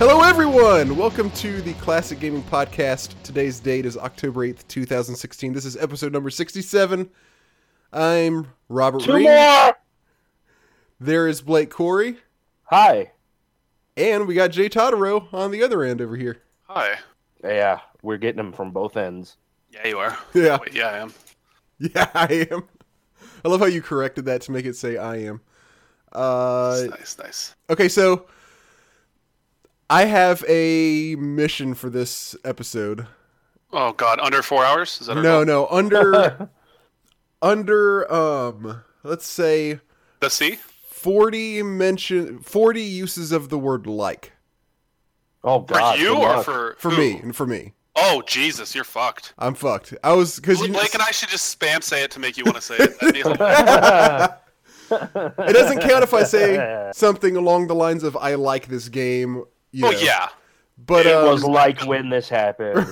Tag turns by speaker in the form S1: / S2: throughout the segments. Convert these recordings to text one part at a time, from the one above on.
S1: Hello, everyone! Welcome to the Classic Gaming Podcast. Today's date is October 8th, 2016. This is episode number 67. I'm Robert
S2: Two
S1: Reed.
S2: more.
S1: There is Blake Corey.
S2: Hi.
S1: And we got Jay Totaro on the other end over here.
S3: Hi.
S2: Yeah, we're getting them from both ends.
S3: Yeah, you are.
S1: Yeah.
S3: Wait, yeah, I am.
S1: Yeah, I am. I love how you corrected that to make it say I am. Uh,
S3: nice, nice.
S1: okay, so I have a mission for this episode.
S3: Oh God, under four hours? Is that
S1: No,
S3: goal?
S1: no, under under um let's say
S3: The sea?
S1: 40 mention 40 uses of the word like
S2: oh
S3: For
S2: God.
S3: you
S2: good
S3: or
S2: luck.
S3: for
S1: for
S3: who?
S1: me and for me.
S3: Oh Jesus, you're fucked.
S1: I'm fucked. I was cuz you
S3: Blake and I should just spam say it to make you want to say it. That'd be hilarious.
S1: it doesn't count if I say something along the lines of I like this game, you
S3: oh
S1: know.
S3: yeah.
S1: But
S2: it
S1: um,
S2: was like when this happened.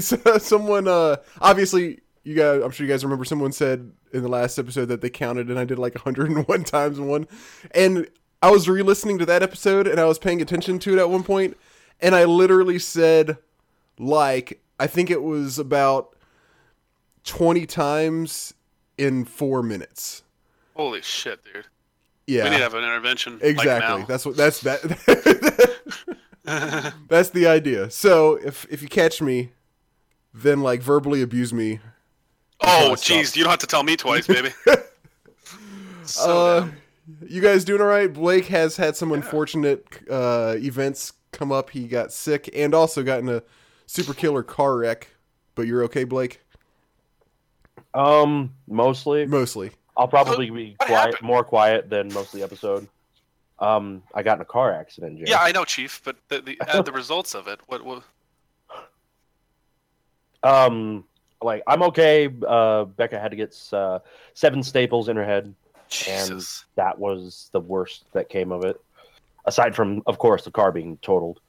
S1: so someone uh obviously you guys I'm sure you guys remember someone said in the last episode that they counted and I did like 101 times in one and I was re-listening to that episode and I was paying attention to it at one point and I literally said like I think it was about 20 times in 4 minutes.
S3: Holy shit, dude.
S1: Yeah.
S3: We need to have an intervention.
S1: Exactly.
S3: Like
S1: That's what that's that. That's the idea. So if if you catch me, then like verbally abuse me.
S3: oh jeez, you don't have to tell me twice, baby. so
S1: Uh, you guys doing all right? Blake has had some unfortunate uh, events come up. He got sick and also got in a super killer car wreck. But you're okay, Blake?
S2: um, mostly.
S1: Mostly.
S2: I'll probably be quiet,
S3: happened?
S2: more quiet than most of the episode. Um, I got in a car accident, Jay.
S3: yeah, I know, Chief, but the the, uh, the results of it. What? what
S2: Um, like I'm okay. Uh, Becca had to get uh, seven staples in her head.
S3: Jesus.
S2: That was the worst that came of it. Aside from, of course, the car being totaled.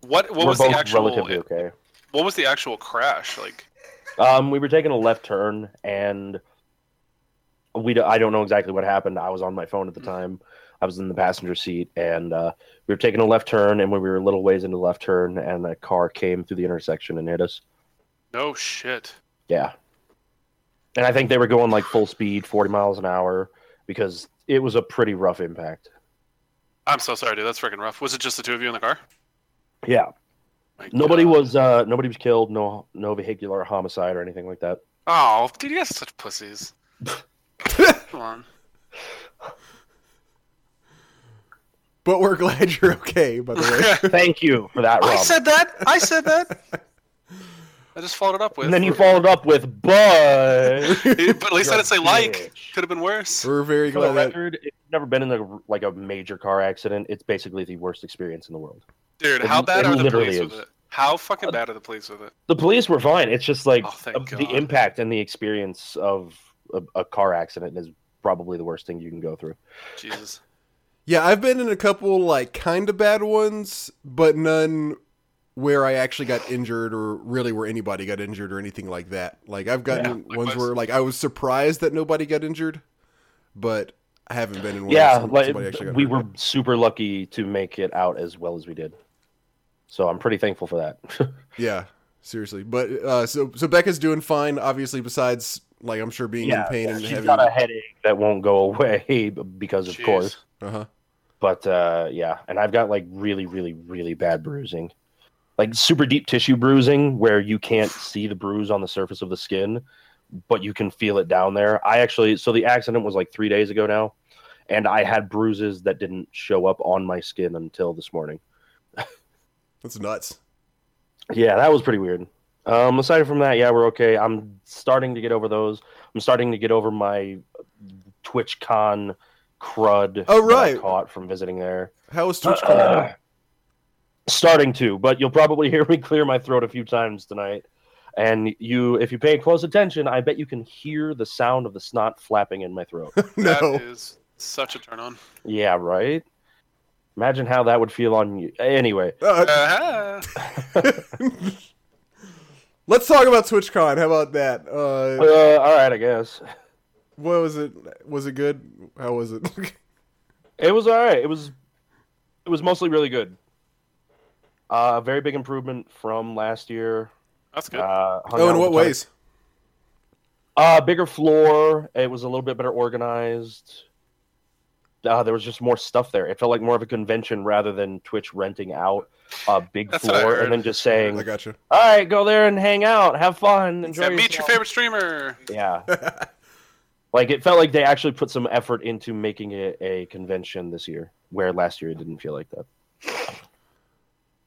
S3: What? What
S2: We're
S3: was the actual?
S2: relatively okay.
S3: What was the actual crash? Like,
S2: Um, we were taking a left turn, and we d- I don't know exactly what happened. I was on my phone at the time. I was in the passenger seat, and uh, we were taking a left turn, and when we were a little ways into the left turn, and a car came through the intersection and hit us.
S3: no shit.
S2: Yeah, and I think they were going like full speed, forty miles an hour, because it was a pretty rough impact.
S3: I'm so sorry, dude. That's freaking rough. Was it just the two of you in the car?
S2: Yeah,
S3: My
S2: nobody
S3: God.
S2: was uh, nobody was killed. No, no vehicular homicide or anything like that.
S3: Oh, dude, you guys are such pussies. Come on.
S1: But we're glad you're okay, by the way.
S2: Thank you for that, Rob.
S3: I said that. I said that. I just followed it up with.
S2: and then you followed up with, but.
S3: but at least I didn't say like. Could have been worse.
S1: we're very
S2: For the
S1: glad that
S2: record, if you've never been in a like a major car accident, it's basically the worst experience in the world.
S3: Dude,
S2: It-
S3: how bad
S2: it
S3: are the
S2: literally
S3: police
S2: is.
S3: with it? How fucking bad are the police with it?
S2: The police were fine. It's just like
S3: Oh, thank
S2: uh, the impact and the experience of a, a car accident is probably the worst thing you can go through.
S3: Jesus.
S1: Yeah, I've been in a couple like kind of bad ones, but none where I actually got injured or really where anybody got injured or anything like that. Like I've gotten
S3: Yeah,
S1: ones where like I was surprised that nobody got injured, but I haven't been in one.
S2: yeah,
S1: where
S2: like
S1: actually got
S2: we
S1: hurt.
S2: were super lucky to make it out as well as we did. So I'm pretty thankful for that.
S1: Yeah, seriously. But uh, so so Becca's doing fine. Obviously, besides like I'm sure being in pain and
S2: she's
S1: having.
S2: got a headache that won't go away because of
S3: Jeez.
S2: course.
S1: Uh huh.
S2: But uh, yeah, and I've got like really, really, really bad bruising, like super deep tissue bruising where you can't see the bruise on the surface of the skin, but you can feel it down there. I actually, so the accident was like three days ago now, and I had bruises that didn't show up on my skin until this morning.
S1: That's nuts.
S2: Yeah, that was pretty weird. Um, aside from that, yeah, we're okay. I'm starting to get over those. I'm starting to get over my TwitchCon crud
S1: Oh,
S2: that I
S1: right.
S2: caught from visiting there.
S1: How was TwitchCon?
S2: starting to, but you'll probably hear me clear my throat a few times tonight. And you, if you pay close attention, I bet you can hear the sound of the snot flapping in my throat.
S3: That
S1: no.
S3: is such a turn on.
S2: yeah, right. Imagine how that would feel on you. Anyway,
S1: Uh,
S3: Uh-huh.
S1: let's talk about TwitchCon. How about that? Uh,
S2: uh, all right, I guess
S1: what was it? Was it good? How was it?
S2: it was all right. It was, it was mostly really good. Uh, a very big improvement from last year.
S3: That's good.
S2: Uh, hung
S1: Oh, in what
S2: a ton of-
S1: ways?
S2: Uh, bigger floor. It was a little bit better organized. Uh, there was just more stuff there. It felt like more of a convention rather than Twitch renting out a big
S3: That's
S2: floor and then just saying,
S1: I got you.
S2: "All right, go there and hang out, have fun, enjoy."
S3: Yeah, meet your favorite streamer.
S2: Yeah, like it felt like they actually put some effort into making it a convention this year, where last year it didn't feel like that.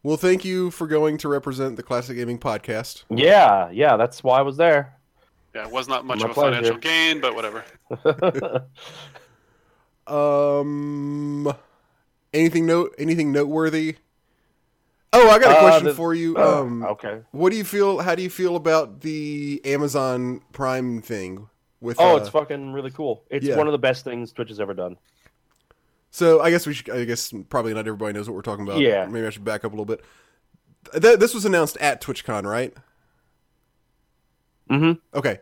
S1: Well, thank you for going to represent the Classic Gaming Podcast.
S2: Yeah, yeah, that's why I was there.
S3: Yeah, it was not much
S2: My
S3: of a
S2: pleasure.
S3: financial gain, but whatever.
S1: Um, anything note? Anything noteworthy? Oh, I got a
S2: Uh,
S1: question
S2: the-
S1: for you. Um,
S2: okay.
S1: what do you feel? How do you feel about the Amazon Prime thing? With
S2: Oh,
S1: uh,
S2: it's fucking really cool. It's
S1: yeah.
S2: one of the best things Twitch has ever done.
S1: So I guess we should. I guess probably not everybody knows what we're talking about.
S2: Yeah.
S1: Maybe I should back up a little bit. Th- this was announced at TwitchCon, right?
S2: Mm-hmm.
S1: Okay.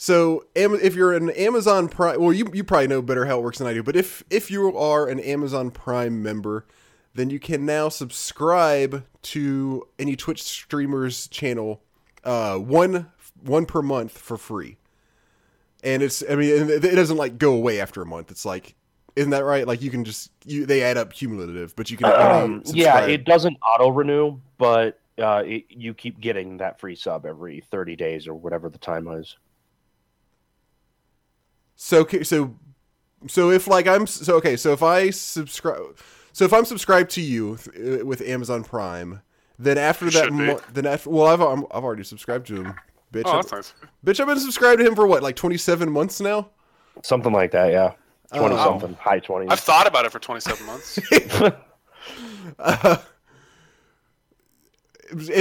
S1: So if you're an Amazon Prime, well, you you probably know better how it works than I do. But if if you are an Amazon Prime member, then you can now subscribe to any Twitch streamer's channel, uh, one one per month for free. And it's I mean it doesn't like go away after a month. It's like isn't that right? Like you can just you they add up cumulative, but you can
S2: Um, yeah, it doesn't auto renew, but uh, it, you keep getting that free sub every 30 days or whatever the time is.
S1: So so so if like I'm so okay, so if I subscribe, so if I'm subscribed to you th- uh, with Amazon Prime, then after
S3: You
S1: that, mo- then after well, I've I'm, I've already subscribed to him, bitch.
S3: Oh,
S1: I've-
S3: that's nice.
S1: bitch, I've been subscribed to him for what, like 27 months now.
S2: Something like that, yeah. 20
S1: Oh.
S2: something, high 20s.
S3: I've thought about it for 27 months.
S1: Uh,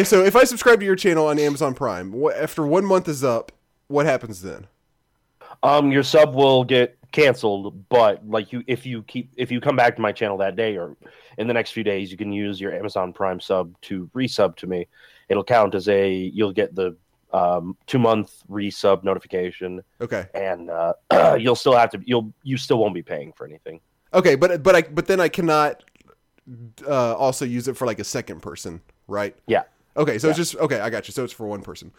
S1: so if I subscribe to your channel on Amazon Prime, what, after one month is up, what happens then?
S2: Um, your sub will get canceled, but like you, if you keep, if you come back to my channel that day or in the next few days, you can use your Amazon Prime sub to resub to me. It'll count as a, you'll get the um, two month resub notification,
S1: Okay,
S2: and uh, you'll still have to, you'll, you still won't be paying for anything.
S1: okay, but but I but then I cannot uh, also use it for like a second person, right?
S2: Yeah.
S1: Okay, so it's just okay. I got you. So it's for one person,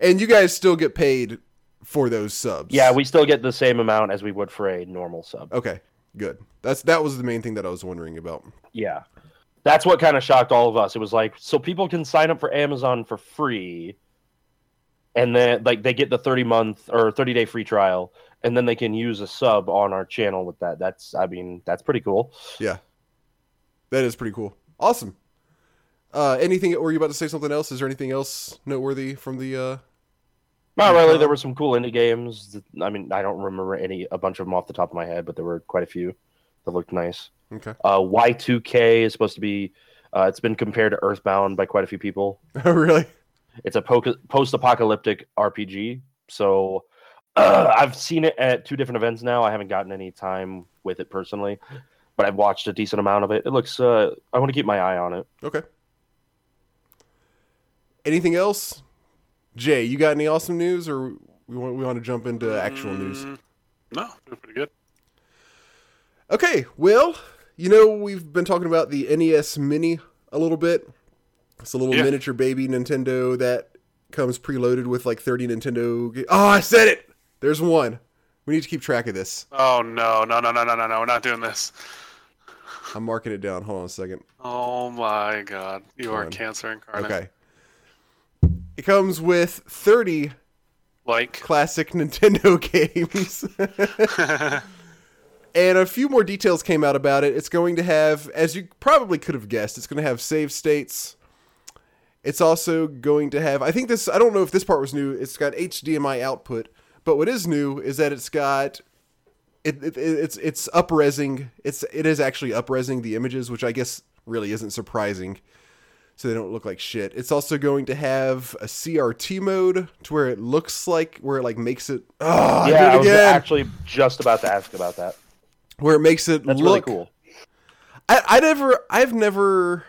S1: and you guys still get paid for those subs.
S2: Yeah, we still get the same amount as we would for a normal sub.
S1: Okay, good. That's that was the main thing that I was wondering about.
S2: Yeah. That's what kind of shocked all of us. It was like, so people can sign up for Amazon for free and then like they get the 30 month or 30 day free trial and then they can use a sub on our channel with that. That's I mean, that's pretty cool.
S1: Yeah, that is pretty cool. Awesome. Uh, anything? Were you about to say something else? Is there anything else noteworthy from the? Uh...
S2: Not really. There were some cool indie games. that- I mean, I don't remember any a bunch of them off the top of my head, but there were quite a few that looked nice.
S1: Okay.
S2: Uh, YIIK is supposed to be. Uh, it's been compared to Earthbound by quite a few people.
S1: Oh, really?
S2: It's a po- post-apocalyptic RPG. So uh, I've seen it at two different events now. I haven't gotten any time with it personally, but I've watched a decent amount of it. It looks. Uh, I want to keep my eye on it.
S1: Okay. Anything else? Jay, you got any awesome news, or we want we want to jump into actual news?
S3: Mm, No, doing pretty good.
S1: Okay, well, you know we've been talking about the NES Mini a little bit. It's a little
S3: Yeah.
S1: miniature baby Nintendo that comes preloaded with like 30 Nintendo. Ga- oh, I said it. There's one. We need to keep track of this.
S3: Oh no, no, no, no, no, no, no! We're not doing this.
S1: I'm marking it down. Hold on a second.
S3: Oh my god, you are
S1: on.
S3: cancer incarnate.
S1: Okay. It comes with 30
S3: Like,
S1: classic Nintendo games. and a few more details came out about it. It's going to have, as you probably could have guessed, it's going to have save states. It's also going to have, I think this, I don't know if this part was new. It's got HDMI output, but what is new is that it's got, it, it it's it's upresing. It's it is actually upresing the images, which I guess really isn't surprising. So they don't look like shit. It's also going to have a CRT mode to where it looks like where it like makes it. Oh,
S2: yeah,
S1: I
S2: I
S1: it
S2: was actually just about to ask about that.
S1: where it makes it
S2: That's
S1: look
S2: really cool.
S1: I, I never, I've never.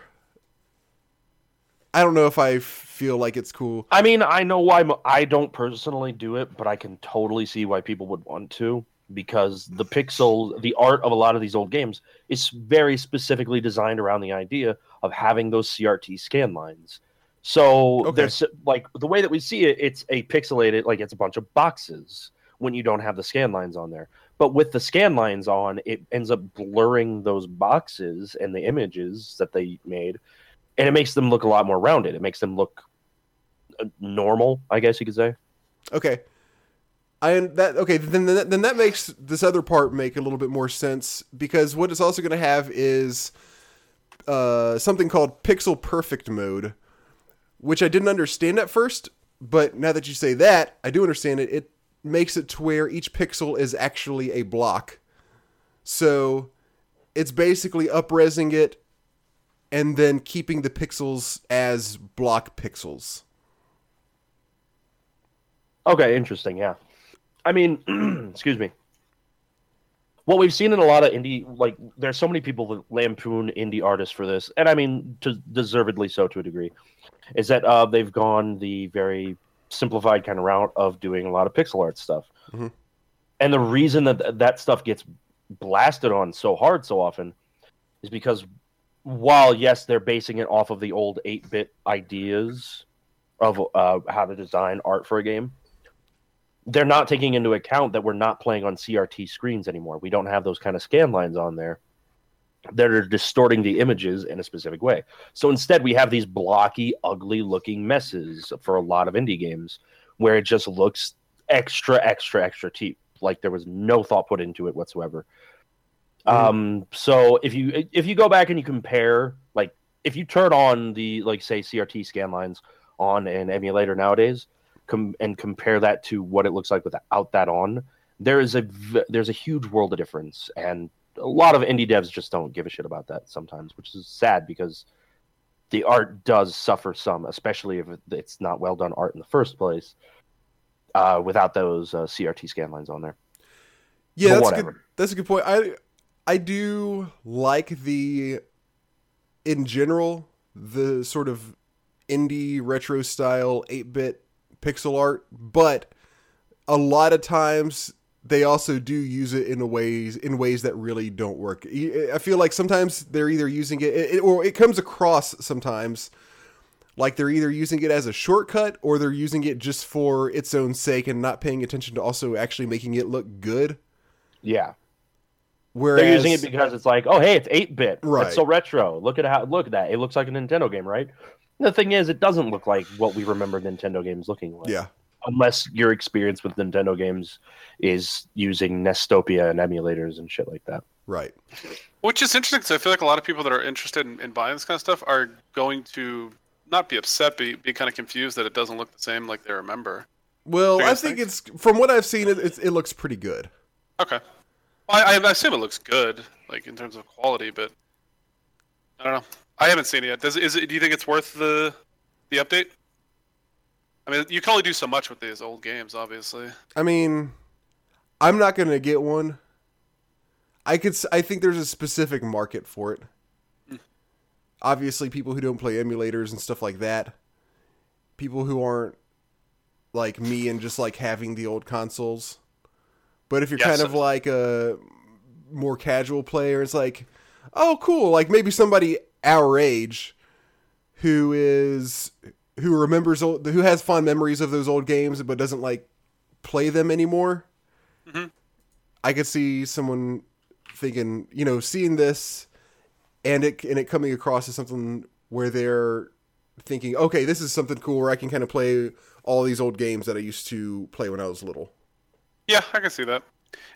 S1: I don't know if I feel like it's cool.
S2: I mean, I know why I don't personally do it, but I can totally see why people would want to. Because the pixel, the art of a lot of these old games is very specifically designed around the idea of having those CRT scan lines. So
S1: Okay.
S2: there's like the way that we see it, it's a pixelated, like it's a bunch of boxes when you don't have the scan lines on there. But with the scan lines on, it ends up blurring those boxes and the images that they made, and it makes them look a lot more rounded. It makes them look uh, normal, I guess you could say.
S1: Okay. I that okay then then that makes this other part make a little bit more sense because what it's also going to have is uh, something called pixel perfect mode, which I didn't understand at first, but now that you say that, I do understand it. It makes it to where each pixel is actually a block, so it's basically upresing it and then keeping the pixels as block pixels.
S2: Okay, interesting. Yeah, I mean, excuse me. What we've seen in a lot of indie, like, there's so many people that lampoon indie artists for this, and I mean, to, deservedly so to a degree, is that uh, they've gone the very simplified kind of route of doing a lot of pixel art stuff.
S1: Mhm.
S2: And the reason that that stuff gets blasted on so hard so often is because while yes, they're basing it off of the old 8-bit ideas of uh, how to design art for a game they're not taking into account that we're not playing on CRT screens anymore. We don't have those kind of scan lines on there that are distorting the images in a specific way. So instead, we have these blocky, ugly looking messes for a lot of indie games where it just looks extra, extra, extra cheap. Like there was no thought put into it whatsoever.
S1: Mhm.
S2: Um, so if you if you go back and you compare, like if you turn on the like say CRT scan lines on an emulator nowadays, com- and compare that to what it looks like without that on, there is a v- there's a huge world of difference, and a lot of indie devs just don't give a shit about that sometimes, which is sad because the art does suffer some, especially if it's not well done art in the first place. Uh, without those uh, CRT scan lines on there,
S1: Yeah,
S2: But
S1: that's a
S2: whatever.
S1: good. That's a good point. I I do like the in general the sort of indie retro style eight bit pixel art, but a lot of times they also do use it in a ways in ways that really don't work. I I feel like sometimes they're either using it, it or it comes across sometimes like they're either using it as a shortcut or they're using it just for its own sake and not paying attention to also actually making it look good.
S2: yeah,
S1: Whereas
S2: they're using it because it's like, oh hey, it's eight bit,
S1: Right.
S2: It's so retro. Look at how look at that. It looks like a Nintendo game, right? The thing is, it doesn't look like what we remember Nintendo games looking like.
S1: yeah,
S2: unless your experience with Nintendo games is using Nestopia and emulators and shit like that.
S1: right.
S3: Which is interesting because I feel like a lot of people that are interested in, in buying this kind of stuff are going to not be upset, but be kind of confused that it doesn't look the same like they remember.
S1: Well,
S3: What do you
S1: I think
S3: think?
S1: it's from what I've seen, it it's, it looks pretty good.
S3: Okay. Well, I, I assume it looks good, like in terms of quality, but I don't know. I haven't seen it yet. Does is it? Do you think it's worth the the update? I mean, you can only do so much with these old games, obviously.
S1: I mean, I'm not gonna get one. I could. I think there's a specific market for it.
S3: Hmm.
S1: Obviously, people who don't play emulators and stuff like that. People who aren't like me and just like having the old consoles. But if you're
S3: Yes.
S1: kind of like a more casual player, it's like, oh, cool. Like maybe somebody our age who is who remembers old, who has fond memories of those old games but doesn't like play them anymore.
S3: Mhm.
S1: I could see someone thinking, you know, seeing this and it and it coming across as something where they're thinking, okay, this is something cool where I can kind of play all these old games that I used to play when I was little.
S3: Yeah, I can see that.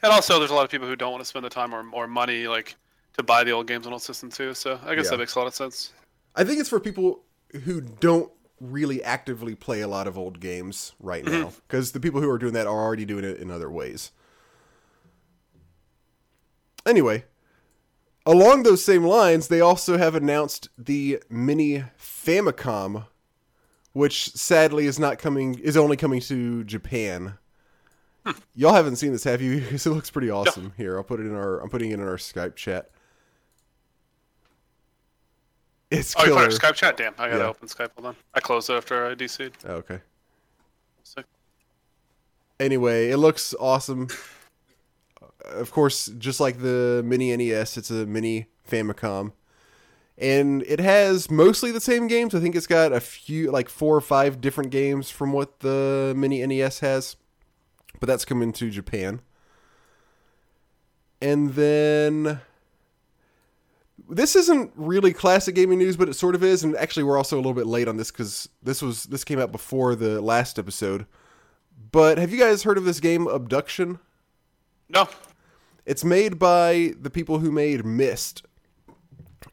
S3: And also, there's a lot of people who don't want to spend the time or, or money like to buy the old games on old system too. So I guess
S1: Yeah.
S3: that makes a lot of sense.
S1: I think it's for people who don't really actively play a lot of old games right mm-hmm. now because the people who are doing that are already doing it in other ways. Anyway, along those same lines, they also have announced the mini Famicom, which sadly is not coming is only coming to Japan. Hmm. Y'all haven't seen this, have you? 'Cause it looks pretty awesome. Here, I'll put it in our I'm putting it in our Skype chat. It's
S3: Oh, you put
S1: killer.
S3: our Skype chat? Damn, I gotta
S1: Yeah.
S3: open Skype. Hold on. I closed it after I DC'd.
S1: Oh, okay.
S3: Sick.
S1: Anyway, it looks awesome. of course, just like the mini NES, it's a mini Famicom. And it has mostly the same games. I think it's got a few, like four or five different games from what the mini NES has. But that's coming to Japan. And then this isn't really classic gaming news, but it sort of is. And actually, we're also a little bit late on this because this was this came out before the last episode. But have you guys heard of this game Abduction?
S3: No.
S1: It's made by the people who made Myst,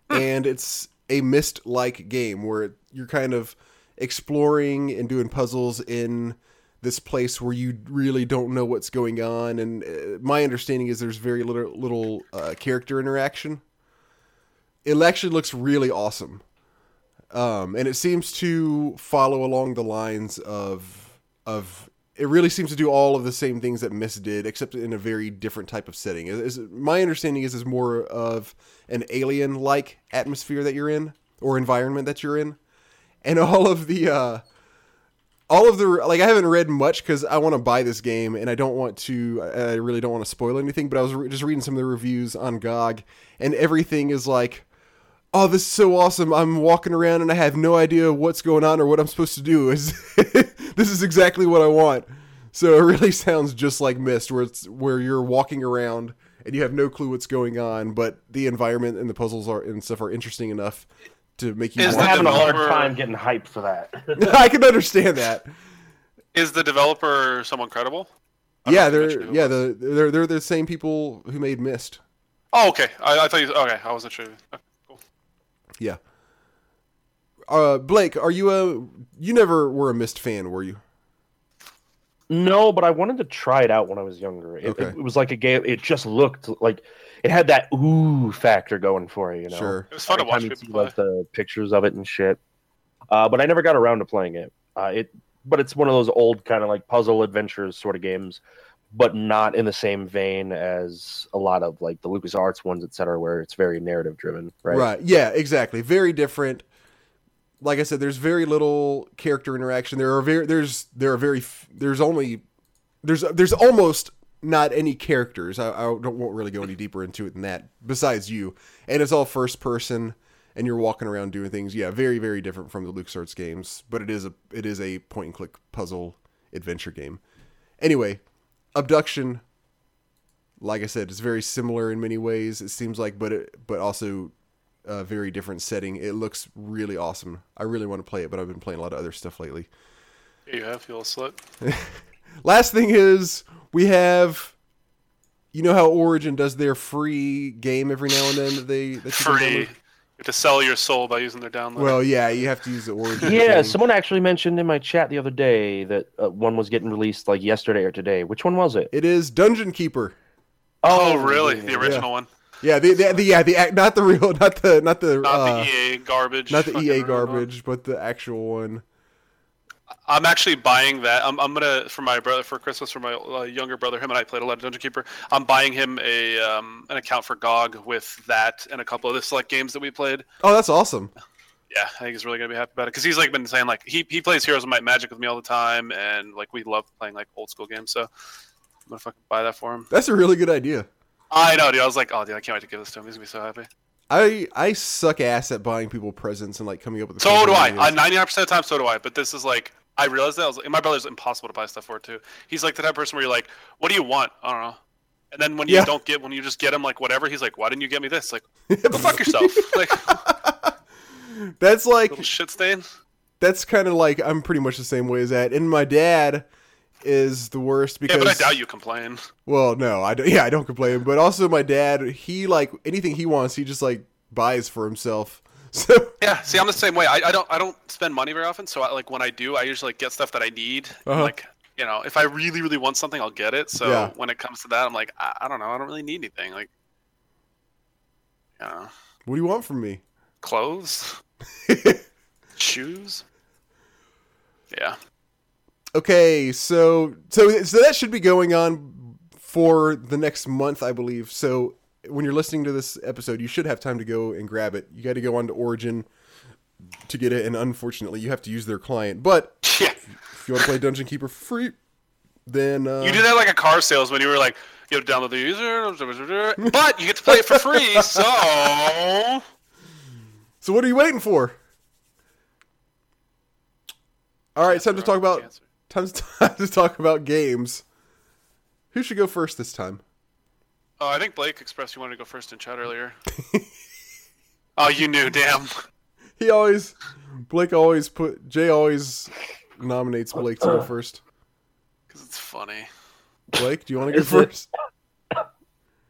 S1: and it's a Myst-like game where you're kind of exploring and doing puzzles in this place where you really don't know what's going on. And uh, my understanding is there's very little little uh, character interaction. It actually looks really awesome, um, and it seems to follow along the lines of of it really seems to do all of the same things that Myst did, except in a very different type of setting. Is, is my understanding is is more of an alien-like atmosphere that you're in or environment that you're in, and all of the uh, all of the like I haven't read much because I want to buy this game and I don't want to. I really don't want to spoil anything. But I was re- just reading some of the reviews on GOG, and everything is like. Oh, this is so awesome! I'm walking around and I have no idea what's going on or what I'm supposed to do. Is this is exactly what I want. So it really sounds just like Myst, where it's where you're walking around and you have no clue what's going on, but the environment and the puzzles are and stuff are interesting enough to make you.
S3: Is
S2: I'm
S1: want-
S2: having a hard
S3: developer-
S2: time getting hyped for that.
S1: I can understand that.
S3: Is the developer someone credible? I
S1: Yeah,
S3: know if you
S1: they're
S3: mentioned who it
S1: yeah the they're they're the same people who made Myst.
S3: Oh, okay. I, I thought you. Okay, I wasn't sure. Okay, cool.
S1: Yeah. Uh, Blake, are you a you never were a Myst fan, were you?
S2: No, but I wanted to try it out when I was younger. It,
S1: Okay.
S2: it, it was like a game. It just looked like it had that ooh factor going for it. You know,
S1: Sure.
S3: It was fun to watch
S2: time
S3: people
S2: see,
S3: play.
S2: like the pictures of it and shit. Uh, but I never got around to playing it. Uh, it, but it's one of those old kind of like puzzle adventures sort of games, but not in the same vein as a lot of like the LucasArts ones, et cetera, where it's very narrative driven, right?
S1: Right. Yeah, exactly. Very different. Like I said, there's very little character interaction. There are very there's there are very there's only there's there's almost not any characters. I, I don't won't really go any deeper into it than that. Besides you, and it's all first person, and you're walking around doing things. Yeah, very very different from the LucasArts games, but it is a it is a point and click puzzle adventure game. Anyway, abduction. Like I said, it's very similar in many ways. It seems like, but it but also a very different setting. It looks really awesome. I really want to play it, but I've been playing a lot of other stuff lately.
S3: Here you have, you little slut.
S1: Last thing is we have you know how Origin does their free game every now and then that they that
S3: Free.
S1: Download?
S3: You have to sell your soul by using their download.
S1: Well, yeah, you have to use the Origin.
S2: Yeah,
S1: thing.
S2: someone actually mentioned in my chat the other day that uh, one was getting released like yesterday or today. Which one was it?
S1: it is Dungeon Keeper.
S3: oh, really?
S2: yeah.
S3: The original one,
S1: Yeah, the, the, the yeah the act- not the real not the not the
S3: not
S1: uh,
S3: the EA garbage.
S1: not the EA garbage, but the actual one.
S3: I'm actually buying that. I'm, I'm gonna for my brother for Christmas for my uh, younger brother. Him and I played a lot of Dungeon Keeper. I'm buying him a um, an account for GOG with that and a couple of the select games that we played.
S1: Oh, that's awesome.
S3: Yeah, I think he's really gonna be happy about it because he's like been saying like he, he plays Heroes of Might and Magic with me all the time, and like we love playing like old school games. So I'm gonna fucking buy that for him.
S1: That's a really good idea.
S3: I know, dude. I was like, oh, dude, I can't wait to give this to him. He's gonna be so happy.
S1: I I suck ass at buying people presents and like coming up with.
S3: So do I.
S1: ideas.
S3: 99 percent of the time, so do I. But this is like, I realized that I was like, my brother's impossible to buy stuff for too. He's like the type of person where you're like, what do you want? I don't know. And then when you
S1: Yeah.
S3: don't get, when you just get him like whatever, he's like, why didn't you get me this? Like, go fuck yourself. like,
S1: That's like
S3: shit stain.
S1: that's kind of like I'm pretty much the same way as that. And my dad is the worst because
S3: Yeah, but I doubt you complain.
S1: Well, no, I don't, yeah, I don't complain. But also, my dad, he like anything he wants, he just like buys for himself. So
S3: Yeah, see, I'm the same way. I, I don't I don't spend money very often, so I, like when I do, I usually like get stuff that I need.
S1: Uh-huh.
S3: Like you know, if I really really want something, I'll get it. So
S1: Yeah.
S3: when it comes to that, I'm like, I, I don't know, I don't really need anything. Like, know,
S1: what do you want from me?
S3: clothes, shoes. Yeah,
S1: Okay, so so so that should be going on for the next month, I believe. So when you're listening to this episode, you should have time to go and grab it. You got to go on to Origin to get it, and unfortunately, you have to use their client. But
S3: yeah.
S1: if you want to play Dungeon Keeper for free, then uh,
S3: You did that like a car salesman. You were like, you have to download the user, but you get to play it for free. So
S1: So what are you waiting for? All right, it's time to talk about
S3: Cancer.
S1: time time to talk about games. Who should go first this time?
S3: Oh, I think Blake expressed you wanted to go first in chat earlier. oh, you knew, damn.
S1: He always Blake always put Jay always nominates Blake to go first.
S3: Because it's funny.
S1: Blake, do you want to go
S2: Is
S1: first?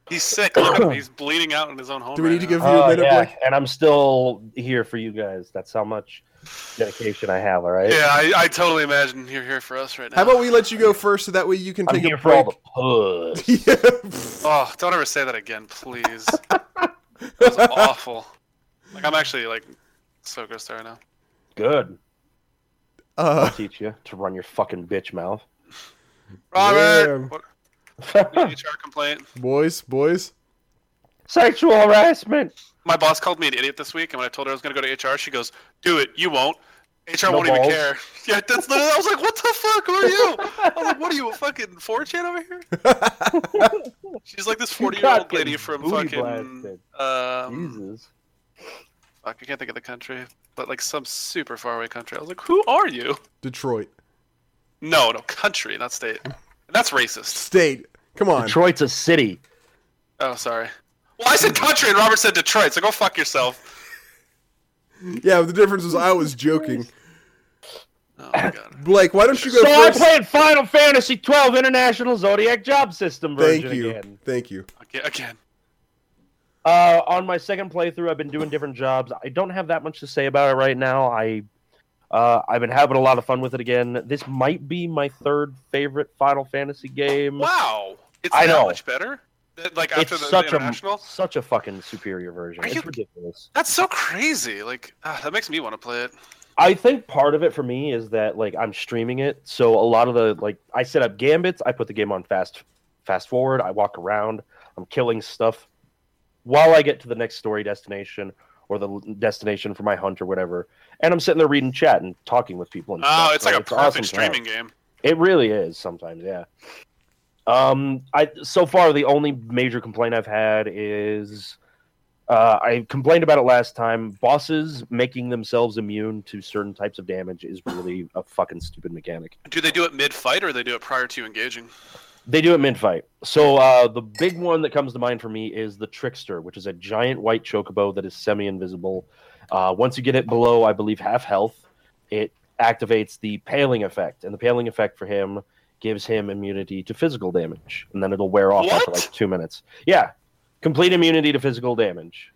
S3: He's sick. Look at him. He's bleeding out in his own home.
S1: Do we
S3: right
S1: need to
S3: now.
S1: give you a
S2: Oh,
S1: minute,
S2: yeah,
S1: Blake?
S2: and I'm still here for you guys. That's how much dedication I have. All right.
S3: Yeah, I, I totally imagine you're here for us right now.
S1: How about we let you go first so that way you can
S2: I'm
S1: take
S2: here
S1: a
S2: for all
S1: break?
S2: the puss.
S1: yeah.
S3: Oh, don't ever say that again, please. that was awful. Like I'm actually like so grossed out right now.
S2: Good.
S1: Uh,
S2: I'll teach you to run your fucking bitch mouth.
S3: Robert,
S1: Damn.
S3: what, HR complaint.
S1: boys, boys.
S2: Sexual harassment.
S3: My boss called me an idiot this week, and when I told her I was going to go to HR, she goes, "Do it. You won't. HR
S2: No
S3: won't even care." Yeah, that's literally. I was like, "What the fuck? Who are you?" I was like, "What are you, a fucking 4chan over here?" She's like this 40 year old lady from
S2: booty
S3: fucking
S2: blasted.
S3: um,
S2: Jesus.
S3: fuck, I can't think of the country, but like some super far away country. I was like, "Who are you?"
S1: Detroit.
S3: No, no, country, not state. That's racist.
S1: State. Come on.
S2: Detroit's a city.
S3: Oh, sorry. Well, I said country, and Robert said Detroit. So go fuck yourself.
S1: Yeah, the difference was I was joking.
S3: Oh my god.
S1: Blake, why don't you go
S2: So I played Final Fantasy 12 International Zodiac Job System version
S1: Thank you.
S2: again.
S1: Thank you.
S3: Again, again.
S2: Uh, on my second playthrough, I've been doing different jobs. I don't have that much to say about it right now. I, uh, I've been having a lot of fun with it again. This might be my third favorite Final Fantasy game.
S3: Wow, it's
S2: I
S3: that
S2: know.
S3: much better. Like after
S2: It's
S3: the,
S2: such
S3: the international.
S2: a such a fucking superior version.
S3: Are
S2: It's
S3: you-
S2: ridiculous.
S3: That's so crazy. Like ah, that makes me want to play it.
S2: I think part of it for me is that like I'm streaming it, so a lot of the like I set up gambits, I put the game on fast fast forward, I walk around, I'm killing stuff while I get to the next story destination or the destination for my hunt or whatever, and I'm sitting there reading chat and talking with people. And
S3: Oh,
S2: stuff,
S3: it's
S2: so
S3: like a
S2: awesome
S3: perfect
S2: have.
S3: streaming game.
S2: It really is sometimes, yeah. Um, I so far the only major complaint I've had is uh, I complained about it last time. Bosses making themselves immune to certain types of damage is really a fucking stupid mechanic.
S3: Do they do it mid fight or they do it prior to you engaging?
S2: They do it mid fight. So uh, the big one that comes to mind for me is the Trickster, which is a giant white chocobo that is semi invisible. Uh, once you get it below, I believe, half health, it activates the paling effect. And the paling effect for him gives him immunity to physical damage. And then it'll wear off after like two minutes. Yeah. Complete immunity to physical damage.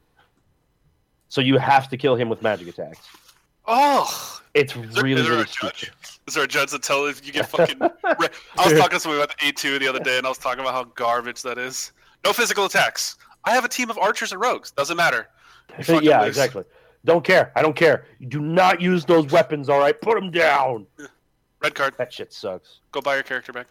S2: So you have to kill him with magic attacks.
S3: Oh,
S2: It's
S3: is there,
S2: really,
S3: is there
S2: really
S3: a judge?
S2: stupid.
S3: Is there a judge that tell if you get fucking? I was talking to somebody about the A two the other day, and I was talking about how garbage that is. No physical attacks. I have a team of archers and rogues. Doesn't matter. Uh,
S2: yeah,
S3: lose.
S2: exactly. Don't care. I don't care. You do not use those weapons, all right? Put them down.
S3: Red card.
S2: That shit sucks.
S3: Go buy your character back.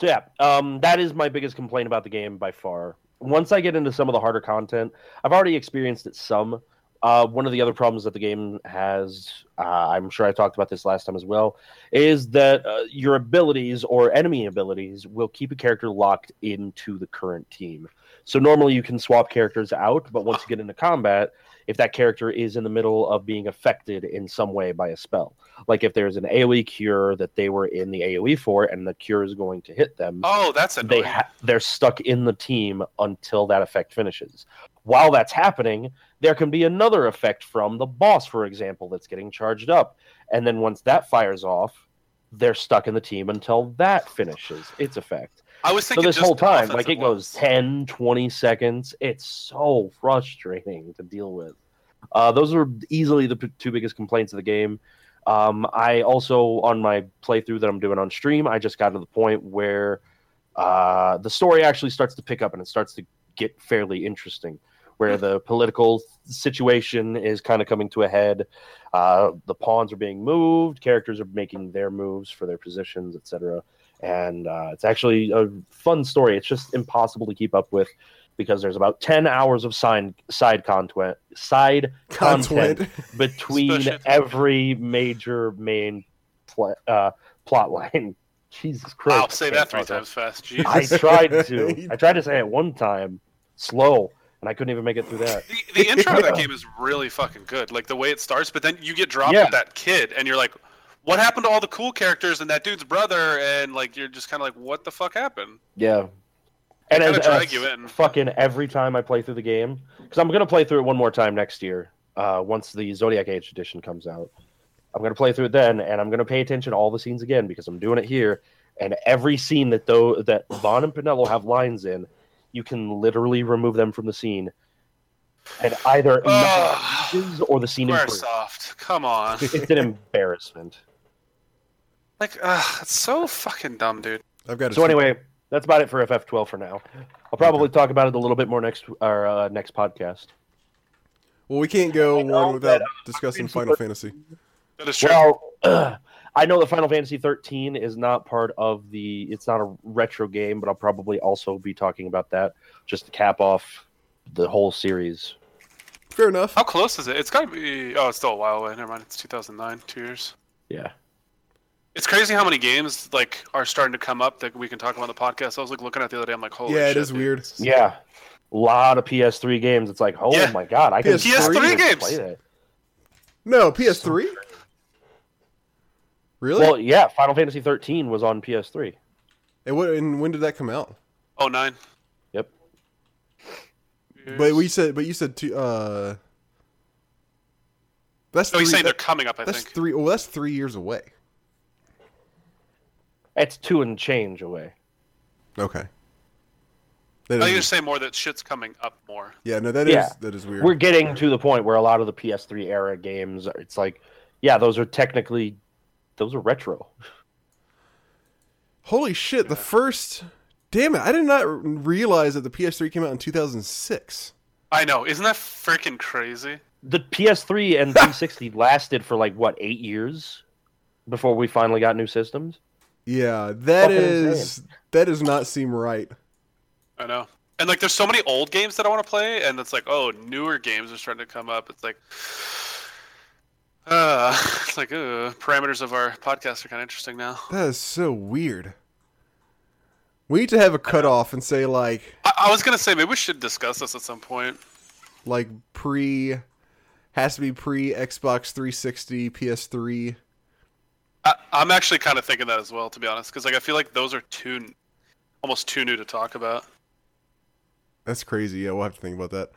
S2: So yeah, um, that is my biggest complaint about the game by far. Once I get into some of the harder content, I've already experienced it some. Uh, one of the other problems that the game has, uh, I'm sure I talked about this last time as well, is that uh, your abilities or enemy abilities will keep a character locked into the current team. So normally you can swap characters out, but once you get into combat, if that character is in the middle of being affected in some way by a spell, like if there's an AOE cure that they were in the AOE for and the cure is going to hit them,
S3: Oh, that's
S2: They ha- they're stuck in the team until that effect finishes. While that's happening, there can be another effect from the boss, for example, that's getting charged up, and then once that fires off, they're stuck in the team until that finishes its effect.
S3: I was
S2: So this whole time, like it goes
S3: ones.
S2: 10, 20 seconds. It's so frustrating to deal with. Uh, those are easily the p- two biggest complaints of the game. Um, I also, on my playthrough that I'm doing on stream, I just got to the point where uh, the story actually starts to pick up and it starts to get fairly interesting. Where the political situation is kind of coming to a head, uh, the pawns are being moved, characters are making their moves for their positions, etc and uh, it's actually a fun story. It's just impossible to keep up with because there's about ten hours of side side content side content
S1: Content.
S2: between
S3: Special.
S2: every major main pla uh, plot line. Jesus Christ! I'll
S3: say that three
S2: talk
S3: times fast. Jesus.
S2: I tried to. I tried to say it one time, slow, and I couldn't even make it through that.
S3: The, the intro to that game is really fucking good. Like the way it starts, but then you get dropped
S2: Yeah.
S3: with that kid, and you're like, "What happened to all the cool characters and that dude's brother?" And like, you're just kind of like, "What the fuck happened?"
S2: Yeah. And as,
S3: drag
S2: as
S3: you in.
S2: fucking every time I play through the game, because I'm gonna play through it one more time next year, uh, once the Zodiac Age edition comes out. I'm gonna play through it then, and I'm gonna pay attention to all the scenes again because I'm doing it here. And every scene that though that Vaan and Penelo have lines in, you can literally remove them from the scene, and either changes or the scene improves.
S3: soft. come on.
S2: It's an embarrassment.
S3: Like, uh, it's so fucking dumb, dude.
S1: I've got. It.
S2: So anyway, that's about it for FF12 for now. I'll probably talk about it a little bit more next our uh, next podcast.
S1: well, we can't go
S2: I know
S1: one without
S2: that, uh,
S1: discussing Final
S2: Foot-
S1: Fantasy.
S3: That is true.
S2: Well, I know that Final Fantasy 13 is not part of the. It's not a retro game, but I'll probably also be talking about that just to cap off the whole series.
S1: Fair enough.
S3: How close is it? It's gotta be. Oh, it's still a while away. Never mind. It's 2009. Two years.
S2: Yeah.
S3: It's crazy how many games like are starting to come up that we can talk about on the podcast. I was like looking at the other day. I'm like, holy
S1: Yeah, it
S3: shit,
S1: is
S3: dude.
S1: weird.
S2: Yeah. A lot of PS3 games. It's like, oh
S3: Yeah.
S2: my god, I can
S1: PS3
S2: even
S3: games.
S2: play that.
S1: No, PS3. Really?
S2: Well, yeah, Final Fantasy 13 was on PS3.
S1: and what? And when did that come out?
S3: Oh nine.
S2: Yep.
S1: But we said, but you said two. Uh, that's
S3: No,
S1: three.
S3: he's saying they're coming up. I
S1: that's
S3: think.
S1: three. Well, that's three years away.
S2: It's two and change away.
S1: Okay.
S3: I
S1: That
S3: think
S1: is-
S3: you're saying more that shit's coming up more.
S1: yeah, no, that is
S2: Yeah.
S1: that is weird.
S2: We're getting to the point where a lot of the PS3 era games, are- it's like, yeah, those are technically, those are retro.
S1: Holy shit! The first. Damn it! I did not realize that the PS3 came out in 2006.
S3: I know. Isn't that freaking crazy?
S2: The PS3 and 360 lasted for like what eight years before we finally got new systems.
S1: Yeah, that
S2: Fucking
S1: is that does not seem right.
S3: I know. And like, there's so many old games that I want to play, and it's like, oh, newer games are starting to come up. It's like, uh, it's like, uh, parameters of our podcast are kind of interesting now.
S1: That is so weird. We need to have a cutoff and say like
S3: I, I was gonna say maybe we should discuss this at some point.
S1: like pre has to be pre Xbox 360, PS3.
S3: I, I'm actually kind of thinking that as well, to be honest, because like I feel like those are too, almost too new to talk about.
S1: That's crazy. Yeah, we'll have to think about that.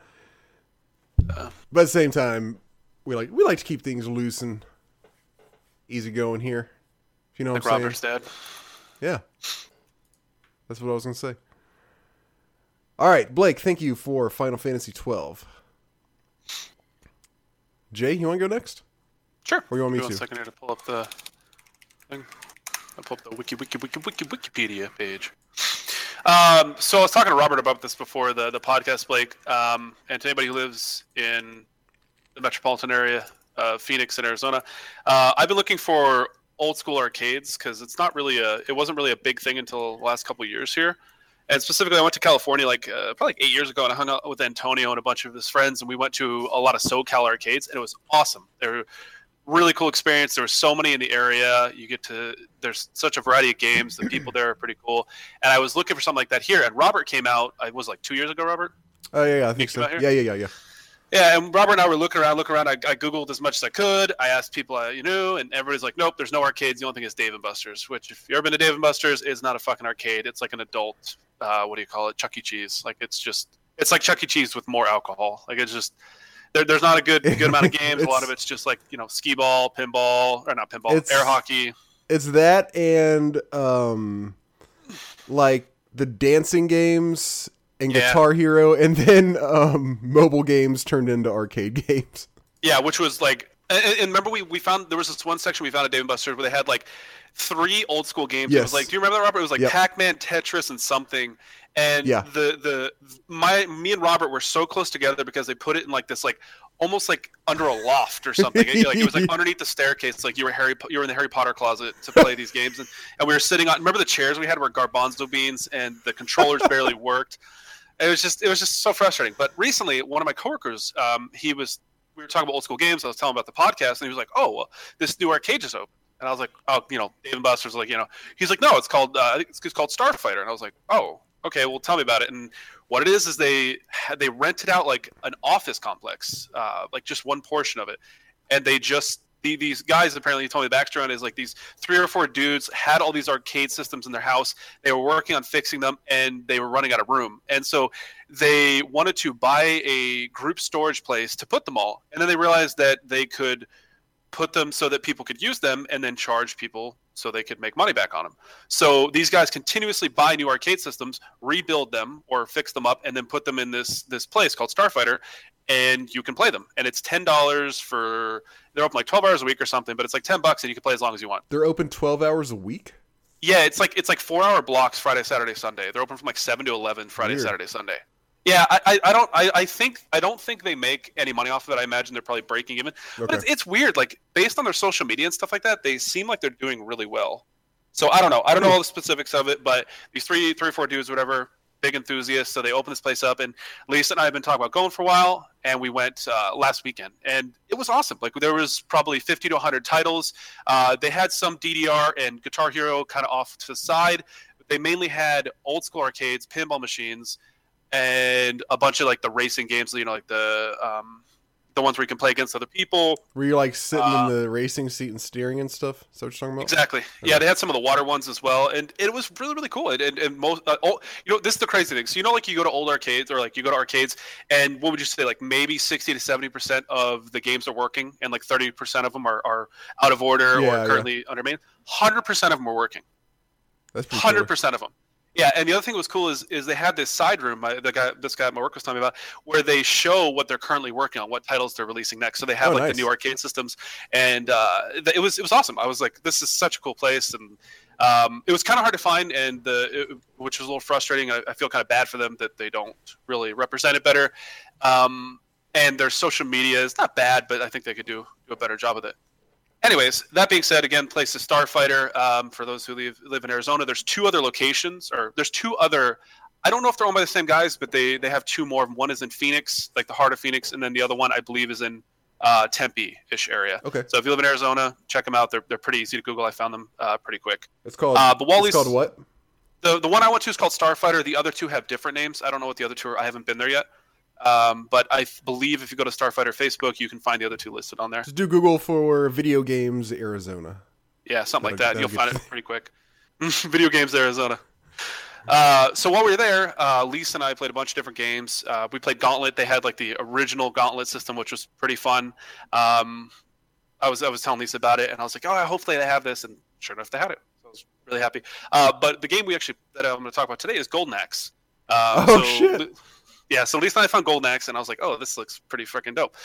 S1: Uh. But at the same time, we like we like to keep things loose and easy going here. If you know
S3: Like
S1: what I'm
S3: Robert's
S1: saying?
S3: dad.
S1: Yeah. That's what I was gonna say. All right, Blake. Thank you for Final Fantasy 12. Jay, you want to go next?
S3: Sure.
S1: Or you want me
S3: Give me
S1: to?
S3: One second here to pull up the thing. I'll pull up the wiki wiki wiki wiki Wikipedia page. Um, so I was talking to Robert about this before the the podcast, Blake. Um, and to anybody who lives in the metropolitan area, uh, Phoenix and Arizona, uh, I've been looking for old school arcades because it's not really a it wasn't really a big thing until the last couple years here. And specifically, I went to California like uh, probably like eight years ago, and I hung out with Antonio and a bunch of his friends, and we went to a lot of SoCal arcades, and it was awesome. Really cool experience. There were so many in the area. You get to there's such a variety of games. The people there are pretty cool. And I was looking for something like that here. And Robert came out. I was like two years ago. Robert.
S1: Oh yeah, yeah, I think so. Yeah, yeah, yeah, yeah.
S3: Yeah, and Robert and I were looking around, looking around. I, I googled as much as I could. I asked people I you knew, and everybody's like, "Nope, there's no arcades. The only thing is Dave and Buster's." Which, if you ever been to Dave and Buster's, is not a fucking arcade. It's like an adult. Uh, what do you call it? Chuck E. Cheese. Like it's just, it's like Chuck E. Cheese with more alcohol. Like it's just, there, there's not a good good amount of games. a lot of it's just like you know, skee ball, pinball, or not pinball,
S1: It's-
S3: air hockey.
S1: It's that and um, like the dancing games and
S3: Yeah.
S1: Guitar Hero, and then um, mobile games turned into arcade games.
S3: Yeah, which was like, and, and remember we, we found there was this one section we found at Dave and Buster's where they had like three old school games. It
S1: Yes.
S3: was like, do you remember that, Robert? It was like
S1: Yep.
S3: Pac-Man, Tetris, and something. And
S1: Yeah.
S3: the the my me and Robert were so close together because they put it in like this like almost like under a loft or something. It- like it was like underneath the staircase. Like you were Harry, you were in the Harry Potter closet to play these games, and, and we were sitting on. Remember the chairs we had were garbanzo beans, and the controllers barely worked. It was just it was just so frustrating. But recently, one of my coworkers, um, he was we were talking about old school games. I was telling about the podcast, and he was like, "Oh, well, this new arcade is open." And I was like, oh, you know, Dave and Buster's like, you know, he's like, no, it's called, uh, I think it's, it's called Starfighter. And I was like, oh, okay, well, tell me about it. And what it is is they they rented out like an office complex, uh, like just one portion of it, and they just the, these guys apparently told me the backstory on is like these three or four dudes had all these arcade systems in their house. They were working on fixing them, and they were running out of room, and so they wanted to buy a group storage place to put them all, and then they realized that they could put them so that people could use them and then charge people so they could make money back on them. So these guys continuously buy new arcade systems, rebuild them or fix them up, and then put them in this this place called Starfighter, and you can play them. And it's ten dollars for they're open like twelve hours a week or something, but it's like ten bucks and you can play as long as you want.
S1: They're open 12 hours a week?
S3: Yeah, it's like it's like four hour blocks Friday, Saturday, Sunday. They're open from like seven to eleven Friday,
S1: Weird.
S3: Saturday, Sunday. Yeah, I, I, don't I, I think I don't think they make any money off of it. I imagine they're probably breaking even. But it's, it's weird. Like based on their social media and stuff like that, they seem like they're doing really well. So I don't know. I don't know all the specifics of it, but these three three or four dudes, whatever, big enthusiasts. So they open this place up, and Lisa and I have been talking about going for a while, and we went uh, last weekend, and it was awesome. Like there was probably 50 to 100 titles. Uh, they had some DDR and Guitar Hero kind of off to the side. But They mainly had old school arcades, pinball machines, and a bunch of like the racing games. You know, like the um, the ones where you can play against other people.
S1: Were you like sitting
S3: Uh,
S1: in the racing seat and steering and stuff? What you're talking about?
S3: Exactly. Yeah, they had some of the water ones as well, and it was really really cool. And, and, and most, uh, oh, you know, this is the crazy thing. So you know, like you go to old arcades or like you go to arcades, and what would you say? Like maybe sixty to seventy percent of the games are working, and like thirty percent of them are, are out of order
S1: Yeah,
S3: or
S1: yeah.
S3: currently under main. Hundred percent of them are working. Hundred percent of them. Yeah, and the other thing that was cool is is they had this side room. My, the guy, this guy at my work was telling me about, where they show what they're currently working on, what titles they're releasing next. So they have
S1: Oh,
S3: like
S1: nice.
S3: the new arcade systems, and uh, it was it was awesome. I was like, this is such a cool place, and um, it was kind of hard to find, and the it, which was a little frustrating. I, I feel kind of bad for them that they don't really represent it better. Um, and their social media is not bad, but I think they could do do a better job with it. Anyways, that being said, again, place is Starfighter. Um, for those who live, live in Arizona, there's two other locations, or there's two other. I don't know if they're owned by the same guys, but they they have two more. One is in Phoenix, like the heart of Phoenix, and then the other one I believe is in uh, Tempe-ish area.
S1: Okay.
S3: So if you live in Arizona, check them out. They're they're pretty easy to Google. I found them uh, pretty quick.
S1: It's called.
S3: Uh, but Wally's
S1: it's called what?
S3: the the one I went to is called Starfighter. The other two have different names. I don't know what the other two are. I haven't been there yet. Um, but I f- believe if you go to Starfighter Facebook, you can find the other two listed on there.
S1: Just do Google for video games Arizona.
S3: Yeah, something like
S1: That'll-
S3: that. You'll find it pretty quick. Video games Arizona. Uh, so while we were there, uh, Lisa and I played a bunch of different games. Uh, we played Gauntlet. They had like the original Gauntlet system, which was pretty fun. Um, I was I was telling Lisa about it, and I was like, "Oh, hopefully they have this." And sure enough, they had it. So I was really happy. Uh, but the game we actually that I'm going to talk about today is Golden Axe. Uh,
S1: Oh,
S3: so,
S1: shit.
S3: Yeah, so Lisa and I found Golden Axe, and I was like, "Oh, this looks pretty freaking dope."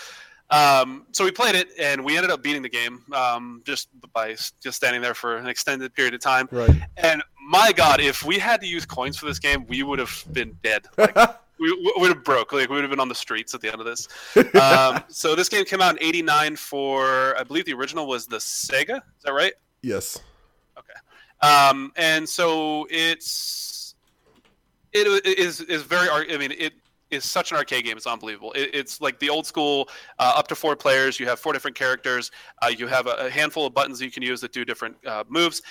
S3: Um, so we played it, and we ended up beating the game um, just by just standing there for an extended period of time.
S1: Right.
S3: And my God, if we had to use coins for this game, we would have been dead. Like, we we would have broke. Like we would have been on the streets at the end of this. Um, so this game came out in '89 for, I believe the original was the Sega. Is that right?
S1: yes.
S3: Um, and so it's it is is very. I mean, it is such an arcade game. It's unbelievable. It, it's like the old school, uh, up to four players. You have four different characters. Uh, you have a, a handful of buttons you can use that do different uh, moves.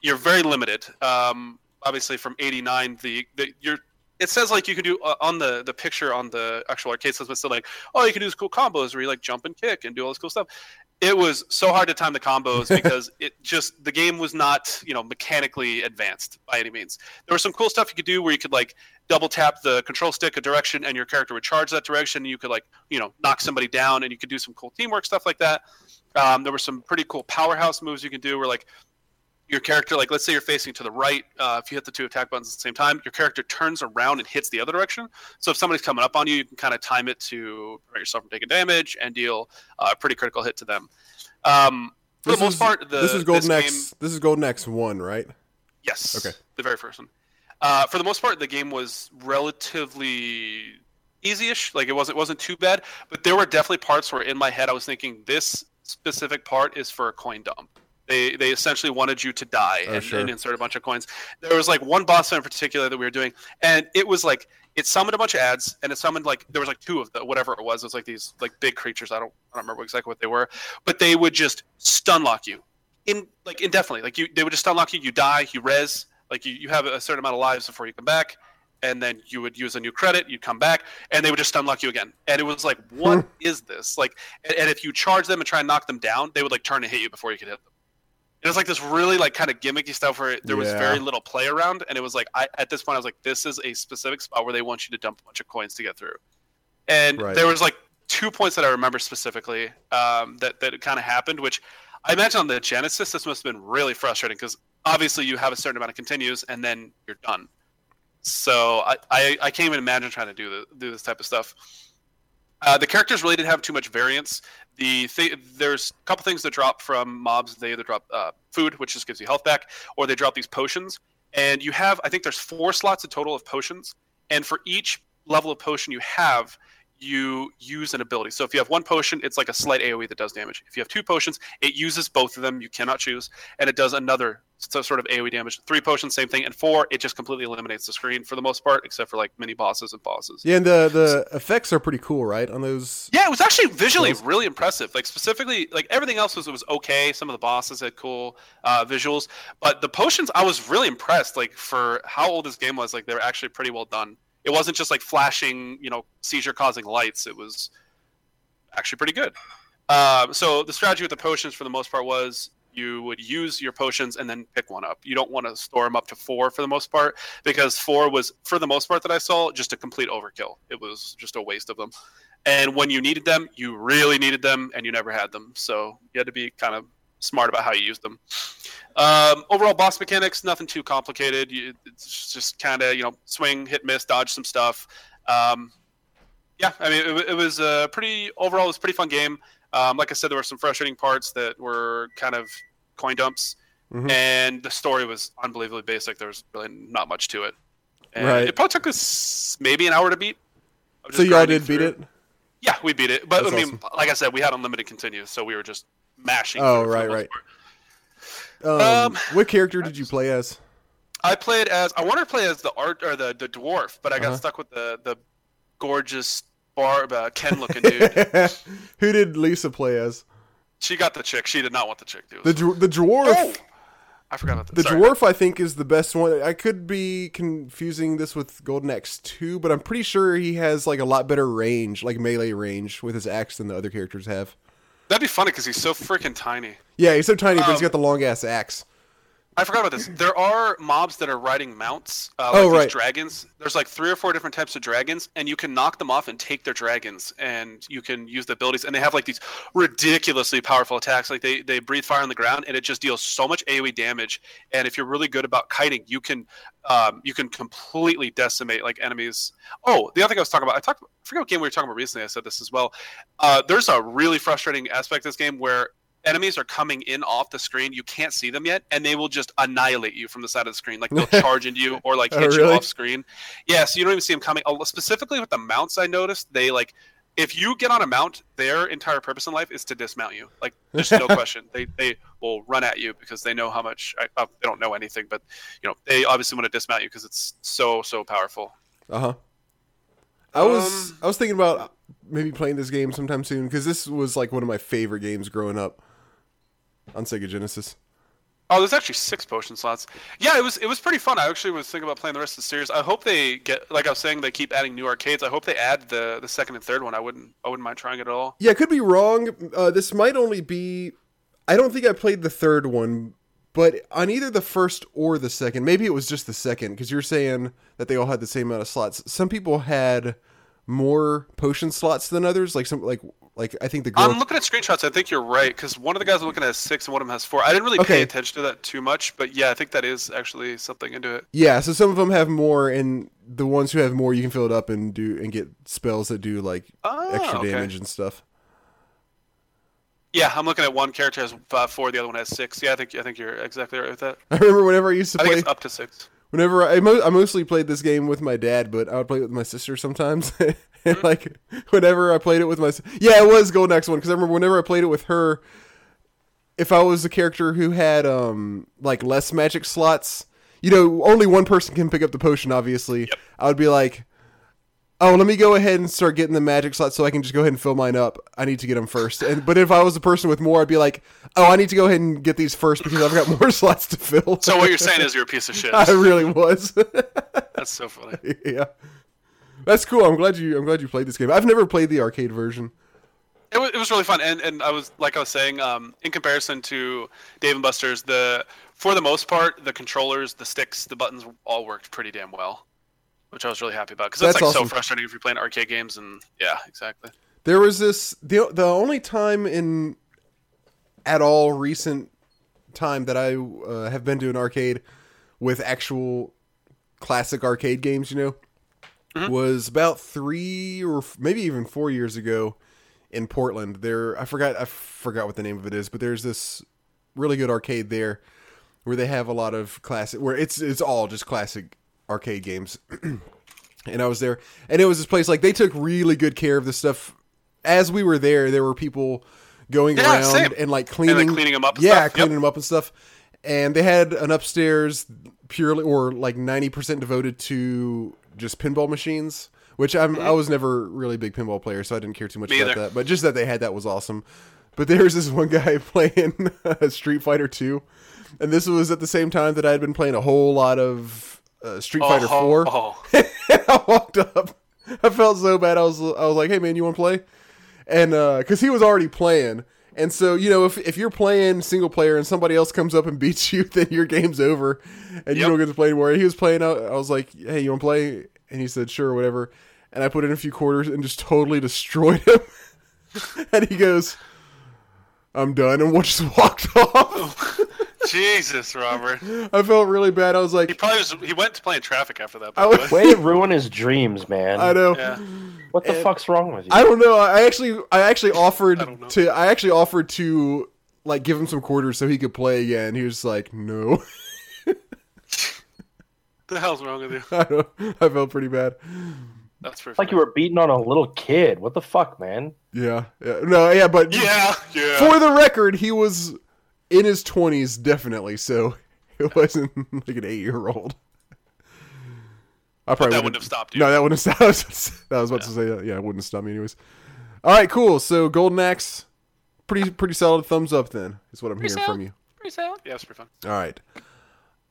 S3: You're very limited. Um, obviously, from '89, the, the you're. It says like you can do uh, on the the picture on the actual arcade system. Still like, oh, you can do these cool combos where you like jump and kick and do all this cool stuff. It was so hard to time the combos because it just the game was not you know mechanically advanced by any means. There was some cool stuff you could do where you could like double tap the control stick a direction and your character would charge that direction. And you could like you know knock somebody down and you could do some cool teamwork stuff like that. Um, there were some pretty cool powerhouse moves you could do where like your character like let's say you're facing to the right uh, if you hit the two attack buttons at the same time your character turns around and hits the other direction so if somebody's coming up on you you can kind of time it to prevent yourself from taking damage and deal uh, a pretty critical hit to them um, for
S1: This
S3: the most
S1: is-
S3: part the,
S1: this is Golden Axe. This is Golden Axe one, right?
S3: Yes.
S1: Okay.
S3: The very first one. Uh, for the most part, the game was relatively easy-ish. Like it wasn't wasn't too bad, but there were definitely parts where in my head I was thinking this specific part is for a coin dump. They they essentially wanted you to die
S1: Oh,
S3: and,
S1: sure.
S3: and insert a bunch of coins. There was like one boss fight in particular that we were doing, and it was like it summoned a bunch of ads, and it summoned like there was like two of the whatever it was. It was like these like big creatures. I don't I don't remember exactly what they were, but they would just stun lock you in like indefinitely. Like you, they would just unlock you. You die, you res. Like you, you have a certain amount of lives before you come back, and then you would use a new credit. You'd come back, and they would just unlock you again. And it was like, what hmm. is this? Like, and, and if you charge them and try and knock them down, they would like turn and hit you before you could hit them. It was like this really like kind of gimmicky stuff where there was
S1: Yeah.
S3: very little play around, and it was like I at this point I was like, this is a specific spot where they want you to dump a bunch of coins to get through. And
S1: Right.
S3: there was like two points that I remember specifically um, that that kind of happened, which I imagine on the Genesis this must have been really frustrating because obviously you have a certain amount of continues and then you're done. So I, I, I can't even imagine trying to do the, do this type of stuff. Uh, the characters really didn't have too much variance. The th- there's a couple things that drop from mobs. They either drop uh, food, which just gives you health back, or they drop these potions. And you have, I think there's four slots a total of potions. And for each level of potion you have, you use an ability. So if you have one potion, it's like a slight AoE that does damage. If you have two potions, it uses both of them. You cannot choose, and it does another sort of AoE damage. Three potions, same thing, and four, it just completely eliminates the screen for the most part, except for like mini bosses and bosses.
S1: Yeah, and the the effects are pretty cool, right? On those.
S3: Yeah, it was actually visually
S1: Those-
S3: really impressive. Like specifically, like everything else was was okay. Some of the bosses had cool uh, visuals, but the potions, I was really impressed. Like for how old this game was, like they were actually pretty well done. It wasn't just like flashing, you know, seizure causing lights. It was actually pretty good. Um, so the strategy with the potions, for the most part, was you would use your potions and then pick one up. You don't want to store them up to four for the most part because four was, for the most part that I saw, just a complete overkill. It was just a waste of them. And when you needed them, you really needed them, and you never had them. So you had to be kind of smart about how you use them. Um, overall, boss mechanics, nothing too complicated. You, it's just kind of you know swing, hit, miss, dodge some stuff. Um, yeah, I mean it, it was a pretty overall. It was a pretty fun game. Um, like I said, there were some frustrating parts that were kind of coin dumps,
S1: Mhm.
S3: and the story was unbelievably basic. There was really not much to it. And
S1: Right.
S3: It probably took us maybe an hour to beat.
S1: So y'all did beat it.
S3: Yeah, we beat it. But
S1: That's
S3: I mean, like I said, we had unlimited continues, so we were just mashing.
S1: Oh, right, right. Um,
S3: Um,
S1: what character did you play as?
S3: I played as I wanted to play as the art or the the dwarf, but I got
S1: Uh-huh.
S3: stuck with the the gorgeous barb uh, Ken looking dude.
S1: Who did Lisa play as?
S3: she got the chick. She did not want the chick, dude.
S1: The the dwarf.
S3: Oh! I forgot about that.
S1: The
S3: Sorry.
S1: dwarf, I think, is the best one. I could be confusing this with Golden Axe 2, but I'm pretty sure he has like a lot better range, like melee range, with his axe than the other characters have.
S3: That'd be funny because he's so freaking tiny.
S1: Yeah, he's so tiny, but he's
S3: um,
S1: got the long ass axe.
S3: I forgot about this. There are mobs that are riding mounts. Uh, like
S1: Oh,
S3: these
S1: right.
S3: Dragons. There's like three or four different types of dragons, and you can knock them off and take their dragons, and you can use the abilities. And they have like these ridiculously powerful attacks. Like they they breathe fire on the ground, and it just deals so much AOE damage. And if you're really good about kiting, you can um, you can completely decimate like enemies. Oh, the other thing I was talking about, I talked. I forget what game we were talking about recently. I said this as well. Uh, there's a really frustrating aspect of this game where enemies are coming in off the screen. You can't see them yet, and they will just annihilate you from the side of the screen. Like they'll charge into you or like
S1: Oh,
S3: hit you off screen. Yeah, so you don't even see them coming. Oh, Specifically with the mounts, I noticed they like. If you get on a mount, their entire purpose in life is to dismount you. Like, there's no question. They they will run at you because they know how much. I, uh, they don't know anything, but you know they obviously want to dismount you because it's so so powerful.
S1: Uh huh. I was
S3: Um,
S1: I was thinking about maybe playing this game sometime soon because this was like one of my favorite games growing up on Sega Genesis.
S3: Oh, there's actually six potion slots. Yeah, it was it was pretty fun. I actually was thinking about playing the rest of the series. I hope they get like I was saying they keep adding new arcades. I hope they add the the second and third one. I wouldn't I wouldn't mind trying it at all.
S1: Yeah, I could be wrong. Uh, this might only be. I don't think I played the third one, but on either the first or the second, maybe it was just the second because you're saying that they all had the same amount of slots. Some people had more potion slots than others. Like some like like I think the girl.
S3: I'm looking at screenshots. I think you're right because one of the guys I'm looking at has six and one of them has four. I didn't really
S1: Okay.
S3: pay attention to that too much, but yeah, I think that is actually something into it.
S1: yeah, so some of them have more, and the ones who have more, you can fill it up and do and get spells that do like
S3: Oh,
S1: extra
S3: okay.
S1: damage and stuff.
S3: Yeah, I'm looking at one character has uh, four, the other one has six. Yeah, I think I think you're exactly right with that.
S1: I remember whenever I used to
S3: I
S1: play.
S3: it's up to six.
S1: Whenever I, I mostly played this game with my dad, but I would play it with my sister sometimes. and like whenever I played it with my yeah, it was Golden Axe one because I remember whenever I played it with her, if I was a character who had um like less magic slots, you know, only one person can pick up the potion. Obviously, I would be like, oh, let me go ahead and start getting the magic slots so I can just go ahead and fill mine up. I need to get them first. And but if I was a person with more, I'd be like, oh, I need to go ahead and get these first because I've got more slots to fill.
S3: So what you're saying is you're a piece of shit.
S1: I really was.
S3: That's so funny.
S1: yeah, that's cool. I'm glad you. I'm glad you played this game. I've never played the arcade version.
S3: It was, it was really fun, and, and I was like I was saying, um, in comparison to Dave and Buster's, the for the most part, the controllers, the sticks, the buttons all worked pretty damn well, which I was really happy about because that's,
S1: That's
S3: like
S1: awesome.
S3: so frustrating if you're playing arcade games, and yeah, exactly.
S1: There was this the the only time in at all recent time that I uh, have been to an arcade with actual classic arcade games, you know,
S3: Mm-hmm.
S1: was about three or f- maybe even four years ago in Portland. There, I forgot I forgot what the name of it is, but there's this really good arcade there where they have a lot of classic where it's it's all just classic arcade games. and I was there, and it was this place like they took really good care of the stuff. As we were there, there were people going
S3: Yeah,
S1: around
S3: same.
S1: and like cleaning,
S3: cleaning them up and
S1: yeah,
S3: stuff. Yep.
S1: cleaning them up and stuff. And they had an upstairs purely or like ninety percent devoted to just pinball machines. Which I'm I was never really a big pinball player, so I didn't care too much
S3: Mm-hmm. Me
S1: about
S3: either.
S1: that. But just that they had that was awesome. But there was this one guy playing Street Fighter Two, and this was at the same time that I had been playing a whole lot of uh, Street Fighter
S3: oh,
S1: Four.
S3: Oh,
S1: I walked up. I felt so bad. I was I was like, "Hey man, you want to play?" And because he was already playing, and so you know, if if you're playing single player and somebody else comes up and beats you, then your game's over, and you don't get to play anymore. He was playing. I, I was like, "Hey, you want to play?" And he said, "Sure, whatever." And I put in a few quarters and just totally destroyed him. and he goes, "I'm done," and just walked off.
S3: Jesus, Robert.
S1: I felt really bad. I was like, He
S3: probably was, he went to play in traffic after that.
S1: I
S3: By the
S1: was-
S3: way.
S2: Way to ruin his dreams, man.
S1: I know.
S3: Yeah.
S2: What the
S1: And-
S2: fuck's wrong with you?
S1: I don't know. I actually, I actually offered
S3: I
S1: to, I actually offered to like give him some quarters so he could play again. He was like, no.
S3: the hell's wrong with you?
S1: I, don't, I felt pretty bad.
S3: That's pretty.
S2: It's like you were beating on a little kid. What the fuck, man?
S1: Yeah, yeah. no, yeah, but
S3: Yeah, yeah.
S1: for the record, he was in his twenties, definitely. So it wasn't like an eight-year-old. I probably
S3: that wouldn't have stopped you.
S1: No, that wouldn't have stopped. I was about to say that. Yeah, it wouldn't have stopped me anyways. All right, cool. So Golden Axe, pretty pretty solid thumbs up. Then is what I'm hearing from you. Pretty solid.
S3: Yeah, it's pretty fun.
S1: All right.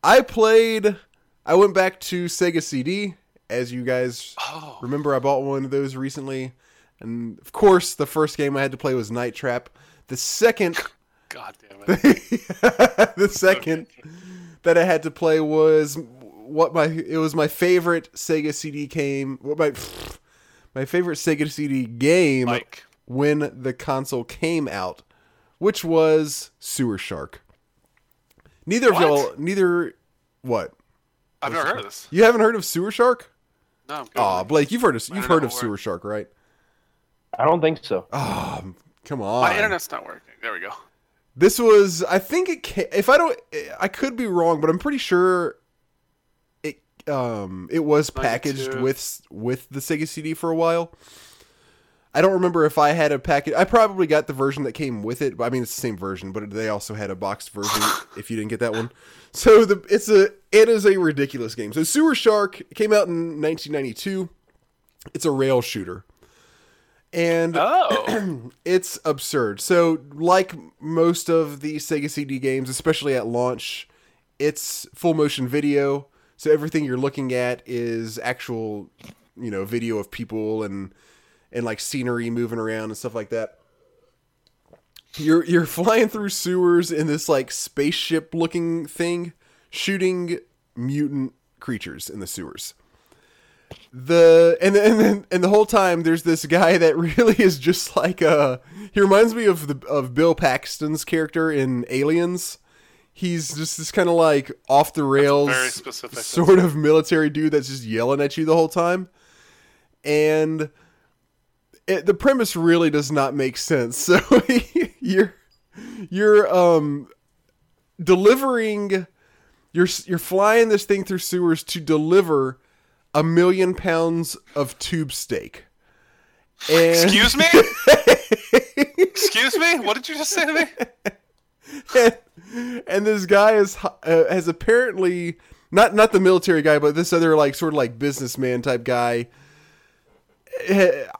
S1: I played. I went back to Sega CD. As you guys
S3: Oh,
S1: remember, I bought one of those recently, and of course, the first game I had to play was Night Trap. The second,
S3: god damn it.
S1: the second that I had to play was what my it was my favorite Sega CD game. What my my favorite Sega CD game
S3: Mike.
S1: when the console came out, which was Sewer Shark. Neither of y'all, neither what?
S3: I've never heard of this.
S1: You haven't heard of Sewer Shark?
S3: No, I'm good.
S1: Blake, you've heard of you've heard of Sewer. Shark, right?
S2: I don't think so.
S1: Oh, come on.
S3: My internet's not working. There we go.
S1: This was, I think it. If I don't, I could be wrong, but I'm pretty sure it. Um, it was packaged
S3: 92.
S1: with with the Sega CD for a while. I don't remember if I had a package. I probably got the version that came with it. But I mean, it's the same version, but they also had a boxed version. if you didn't get that one, so the it's a it is a ridiculous game. So Sewer Shark came out in 1992. It's a rail shooter, and
S3: Oh,
S1: it's absurd. So, like most of the Sega CD games, especially at launch, it's full motion video. So everything you're looking at is actual, you know, video of people and and like scenery moving around and stuff like that. You're you're flying through sewers in this like spaceship looking thing, shooting mutant creatures in the sewers the and and then and the whole time there's this guy that really is just like uh he reminds me of the of Bill Paxton's character in Aliens. He's just this kind of like off the rails
S3: very specific.
S1: sort of military dude that's just yelling at you the whole time. And it, the premise really does not make sense. So you're you're um delivering you're you're flying this thing through sewers to deliver a million pounds of tube steak. And,
S3: excuse me. excuse me. What did you just say to me?
S1: and, this guy is uh, has apparently not not the military guy, but this other like sort of like businessman type guy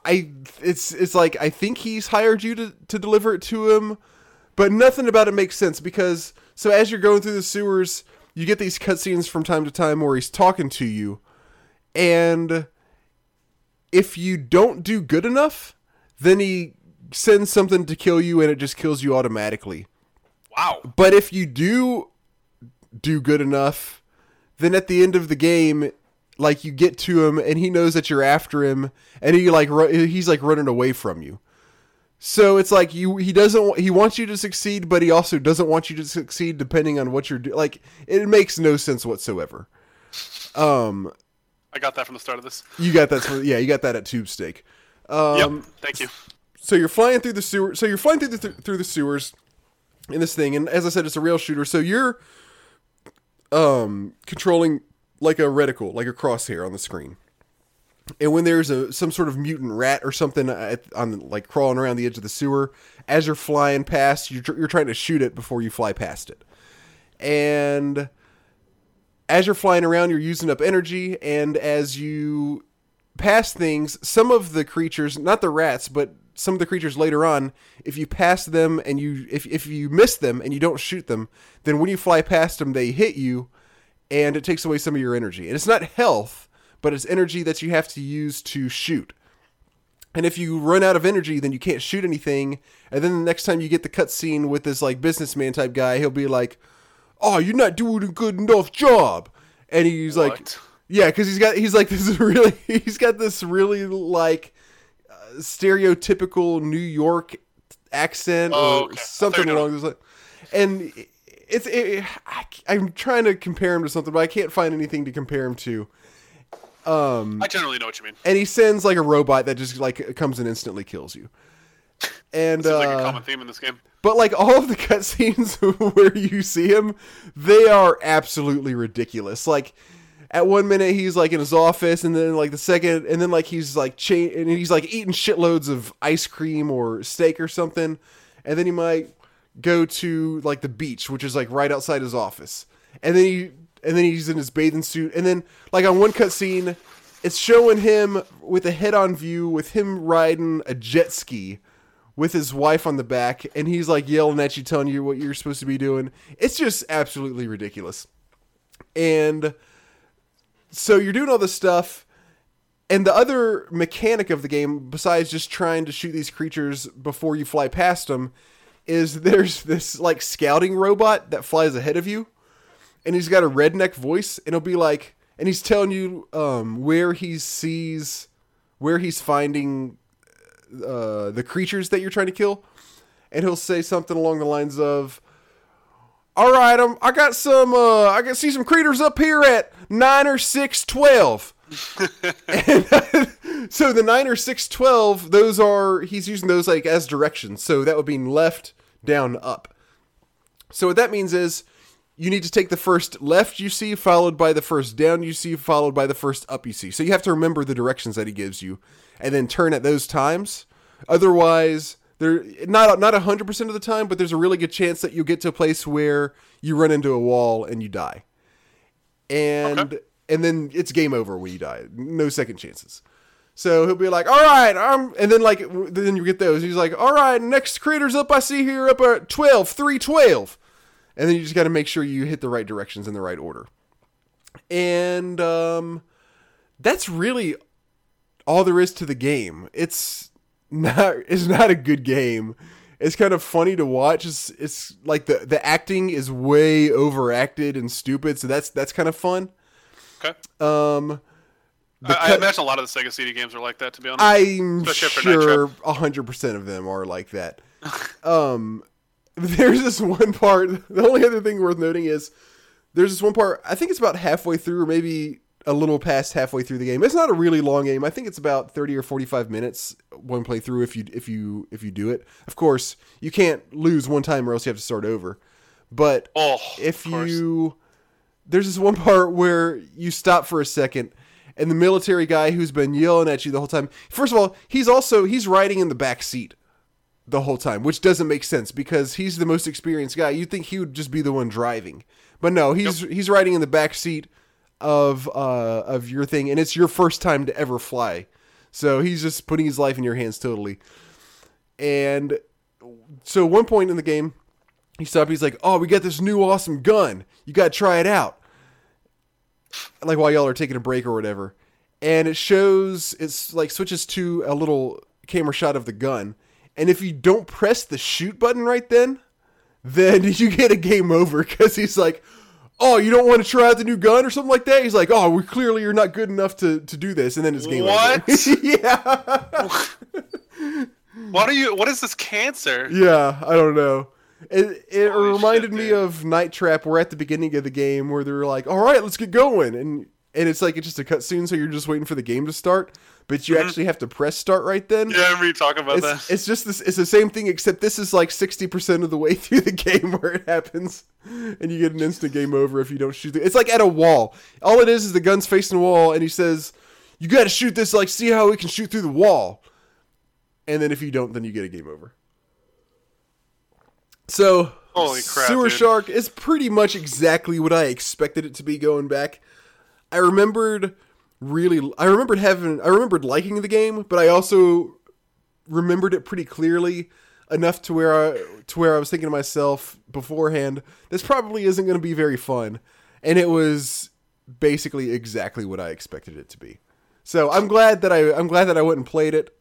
S1: I it's it's like I think he's hired you to to deliver it to him, but nothing about it makes sense because so as you're going through the sewers, you get these cutscenes from time to time where he's talking to you, and if you don't do good enough, then he sends something to kill you and it just kills you automatically.
S3: Wow.
S1: But if you do do good enough, then at the end of the game, like you get to him and he knows that you're after him and he like he's like running away from you. So it's like you he doesn't he wants you to succeed, but he also doesn't want you to succeed depending on what you're doing. Like it makes no sense whatsoever. Um,
S3: I got that from the start of this.
S1: you got that? from- Yeah, you got that at Tube Steak. Um,
S3: yep. Thank you.
S1: so you're flying through the sewer. So you're flying through the th- through the sewers in this thing, and as I said, it's a rail shooter. So you're um controlling like a reticle, like a crosshair on the screen. And when there's a some sort of mutant rat or something at, on like crawling around the edge of the sewer, as you're flying past, you're tr- you're trying to shoot it before you fly past it. And as you're flying around, you're using up energy, and as you pass things, some of the creatures, not the rats, but some of the creatures later on, if you pass them and you if if you miss them and you don't shoot them, then when you fly past them, they hit you, and it takes away some of your energy. And it's not health, but it's energy that you have to use to shoot. And if you run out of energy, then you can't shoot anything. And then the next time you get the cutscene with this like businessman type guy, he'll be like, "Oh, you're not doing a good enough job," and he's like, "Yeah," because he's got he's like this is really he's got this really like uh, stereotypical New York accent
S3: Oh,
S1: or
S3: okay.
S1: Something along those lines. And it's it, I, I'm trying to compare him to something, but I can't find anything to compare him to.
S3: Um, I generally know what you mean.
S1: And he sends like a robot that just like comes and instantly kills you. And
S3: Seems like a
S1: uh,
S3: common theme in this game.
S1: but like all of the cutscenes where you see him, they are absolutely ridiculous. Like at one minute he's like in his office, and then like the second, and then like he's like cha- and he's like eating shitloads of ice cream or steak or something, and then he might go to like the beach, which is like right outside his office, and then he and then he's in his bathing suit, and then like on one cutscene, it's showing him with a head-on view with him riding a jet ski with his wife on the back and he's like yelling at you telling you what you're supposed to be doing. It's just absolutely ridiculous. And so you're doing all this stuff and the other mechanic of the game besides just trying to shoot these creatures before you fly past them is there's this like scouting robot that flies ahead of you and he's got a redneck voice and he'll be like and he's telling you um, where he sees where he's finding uh, the creatures that you're trying to kill, and he'll say something along the lines of, "All right, um, I got some, uh, I can see some creatures up here at nine or six twelve. and, so the nine or six twelve, those are he's using those like as directions. So that would mean left, down, up. So what that means is you need to take the first left you see, followed by the first down you see, followed by the first up you see. So you have to remember the directions that he gives you, and then turn at those times. Otherwise, there not not hundred percent of the time, but there's a really good chance that you'll get to a place where you run into a wall and you die, and
S3: Okay.
S1: and then it's game over when you die. No second chances. So he'll be like, "All right, I'm," and then like then you get those. He's like, "All right, next critters up. I see here up at 12, 3, 12. and then you just got to make sure you hit the right directions in the right order. And um, that's really all there is to the game. It's not it's not a good game. It's kind of funny to watch. It's, it's like the the acting is way overacted and stupid, so that's that's kind of fun.
S3: Okay.
S1: Um,
S3: I, I imagine a lot of the Sega CD games are like that. To be honest.
S1: I'm
S3: Especially
S1: sure hundred percent of them are like that. um, there's this one part. The only other thing worth noting is there's this one part. I think it's about halfway through, or maybe a little past halfway through the game. It's not a really long game. I think it's about thirty or forty-five minutes one playthrough if you if you if you do it. Of course, you can't lose one time or else you have to start over. But
S3: oh,
S1: if you there's this one part where you stop for a second and the military guy who's been yelling at you the whole time first of all he's also he's riding in the back seat the whole time which doesn't make sense because he's the most experienced guy you'd think he would just be the one driving but no he's he's riding in the back seat of uh of your thing and it's your first time to ever fly So he's just putting his life in your hands totally. And so one point in the game, he stopped. He's like, "Oh, we got this new awesome gun. You got to try it out." Like while y'all are taking a break or whatever, and it shows it's like switches to a little camera shot of the gun, and if you don't press the shoot button right then, then you get a game over because he's like, "Oh, you don't want to try out the new gun or something like that." He's like, "Oh, we clearly you're not good enough to to do this," and then it's game
S3: What?
S1: over. yeah.
S3: What are you? What is this cancer?
S1: Yeah, I don't know. It it
S3: Holy
S1: reminded
S3: shit,
S1: me of Night Trap, We're at the beginning of the game, where they're like, "All right, let's get going," and and it's like it's just a cutscene, so you're just waiting for the game to start, but you mm-hmm. actually have to press start right then.
S3: Yeah, I remember you talking about
S1: It's,
S3: that.
S1: it's just this. It's the same thing, except this is like sixty percent of the way through the game where it happens, and you get an instant game over if you don't shoot. The, it's like at a wall. All it is is the gun's facing the wall, and he says, "You got to shoot this. Like, see how we can shoot through the wall." And then if you don't, then you get a game over. So,
S3: Holy crap,
S1: Sewer
S3: dude.
S1: Shark is pretty much exactly what I expected it to be going back. I remembered really I remembered having I remembered liking the game, but I also remembered it pretty clearly enough to where I to where I was thinking to myself beforehand, this probably isn't going to be very fun. And it was basically exactly what I expected it to be. So, I'm glad that I I'm glad that I went and played it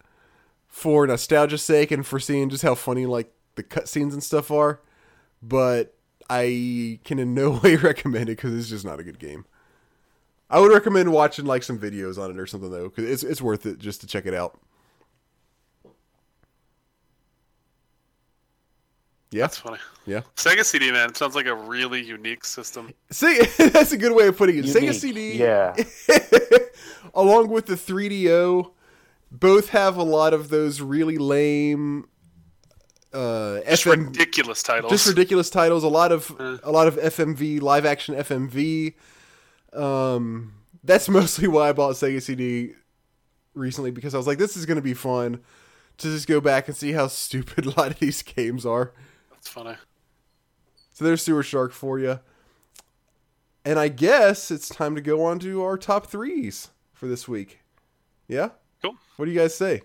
S1: for nostalgia's sake and for seeing just how funny like the cutscenes and stuff are. But I can in no way recommend it because it's just not a good game. I would recommend watching like some videos on it or something though, because it's it's worth it just to check it out. Yeah,
S3: That's funny.
S1: yeah.
S3: Sega CD man sounds like a really unique system.
S1: See, that's a good way of putting it. Sega CD,
S2: Yeah.
S1: along with the 3DO, both have a lot of those really lame uh,
S3: Just
S1: FM
S3: ridiculous titles.
S1: just ridiculous titles. A lot of
S3: Uh.
S1: a lot of FMV live action FMV. Um, that's mostly why I bought Sega CD recently because I was like, this is going to be fun to just go back and see how stupid a lot of these games are.
S3: That's funny.
S1: So there's Sewer Shark for you. And I guess it's time to go on to our top threes for this week. Yeah?
S3: Cool.
S1: What do you guys say?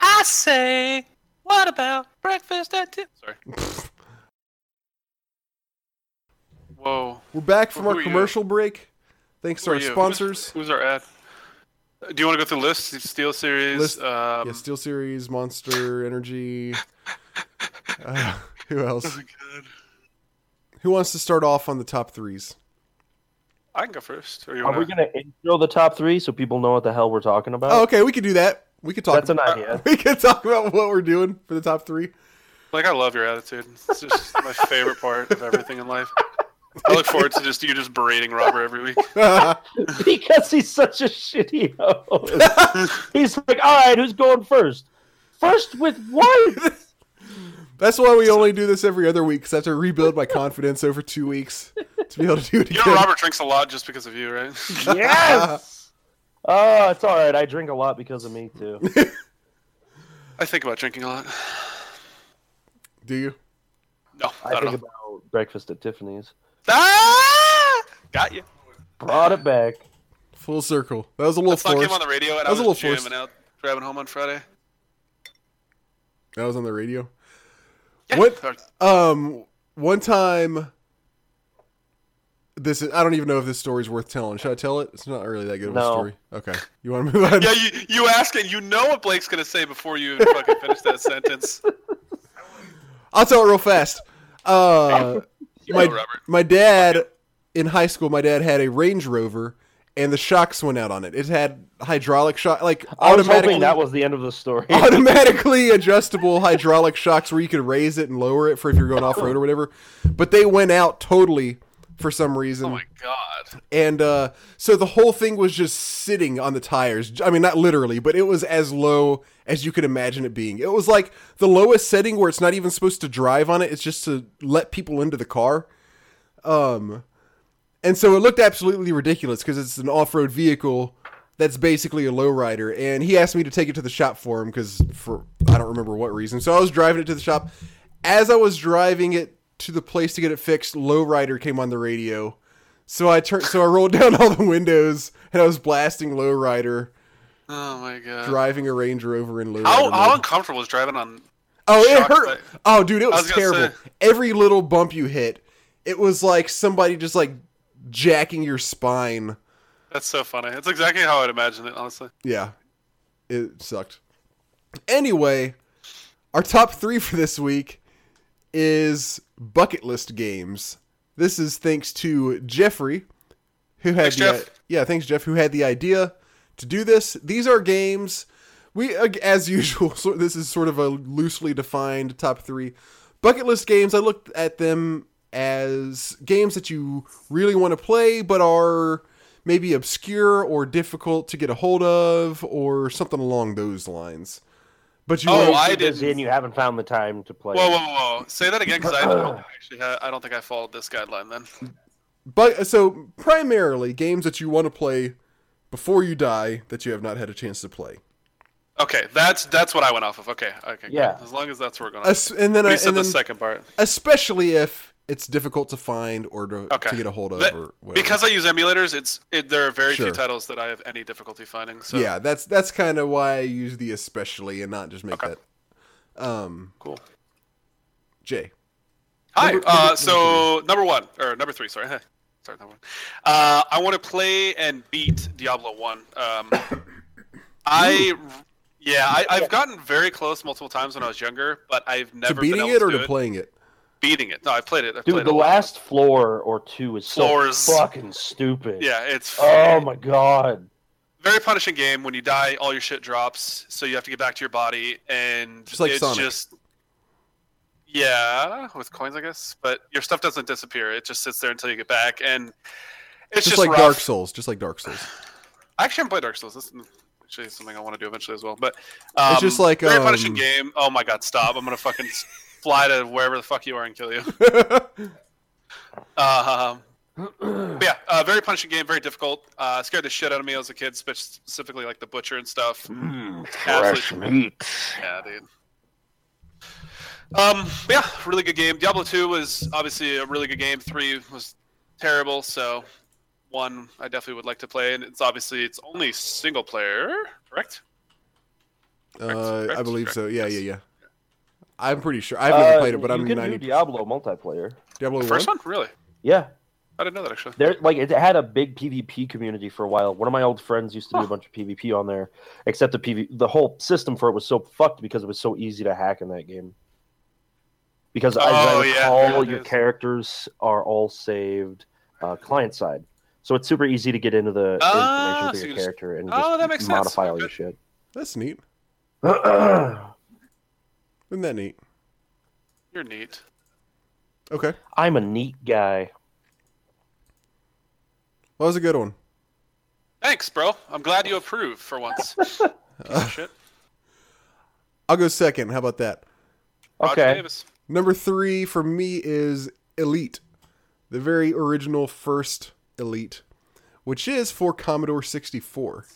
S3: I say, what about breakfast at two? Sorry. Whoa.
S1: We're back from
S3: Who
S1: our
S3: are you?
S1: commercial break. Thanks to our
S3: you?
S1: sponsors.
S3: Who's, who's our ad? Uh, Do you want to go through lists? SteelSeries.
S1: List-
S3: Um,
S1: yeah, SteelSeries, Monster Energy. Uh, who else?
S3: oh God.
S1: Who wants to start off on the top threes?
S3: I can go first. Or you
S2: Are
S3: wanna...
S2: we gonna intro the top three so people know what the hell we're talking about?
S1: Oh, okay, we could do that. We could talk.
S2: That's an idea.
S1: we could talk about what we're doing for the top three.
S3: Like, I love your attitude. It's just my favorite part of everything in life. I look forward to just you just berating Robert every week.
S2: because he's such a shitty host. he's like, all right, who's going first? First with what?
S1: That's why we only do this every other week because I have to rebuild my confidence over two weeks to be able to do it
S3: You
S1: again.
S3: know Robert drinks a lot just because of you, right?
S2: yes. Oh, it's all right. I drink a lot because of me too.
S3: I think about drinking a lot.
S1: do you?
S3: No,
S2: I
S3: not at
S2: think
S3: all.
S2: about breakfast at Tiffany's.
S3: Ah! Got you.
S2: Brought it back.
S1: Full circle. That was a little
S3: That's not
S1: forced.
S3: him on the radio, and
S1: That
S3: I
S1: was
S3: was,
S1: a little
S3: jamming
S1: forced.
S3: out, driving home on Friday.
S1: That was on the radio.
S3: Yeah.
S1: What? Um, one time. This is, I don't even know if this story's worth telling. Should I tell it? It's not really that good of a story. Okay, you want to move on?
S3: Yeah, you you ask it, you know what Blake's gonna say before you even fucking finish that sentence.
S1: I'll tell it real fast. Uh,
S3: You
S1: my
S3: go, Robert.
S1: my dad in high school, my dad had a Range Rover, and the shocks went out on it. It had hydraulic shock, like
S2: I was
S1: automatically
S2: hoping that was the end of the story.
S1: automatically adjustable hydraulic shocks where you could raise it and lower it for if you're going off road or whatever. But they went out totally for some reason.
S3: Oh my god.
S1: and uh, so the whole thing was just sitting on the tires. I mean, not literally, but it was as low as you could imagine it being. It was like the lowest setting where it's not even supposed to drive on it; it's just to let people into the car. Um, and so it looked absolutely ridiculous because it's an off-road vehicle that's basically a lowrider. And he asked me to take it to the shop for him because for I don't remember what reason. So I was driving it to the shop. As I was driving it to the place to get it fixed, lowrider came on the radio. So I turned, so I rolled down all the windows and I was blasting lowrider
S3: Oh my god.
S1: driving a Range Rover in low.
S3: How how uncomfortable was driving on?
S1: Oh, it hurt. Oh, dude, it was,
S3: was
S1: terrible.
S3: say-
S1: Every little bump you hit, it was like somebody just like jacking your spine.
S3: That's so funny. It's exactly how I'd imagine it, honestly.
S1: Yeah, it sucked. Anyway, our top three for this week is bucket list games. This is thanks to Jeffrey, who had
S3: Thanks,
S1: the
S3: Jeff.
S1: yeah, thanks Jeff, who had the idea to do this. These are games we, as usual. So this is sort of a loosely defined top three bucket list games. I looked at them as games that you really want to play, but are maybe obscure or difficult to get a hold of, or something along those lines. But you,
S3: Oh, I didn't-
S2: and you haven't found the time to play.
S3: Whoa, whoa, whoa! Say that again, because I don't actually. Ha- I don't think I followed this guideline. Then.
S1: but so primarily games that you want to play before you die that you have not had a chance to play.
S3: Okay, that's that's what I went off of. Okay, okay. good.
S2: Yeah.
S3: As long as that's where we're going.
S1: Es- and then, I,
S3: said
S1: and
S3: the
S1: then
S3: second part.
S1: especially if it's difficult to find or to,
S3: Okay.
S1: to get a hold of
S3: That-
S1: or
S3: because I use emulators, it's it, there are very
S1: Sure.
S3: few titles that I have any difficulty finding. So
S1: yeah, that's that's kind of why I use the especially and not just make
S3: Okay.
S1: that. Um,
S3: cool.
S1: Jay,
S3: Hi.
S1: Number-
S3: uh,
S1: number-
S3: so number one or number three? Sorry. Sorry, number one. Uh, I want to play and beat Diablo one. Um, I yeah, I, I've gotten very close multiple times when I was younger, but I've
S1: to
S3: never been
S1: beating
S3: able
S1: it or
S3: to
S1: to
S3: do
S1: playing it?
S3: Beating it. No, I played it. I
S2: Dude,
S3: played
S2: the
S3: it a lot.
S2: last floor or two is so fucking stupid.
S3: Yeah, it's
S2: Oh my god.
S3: very punishing game. When you die, all your shit drops, so you have to get back to your body, and
S1: Just like
S3: it's
S1: Sonic.
S3: just yeah, with coins, I guess. But your stuff doesn't disappear; it just sits there until you get back, and it's
S1: Just,
S3: just,
S1: like
S3: rough.
S1: Dark Souls, just like Dark Souls.
S3: I actually haven't played Dark Souls. This actually something I want to do eventually as well. But um,
S1: It's just like,
S3: very
S1: um,
S3: punishing game. Oh my god, stop! I'm gonna fucking s- fly to wherever the fuck you are and kill you. Um, but yeah, uh, very punishing game, very difficult. Uh, scared the shit out of me as a kid, specifically like the butcher and stuff.
S2: Mm,
S3: fresh
S2: fresh meat.
S3: Yeah, dude. Um, yeah, really good game. Diablo 2 was obviously a really good game. 3 was terrible, so 1 I definitely would like to play and it's obviously it's only single player, correct?
S1: uh,
S3: correct,
S1: I believe
S3: correct,
S1: so. Yeah,
S3: yes.
S1: yeah, yeah. I'm pretty sure. I've never
S2: Uh,
S1: played it, but
S2: you
S1: I'm
S2: can
S1: 90.
S2: do Diablo multiplayer.
S1: Diablo
S3: The first one? Really?
S2: Yeah,
S3: I didn't know that actually.
S2: there like it had a big PvP community for a while. One of my old friends used to do a bunch of PvP on there, except the PV the whole system for it was so fucked because it was so easy to hack in that game. Because as
S3: Oh,
S2: I
S3: yeah,
S2: recall, your
S3: is.
S2: characters are all saved uh, client side, so it's super easy to get into the
S3: Ah,
S2: information for
S3: so
S2: your
S3: just-
S2: character and
S3: Oh,
S2: just
S3: that makes sense.
S2: modify all your
S3: Okay.
S2: shit.
S1: That's neat.
S2: I'm
S1: Isn't that neat?
S3: You're neat.
S1: Okay.
S2: I'm a neat guy.
S1: Well, that was a good one.
S3: Thanks, bro. I'm glad you approve for once. Piece of shit.
S1: I'll go second. How about that?
S2: Okay.
S3: Davis.
S1: Number three for me is Elite, the very original first Elite, which is for Commodore 64.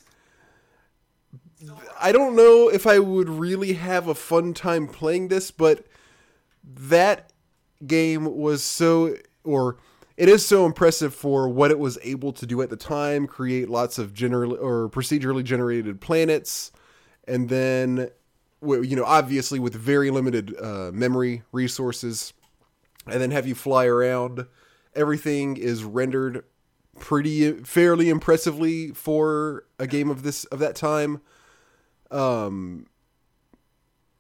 S1: I don't know if I would really have a fun time playing this, but that game was so, or it is so impressive for what it was able to do at the time create lots of general or procedurally generated planets, and then you know, obviously with very limited uh, memory resources, and then have you fly around. Everything is rendered pretty fairly impressively for a game of this of that time. Um,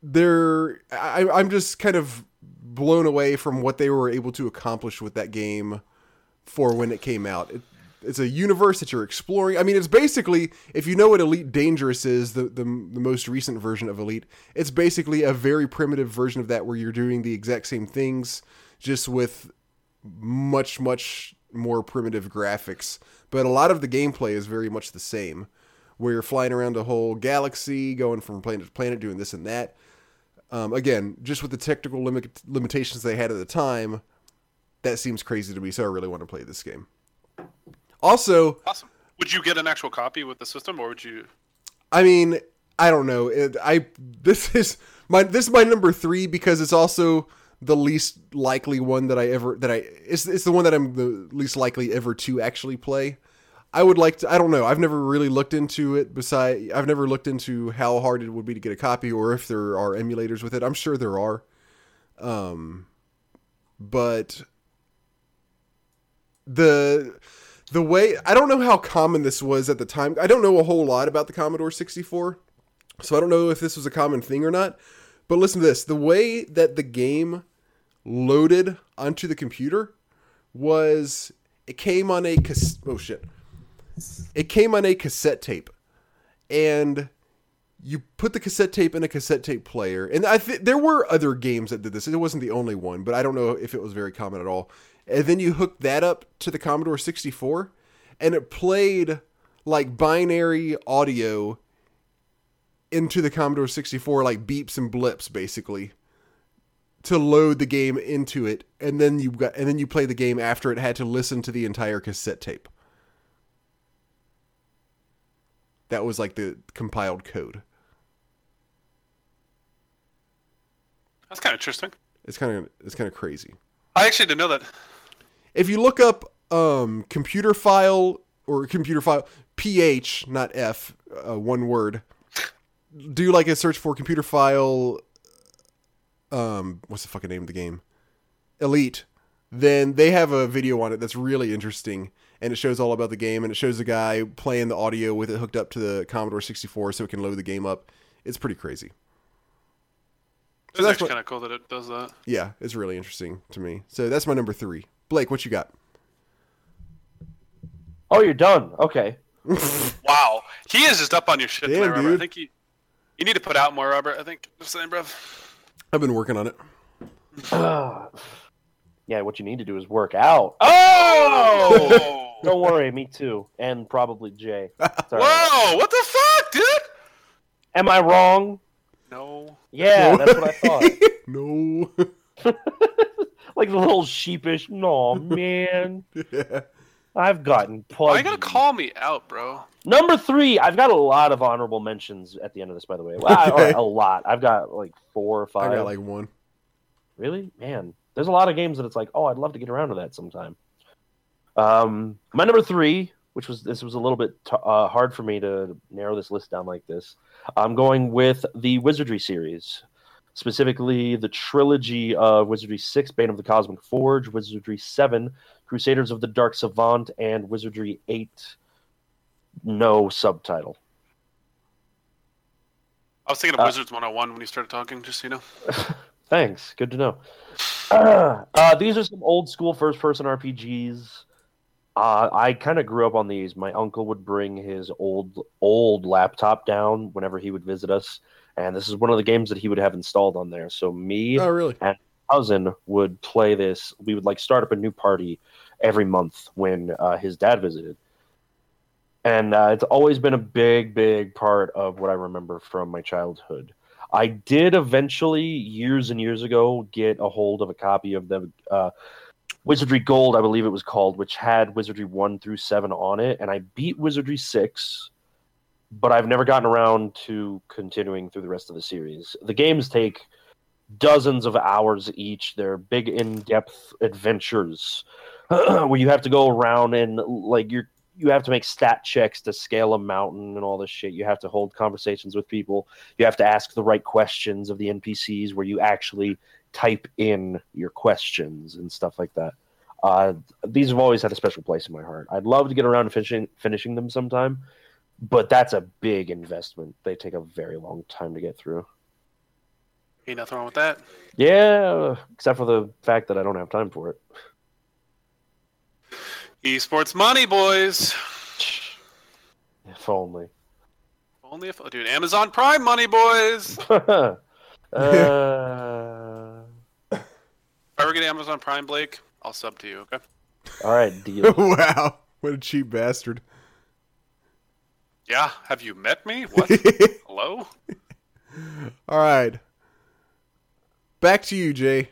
S1: there, I, I'm just kind of blown away from what they were able to accomplish with that game for when it came out. It, it's a universe that you're exploring. I mean, it's basically if you know what Elite Dangerous is, the, the the most recent version of Elite, it's basically a very primitive version of that where you're doing the exact same things, just with much much more primitive graphics. But a lot of the gameplay is very much the same, where you're flying around a whole galaxy, going from planet to planet, doing this and that. Um, again, just with the technical limit- limitations they had at the time, that seems crazy to me. So I really want to play this game. Also,
S3: Awesome. Would you get an actual copy with the system, or would you?
S1: I mean, I don't know. It, I this is my this is my number three because it's also the least likely one that I ever that I it's it's the one that I'm the least likely ever to actually play. I would like to. I don't know. I've never really looked into it. Beside, I've never looked into how hard it would be to get a copy, or if there are emulators with it. I'm sure there are. Um, but the the way I don't know how common this was at the time. I don't know a whole lot about the Commodore 64, so I don't know if this was a common thing or not. But listen to this: the way that the game loaded onto the computer was it came on a cas- oh shit. It came on a cassette tape. And you put the cassette tape in a cassette tape player. And i th- there were other games that did this. It wasn't the only one but i don't know if it was very common at all. And then you hooked that up to the commodore 64 and it played like binary audio into the commodore 64 like beeps and blips basically to load the game into it and then you got and then you play the game after it had to listen to the entire cassette tape that was like the compiled code
S3: That's kind of interesting.
S1: it's kind of it's kind of crazy
S3: I actually didn't know that.
S1: if you look up um Computerphile or Computerphile ph not f uh, one word do like a search for Computerphile um what's the fucking name of the game elite then they have a video on it that's really interesting and it shows all about the game and it shows a guy playing the audio with it hooked up to the commodore 64 so it can load the game up it's pretty crazy
S3: It's
S1: that's
S3: actually kind of cool that it does that.
S1: yeah it's really interesting to me so that's my number three blake what you got
S2: Oh, you're done. Okay.
S3: Wow, he is just up on your shit
S1: Damn,
S3: tonight, Robert. I think you you need to put out more, Robert. I think just saying, bro.
S1: I've been working on it
S2: yeah, what you need to do is work out.
S3: Oh!
S2: Don't worry, me too, and probably Jay. It's all right.
S3: Whoa! What the fuck, dude?
S2: Am I wrong?
S3: No.
S2: Yeah, that's what I thought.
S1: no
S2: like the little sheepish. No, man,
S1: yeah.
S2: I've gotten
S3: Why
S2: pudgy.
S3: you gotta call me out, bro?
S2: Number three, I've got a lot of honorable mentions at the end of this, by the way. Well,
S1: Okay.
S2: a lot. I've got like four or five.
S1: I
S2: five.
S1: got like one.
S2: Really? Man, there's a lot of games that it's like, oh, I'd love to get around to that sometime. Um, my number three, which was this was a little bit t- uh, hard for me to narrow this list down like this. I'm going with the Wizardry series, specifically the trilogy of Wizardry Six, Bane of the Cosmic Forge, Wizardry Seven, Crusaders of the Dark Savant, and Wizardry Eight. No subtitle.
S3: I was thinking of
S2: Uh,
S3: Wizards 101 when you started talking, just so you know.
S2: Thanks. Good to know. Uh, these are some old school first person RPGs. Uh, I kind of grew up on these. My uncle would bring his old old laptop down whenever he would visit us, and this is one of the games that he would have installed on there. So me,
S1: Oh, really?
S2: Cousin would play this. We would like start up a new party every month when uh, his dad visited, and uh, it's always been a big, big part of what I remember from my childhood. I did eventually, years and years ago, get a hold of a copy of the uh, Wizardry Gold, I believe it was called, which had Wizardry one through seven on it, and I beat Wizardry six. But I've never gotten around to continuing through the rest of the series. The games take dozens of hours each. They're big, in-depth adventures where you have to go around and like you're you have to make stat checks to scale a mountain and all this shit. You have to hold conversations with people. You have to ask the right questions of the NPCs where you actually type in your questions and stuff like that. Uh, these have always had a special place in my heart. I'd love to get around to finishing finishing them sometime, but that's a big investment. They take a very long time to get through.
S3: Ain't nothing wrong with that.
S2: Yeah, except for the fact that I don't have time for it.
S3: Esports money, boys.
S2: If only.
S3: Only if, oh, dude, Amazon Prime money, boys.
S2: uh,
S3: If I ever get Amazon Prime, Blake, I'll sub to you. Okay.
S2: all right, deal.
S1: wow. What a cheap bastard.
S3: Yeah. Have you met me? What? Hello.
S1: All right. Back to you, Jay.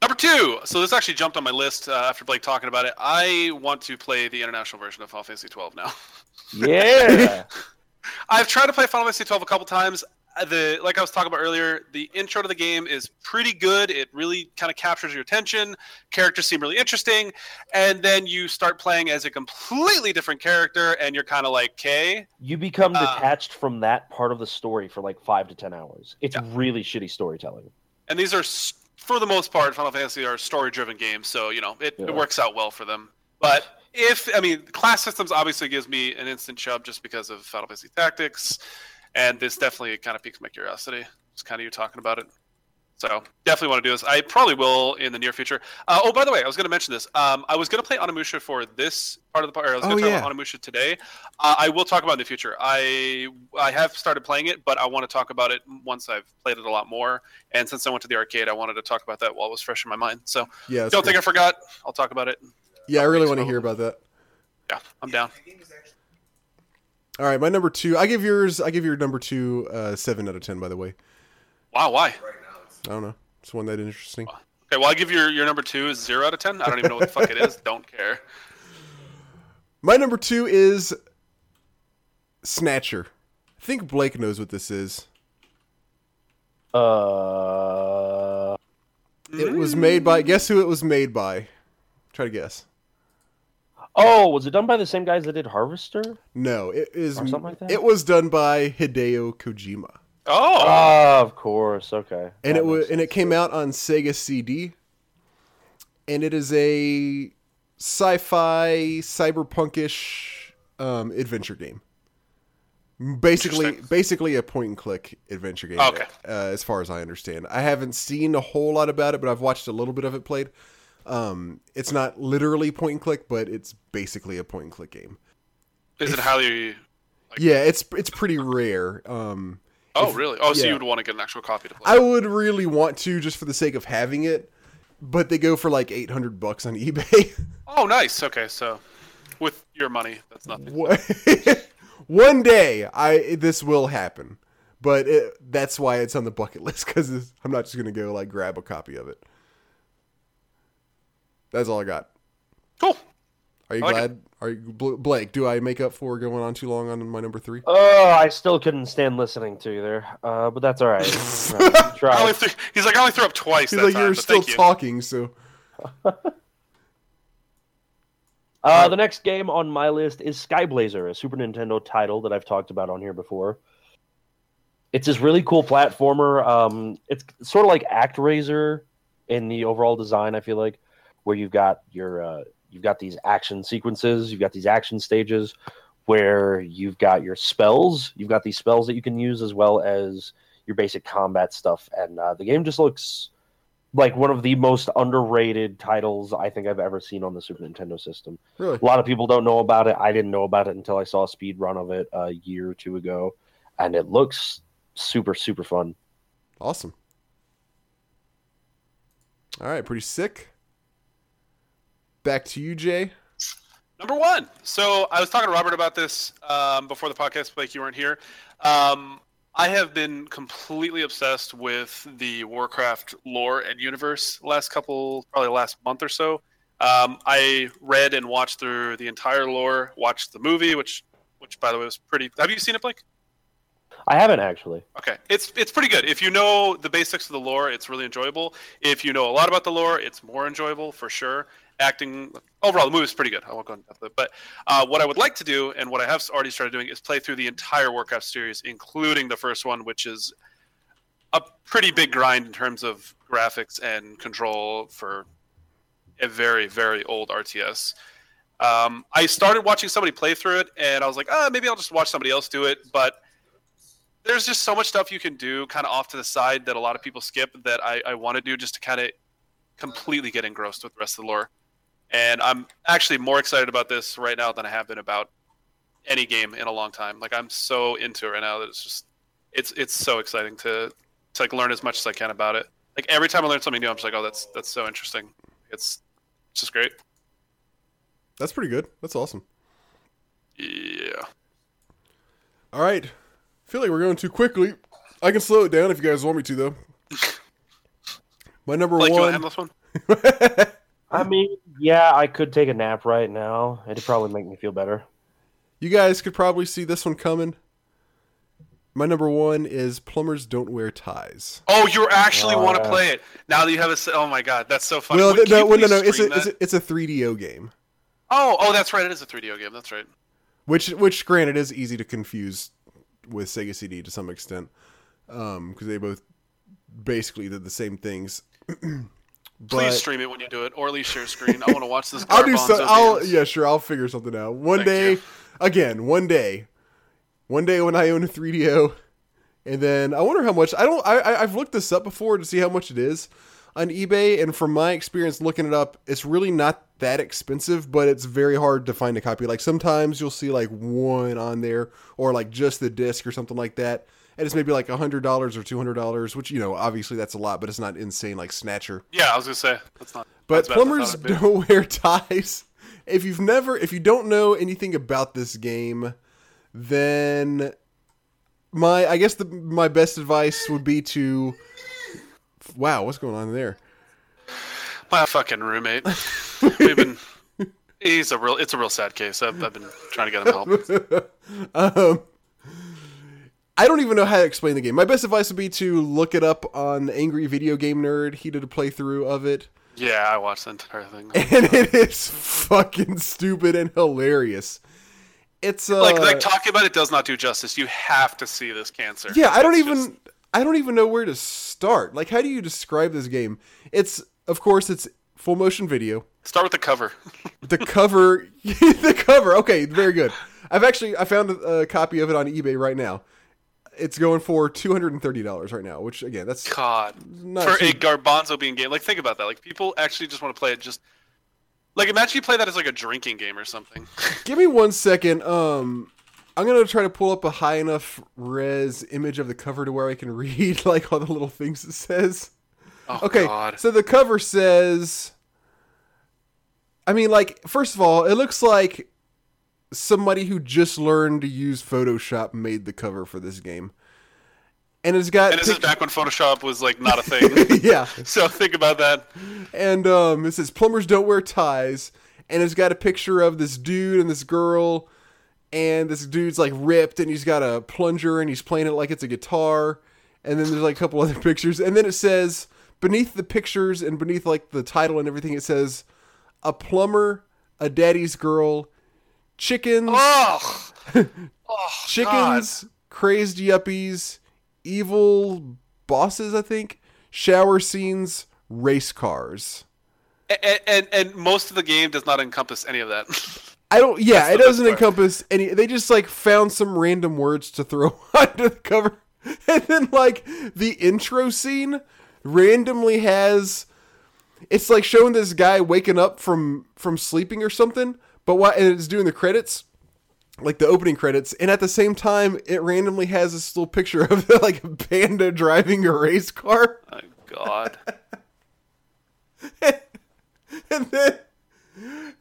S3: Number two. So this actually jumped on my list uh, after Blake talking about it. I want to play the international version of Final Fantasy 12 now.
S2: Yeah.
S3: I've tried to play Final Fantasy 12 a couple times. uh, the like I was talking about earlier, the intro to the game is pretty good. It really kind of captures your attention. Characters seem really interesting, and then you start playing as a completely different character, and you're kind of like, "Okay,
S2: You become
S3: Uh,
S2: detached from that part of the story for like five to ten hours. It's
S3: Yeah.
S2: really shitty storytelling.
S3: And these are, for the most part, Final Fantasy are story-driven games, so you know it,
S2: Yeah.
S3: it works out well for them. But if I mean, class systems obviously gives me an instant chub just because of Final Fantasy Tactics, and this definitely kind of piques my curiosity. It's kind of you talking about it. So definitely want to do this. I probably will in the near future. Uh, oh, by the way, I was going to mention this. Um, I was going to play Onimusha for this part of the part. I was going
S1: Oh,
S3: to talk
S1: yeah.
S3: about Onimusha today. Uh, I will talk about it in the future. I I have started playing it, but I want to talk about it once I've played it a lot more. And since I went to the arcade, I wanted to talk about that while it was fresh in my mind. So
S1: Yeah,
S3: don't
S1: cool.
S3: think I forgot. I'll talk about it.
S1: yeah, I really want to hear about that.
S3: Yeah, I'm down.
S1: All right, my number two. I give yours. I give your number two uh, seven out of ten. By the way,
S3: Wow, why?
S1: I don't know. It's one that interesting.
S3: Okay, well, I give your your number two is zero out of ten. I don't even know what the fuck it is. Don't care.
S1: My number two is Snatcher. I think Blake knows what this is.
S2: Uh,
S1: It was made by. Guess who it was made by? Try to guess.
S2: oh, was it done by the same guys that did Harvester?
S1: No, it is.
S2: Or something like that?
S1: It was done by Hideo Kojima,
S3: Oh,
S2: Ah, of course. Okay.
S1: and
S2: That
S1: it was and it came out on Sega CD. And it is a sci-fi cyberpunkish um, adventure game. Basically, basically a point and click adventure game.
S3: Okay.
S1: Uh, as far as I understand, I haven't seen a whole lot about it, but I've watched a little bit of it played. Um, it's not literally point and click, but it's basically a point and click game.
S3: is it highly?
S1: Yeah, it's it's pretty rare. Um,
S3: Oh,
S1: If-
S3: really? Oh, so you would want to get an actual copy to play?
S1: I would really want to just for the sake of having it, but they go for like eight hundred bucks on eBay.
S3: Oh, nice. Okay, so with your money, that's nothing.
S1: One day, I this will happen, but it, that's why it's on the bucket list because I'm not just gonna go like grab a copy of it. That's all I got.
S3: Cool.
S1: Are you
S3: I like
S1: glad? Are you Blake? Do I make up for going on too long on my number three?
S2: Oh, I still couldn't stand listening to you there. Uh, but that's all right. No, you
S3: I
S2: tried.
S3: only threw, he's like, I only threw up twice.
S1: He's
S3: that
S1: like,
S3: time,
S1: you're still
S3: thank you.
S1: talking, so
S2: Uh, the next game on my list is Skyblazer, a Super Nintendo title that I've talked about on here before. It's this really cool platformer. Um, it's sort of like ActRaiser in the overall design. I feel like where you've got your uh, you've got these action sequences, you've got these action stages where you've got your spells, you've got these spells that you can use as well as your basic combat stuff, and uh, the game just looks like one of the most underrated titles I think I've ever seen on the Super Nintendo system.
S1: really,
S2: A lot of people don't know about it. I didn't know about it until I saw a speed run of it a year or two ago, and it looks super super fun.
S1: awesome. All right, pretty sick. Back to you, Jay.
S3: Number one. So I was talking to Robert about this um, before the podcast. Blake, you weren't here. Um, I have been completely obsessed with the Warcraft lore and universe last couple, probably last month or so. Um, I read and watched through the entire lore, watched the movie, which, which by the way was pretty. Have you seen it, Blake?
S2: I haven't actually.
S3: Okay, it's it's pretty good. If you know the basics of the lore, it's really enjoyable. If you know a lot about the lore, it's more enjoyable for sure. Acting overall, the movie is pretty good. I won't go into it. but uh, what I would like to do, and what I have already started doing, is play through the entire Warcraft series, including the first one, which is a pretty big grind in terms of graphics and control for a very very old RTS. Um, I started watching somebody play through it, and I was like, oh, maybe I'll just watch somebody else do it, but there's just so much stuff you can do kind of off to the side that a lot of people skip that I, I want to do just to kind of completely get engrossed with the rest of the lore. And I'm actually more excited about this right now than I have been about any game in a long time. Like I'm so into it right now that it's just it's it's so exciting to to like learn as much as I can about it. Like every time I learn something new, I'm just like, oh, that's that's so interesting. It's it's just great.
S1: That's pretty good. That's awesome.
S3: Yeah.
S1: All right. I feel like we're going too quickly. I can slow it down if you guys want me to, though. My number
S3: Like you want to
S1: one.
S3: handle this one?
S2: I mean, yeah, I could take a nap right now. It'd probably make me feel better.
S1: you guys could probably see this one coming. my number one is plumbers don't wear ties.
S3: Oh, you actually want to
S2: Uh,
S3: play it now that you have a. Oh my god, that's so funny.
S1: well,
S3: Would-
S1: th- no,
S3: can you
S1: well, no, no, it's a, it's a it's a 3DO game,
S3: Oh, oh, that's right. It is a 3DO game. That's right.
S1: which which granted is easy to confuse with Sega CD to some extent, because they both basically did the same things.
S3: Please
S1: But-
S3: stream it when you do it, or at least share screen. I want to watch this.
S1: I'll do so. I'll yeah, sure. I'll figure something out. One
S3: Thank
S1: day,
S3: you.
S1: again, one day, one day when I own a 3DO, and then I wonder how much. I don't. I, I I've looked this up before to see how much it is on eBay, and from my experience looking it up, it's really not that expensive, but it's very hard to find a copy. Like sometimes you'll see like one on there, or like just the disc or something like that. And it's maybe like a hundred dollars or two hundred dollars, which you know, obviously that's a lot, but it's not insane like Snatcher.
S3: Yeah, I was gonna say that's not.
S1: But
S3: that's bad as I
S1: plumbers
S3: thought it'd be.
S1: don't wear ties. If you've never, if you don't know anything about this game, then my, I guess the my best advice would be to, wow, what's going on there?
S3: My fucking roommate. We've been. He's a real. It's a real sad case. I've, I've been trying to get him help.
S1: um, I don't even know how to explain the game. My best advice would be to look it up on Angry Video Game Nerd. He did a playthrough of it.
S3: Yeah, I watched the entire thing.
S1: and it is fucking stupid and hilarious. It's uh,
S3: like, like talking about it does not do justice. You have to see this cancer.
S1: yeah, I don't
S3: It's
S1: even
S3: just-
S1: I don't even know where to start. Like, how do you describe this game? It's of course it's full motion video.
S3: start with the cover.
S1: The cover, the cover. Okay, very good. I've actually I found a, a copy of it on eBay right now. It's going for two hundred and thirty dollars right now, which again, that's
S3: God,
S1: not
S3: for a garbanzo bean game. Like, think about that. Like, people actually just want to play it. Just like imagine you play that as like a drinking game or something.
S1: Give me one second. Um, I'm gonna try to pull up a high enough res image of the cover to where I can read like all the little things it says.
S3: Oh
S1: Okay,
S3: God.
S1: so the cover says. I mean, like, first of all, it looks like somebody who just learned to use Photoshop made the cover for this game, and it's got
S3: And this is back when Photoshop was like not a thing.
S1: yeah,
S3: so think about that.
S1: and um, it says plumbers don't wear ties, and it's got a picture of this dude and this girl, and this dude's like ripped, and he's got a plunger, and he's playing it like it's a guitar, and then there's like a couple other pictures, and then it says beneath the pictures and beneath like the title and everything, it says a plumber, a daddy's girl, chickens,
S3: Oh. oh
S1: chickens, crazed yuppies, evil bosses, I think, shower scenes, race cars.
S3: And, and and most of the game does not encompass any of that.
S1: I don't. Yeah, it doesn't encompass any. They just like found some random words to throw under the cover, and then like the intro scene randomly has. It's like showing this guy waking up from from sleeping or something, but what? And it's doing the credits, like the opening credits, and at the same time, it randomly has this little picture of like a panda driving a race car,
S3: oh God.
S1: and then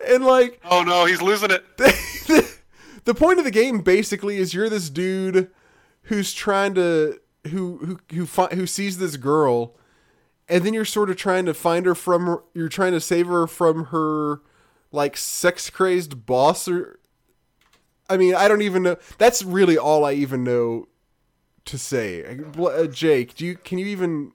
S1: and like
S3: Oh no, he's losing it.
S1: the point of the game basically is you're this dude who's trying to who who who fi- who sees this girl and then you're sort of trying to find her from you're trying to save her from her like sex crazed boss or I mean I don't even know that's really all I even know to say. Uh, Jake do you can you even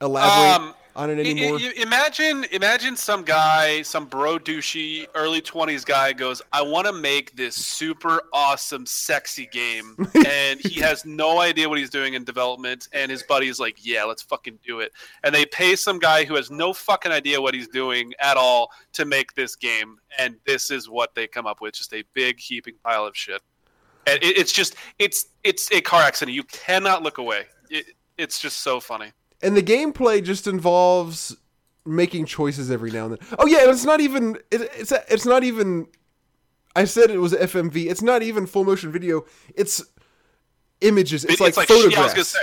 S1: elaborate?
S3: Um,
S1: on it
S3: I- I- imagine, imagine some guy, some bro douchey early twenties guy goes, "I want to make this super awesome, sexy game," and he has no idea what he's doing in development, and his buddy's like, "Yeah, let's fucking do it," and they pay some guy who has no fucking idea what he's doing at all to make this game, and this is what they come up with: just a big heaping pile of shit. And it, it's just, it's, it's a car accident. You cannot look away. It, it's just so funny.
S1: And the gameplay just involves making choices every now and then. Oh yeah, it's not even it, it's it's not even. I said it was FMV. It's not even full motion video. It's images. It's,
S3: It-
S1: like,
S3: yeah, I
S1: photographs.
S3: gonna say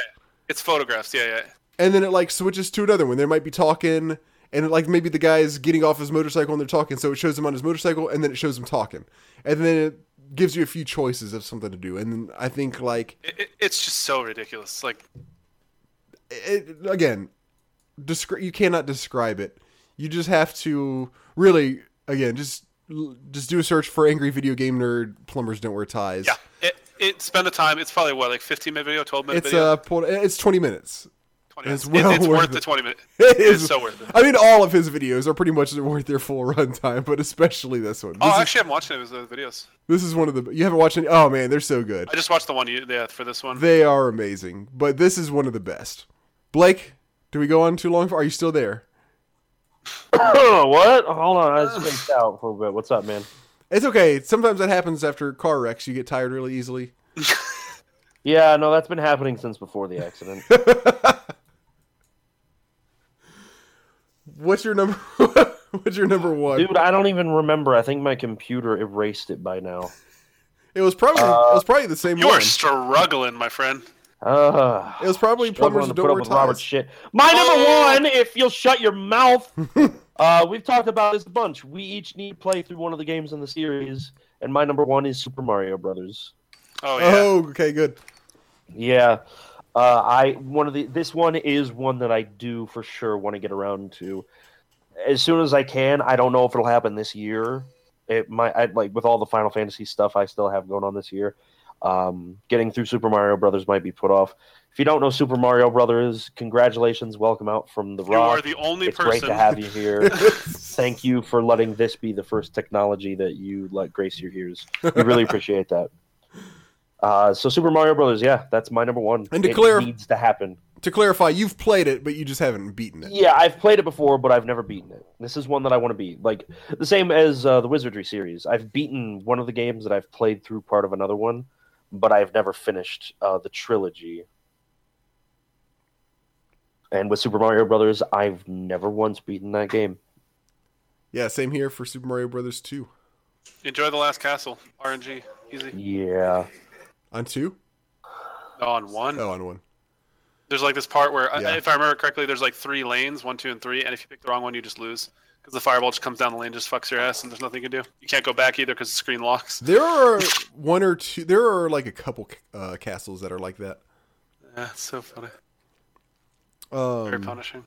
S3: it's photographs. Yeah, yeah.
S1: and then it like switches to another one. They might be talking, and it, like maybe the guy's getting off his motorcycle and they're talking, so it shows him on his motorcycle, and then it shows him talking, and then it gives you a few choices of something to do. And I think like
S3: It, it, it's just so ridiculous. Like,
S1: it, again, descri- you cannot describe it. You just have to really, again, just just do a search for angry video game nerd. Plumbers don't wear ties.
S3: yeah, it, it spend the time. It's probably what like 15 minute video, 12 minute
S1: It's
S3: video.
S1: uh, it's twenty minutes.
S3: 20
S1: it's
S3: minutes. It-
S1: well
S3: it's
S1: worth
S3: worth
S1: it.
S3: the 20 minutes.
S1: It
S3: It's
S1: is.
S3: so worth it.
S1: I mean, all of his videos are pretty much worth their full runtime, but especially this one. This,
S3: Oh,
S1: is,
S3: actually, I'm watching his uh, videos.
S1: this is one of the. You haven't watched any? Oh man, they're so good.
S3: I just watched the one you yeah for this one.
S1: They are amazing, but this is one of the best. Blake, do we go on too long? For, are you still there?
S2: what? Hold on, I just spaced out for a bit. What's up, man?
S1: It's okay. Sometimes that happens after car wrecks. You get tired really easily.
S2: Yeah, no, that's been happening since before the accident.
S1: What's your number? What's your number one?
S2: Dude, I don't even remember. I think my computer erased it by now.
S1: it was probably it was uh, probably the same
S3: You
S1: one.
S3: are struggling, my friend.
S2: Uh,
S1: It was probably plumbers
S2: to
S1: don't
S2: put up
S1: wear
S2: with Robert shit. My number
S3: Oh.
S2: one, if you'll shut your mouth. uh, we've talked about this a bunch. We each need to play through one of the games in the series, and my number one is Super Mario Brothers.
S3: Oh yeah.
S1: Oh, okay, good.
S2: Yeah, uh, I one of the this one is one that I do for sure want to get around to as soon as I can. I don't know if it'll happen this year. It might I, like with all the Final Fantasy stuff I still have going on this year. Um, getting through Super Mario Brothers might be put off. If you don't know Super Mario Brothers, congratulations, welcome out from the Rock.
S3: You
S2: Rock.
S3: are the only
S2: it's
S3: person.
S2: great to have you here. Thank you for letting this be the first technology that you let grace your ears. We really appreciate that. Uh, so Super Mario Brothers, yeah, that's my number one.
S1: And to
S2: it
S1: clear-
S2: needs to happen.
S1: to clarify, you've played it, but you just haven't beaten it.
S2: Yeah, I've played it before, but I've never beaten it. This is one that I want to beat. Like the same as uh, the Wizardry series. I've beaten one of the games that I've played through part of another one, but I've never finished uh, the trilogy. And with Super Mario Brothers, I've never once beaten that game.
S1: Yeah, same here for Super Mario Brothers 2.
S3: Enjoy the last castle. RNG. Easy.
S2: Yeah.
S1: On 2?
S3: No, on one.
S1: Oh, on 1.
S3: There's like this part where,
S1: Yeah.
S3: if I remember correctly, there's like three lanes, one, two, and three, and if you pick the wrong one, you just lose because the fireball just comes down the lane, just fucks your ass, and there's nothing you can do. You can't go back either because the screen locks.
S1: There are one or two, there are like a couple uh, castles that are like that.
S3: Yeah, it's so funny. Very
S1: Um,
S3: punishing.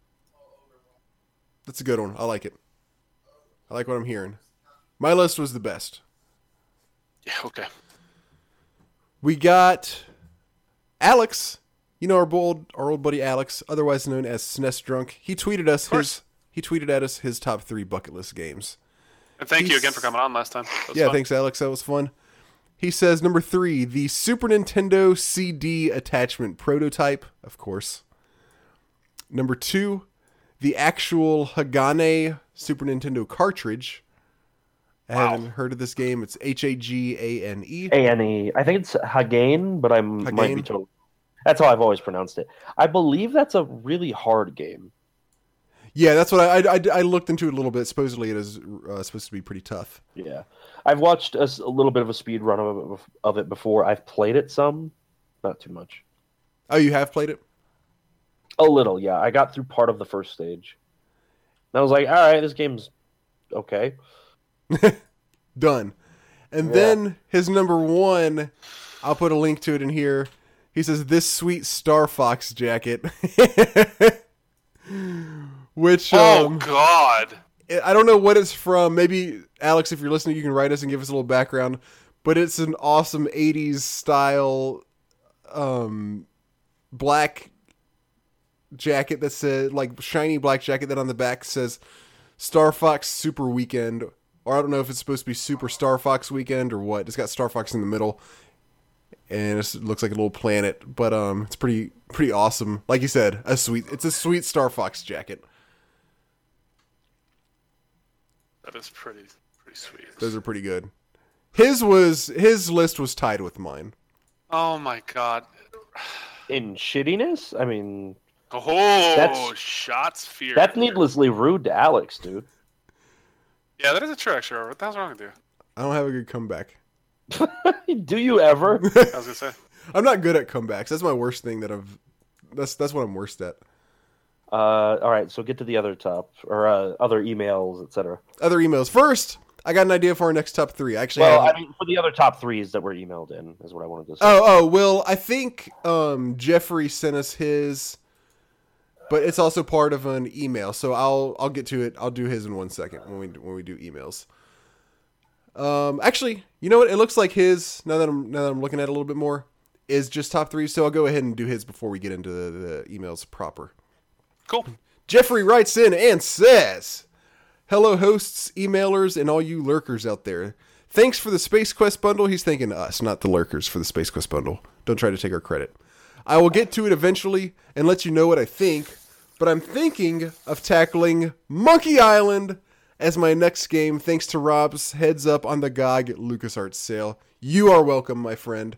S1: that's a good one. I like it. I like what I'm hearing. My list was the best.
S3: Yeah. Okay.
S1: We got Alex. You know our old our old buddy Alex, otherwise known as SNES Drunk. He tweeted us his he tweeted at us his top three bucket list games.
S3: And thank you again for coming on last time.
S1: Yeah,
S3: fun.
S1: thanks Alex. That was fun. He says number three, the Super Nintendo CD attachment prototype, of course. Number two, the actual Hagane Super Nintendo cartridge. I
S3: Wow.
S1: haven't heard of this game. It's H A G A N E.
S2: A N E. I think it's Hagane, but I m- might be
S1: Hagane?
S2: total. That's how I've always pronounced it. I believe that's a really hard game.
S1: Yeah, that's what I, I, I- looked into it a little bit. Supposedly, it is uh, supposed to be pretty tough.
S2: Yeah, I've watched a little bit of a speed run of it, of it before. I've played it some, not too much.
S1: Oh, you have played it?
S2: A little, yeah. I got through part of the first stage. And I was like, all right, this game's okay.
S1: Done. And
S2: Yeah.
S1: then his number one, I'll put a link to it in here. He says, This sweet Star Fox jacket. Which,
S3: Oh
S1: um,
S3: God.
S1: I don't know what it's from. Maybe, Alex, if you're listening, you can write us and give us a little background. But it's an awesome 80s style um, black jacket that says, like, shiny black jacket that on the back says Star Fox Super Weekend. Or I don't know if it's supposed to be Super Star Fox Weekend or what. It's got Star Fox in the middle. And it looks like a little planet, but um, it's pretty pretty awesome. Like you said, a sweet. It's a sweet Star Fox jacket.
S3: That is pretty pretty sweet.
S1: Those are pretty good. His was his list was tied with mine.
S3: Oh my God.
S2: In shittiness, I mean,
S3: Oh,
S2: That's-
S3: shots fired.
S2: that's needlessly rude to Alex, dude.
S3: Yeah, that is a true. Actually, what the hell's wrong with you?
S1: I don't have a good comeback.
S2: Do you ever?
S3: I was gonna say.
S1: I'm not good at comebacks. That's my worst thing that I've. That's that's what I'm worst at.
S2: Uh, all right, so get to the other top or uh, other emails, etc.
S1: Other emails first. I got an idea for our next top three. I Actually,
S2: Well,
S1: haven't-
S2: I mean, for the other top threes that were emailed in is what I wanted to say.
S1: oh oh well, I think um, Jeffrey sent us his, but it's also part of an email. So I'll I'll get to it. I'll do his in one second when we when we do emails. Um, actually, you know what? It looks like his now that I'm now that I'm looking at it a little bit more is just top three. So I'll go ahead and do his before we get into the, the emails proper.
S3: Cool.
S1: Jeffrey writes in and says, "Hello, hosts, emailers, and all you lurkers out there. Thanks for the Space Quest bundle." He's thanking us, not the lurkers, for the Space Quest bundle. Don't try to take our credit. I will get to it eventually and let you know what I think. But I'm thinking of tackling Monkey Island as my next game, thanks to Rob's heads up on the GOG LucasArts sale. You are welcome, my friend.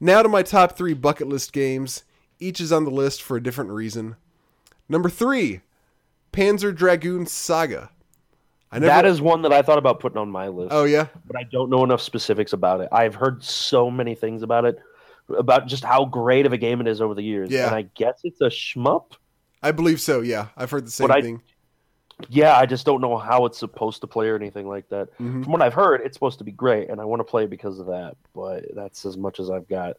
S1: Now to my top three bucket list games. Each is on the list for a different reason. Number three, Panzer Dragoon Saga. I
S2: That is one that I thought about putting on my list,
S1: Oh yeah,
S2: but I don't know enough specifics about it. I've heard so many things about it, about just how great of a game it is over the years.
S1: Yeah.
S2: And I guess it's a shmup.
S1: I believe so. Yeah, I've heard the same
S2: But I-
S1: thing.
S2: Yeah, I just don't know how it's supposed to play or anything like that.
S1: Mhm.
S2: From what I've heard, it's supposed to be great, and I want to play it because of that. But that's as much as I've got.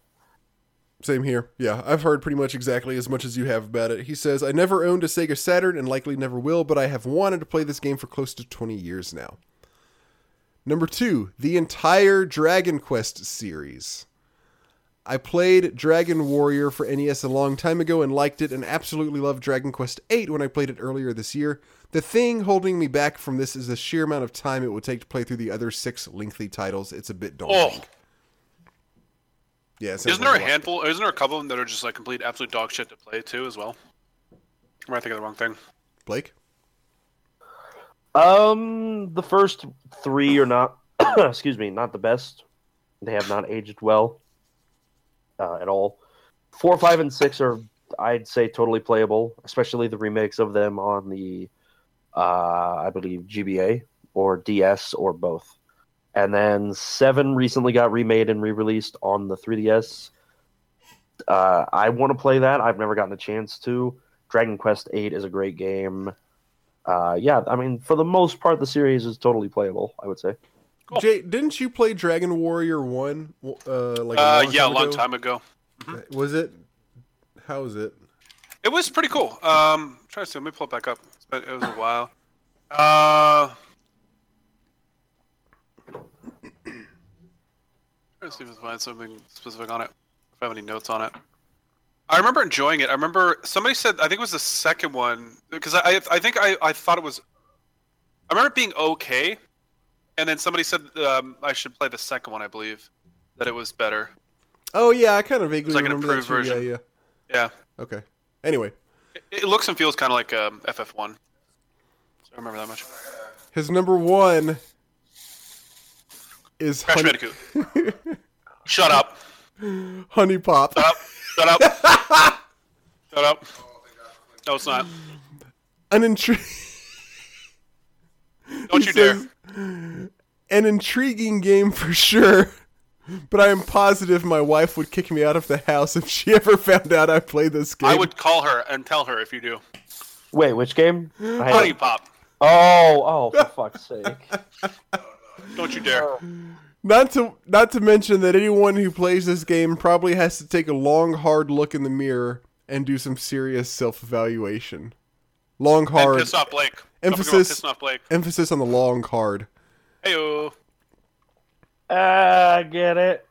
S1: Same here. Yeah, I've heard pretty much exactly as much as you have about it. He says, I never owned a Sega Saturn and likely never will, but I have wanted to play this game for close to 20 years now. Number two, the entire Dragon Quest series. I played Dragon Warrior for NES a long time ago and liked it and absolutely loved Dragon Quest VIII when I played it earlier this year. The thing holding me back from this is the sheer amount of time it would take to play through the other six lengthy titles. It's a bit daunting.
S3: Oh,
S1: Yeah,
S3: isn't there a
S1: lot.
S3: handful? Isn't there a couple of them that are just like complete absolute dog shit to play too as well? Am I thinking of the wrong thing?
S1: Blake?
S2: Um, the first three are not, excuse me, not the best. They have not aged well uh, at all. Four, five, and six are, I'd say, totally playable, especially the remakes of them on the, uh, I believe, GBA or DS or both. And then seven recently got remade and re-released on the 3DS. Uh, I want to play that. I've never gotten a chance to. Dragon Quest VIII is a great game uh, yeah, I mean, for the most part, the series is totally playable. I would say.
S3: Cool.
S1: Jay, didn't you play Dragon Warrior One? Uh, like a
S3: Uh,
S1: long
S3: yeah, a
S1: time
S3: long
S1: ago?
S3: time ago.
S1: Was it? How was it?
S3: It was pretty cool. Um, trying to see. Let me pull it back up. It's it was a while. Uh, to see if I can find something specific on it. If I have any notes on it. I remember enjoying it. I remember somebody said I think it was the second one because I I, think I, I thought it was. I remember it being okay, and then somebody said um, I should play the second one. I believe that it was better.
S1: Oh yeah, I kind of vaguely
S3: like an
S1: remember that
S3: improved version.
S1: Yeah,
S3: Yeah,
S1: yeah. Okay. Anyway,
S3: it, it looks and feels kind of like um, FF1. So I remember that much.
S1: his number one is
S3: Crash
S1: Honey,
S3: Bandicoot. Shut up.
S1: HuniePop.
S3: Shut up. Shut up. Shut up. No, it's not.
S1: An intri-
S3: Don't
S1: he
S3: you dare.
S1: An intriguing game for sure. But I am positive my wife would kick me out of the house if she ever found out I played this game.
S3: I would call her and tell her if you do.
S2: Wait, which game?
S3: HuniePop.
S2: Oh, oh, for fuck's sake!
S3: Don't you dare.
S1: Not to not to mention that anyone who plays this game probably has to take a long, hard look in the mirror and do some serious self-evaluation. Long,
S3: And
S1: hard
S3: piss off Blake. Don't forget about
S1: Emphasis-
S3: off Blake.
S1: emphasis on the long, hard.
S3: Heyo.
S2: Ah, I get it.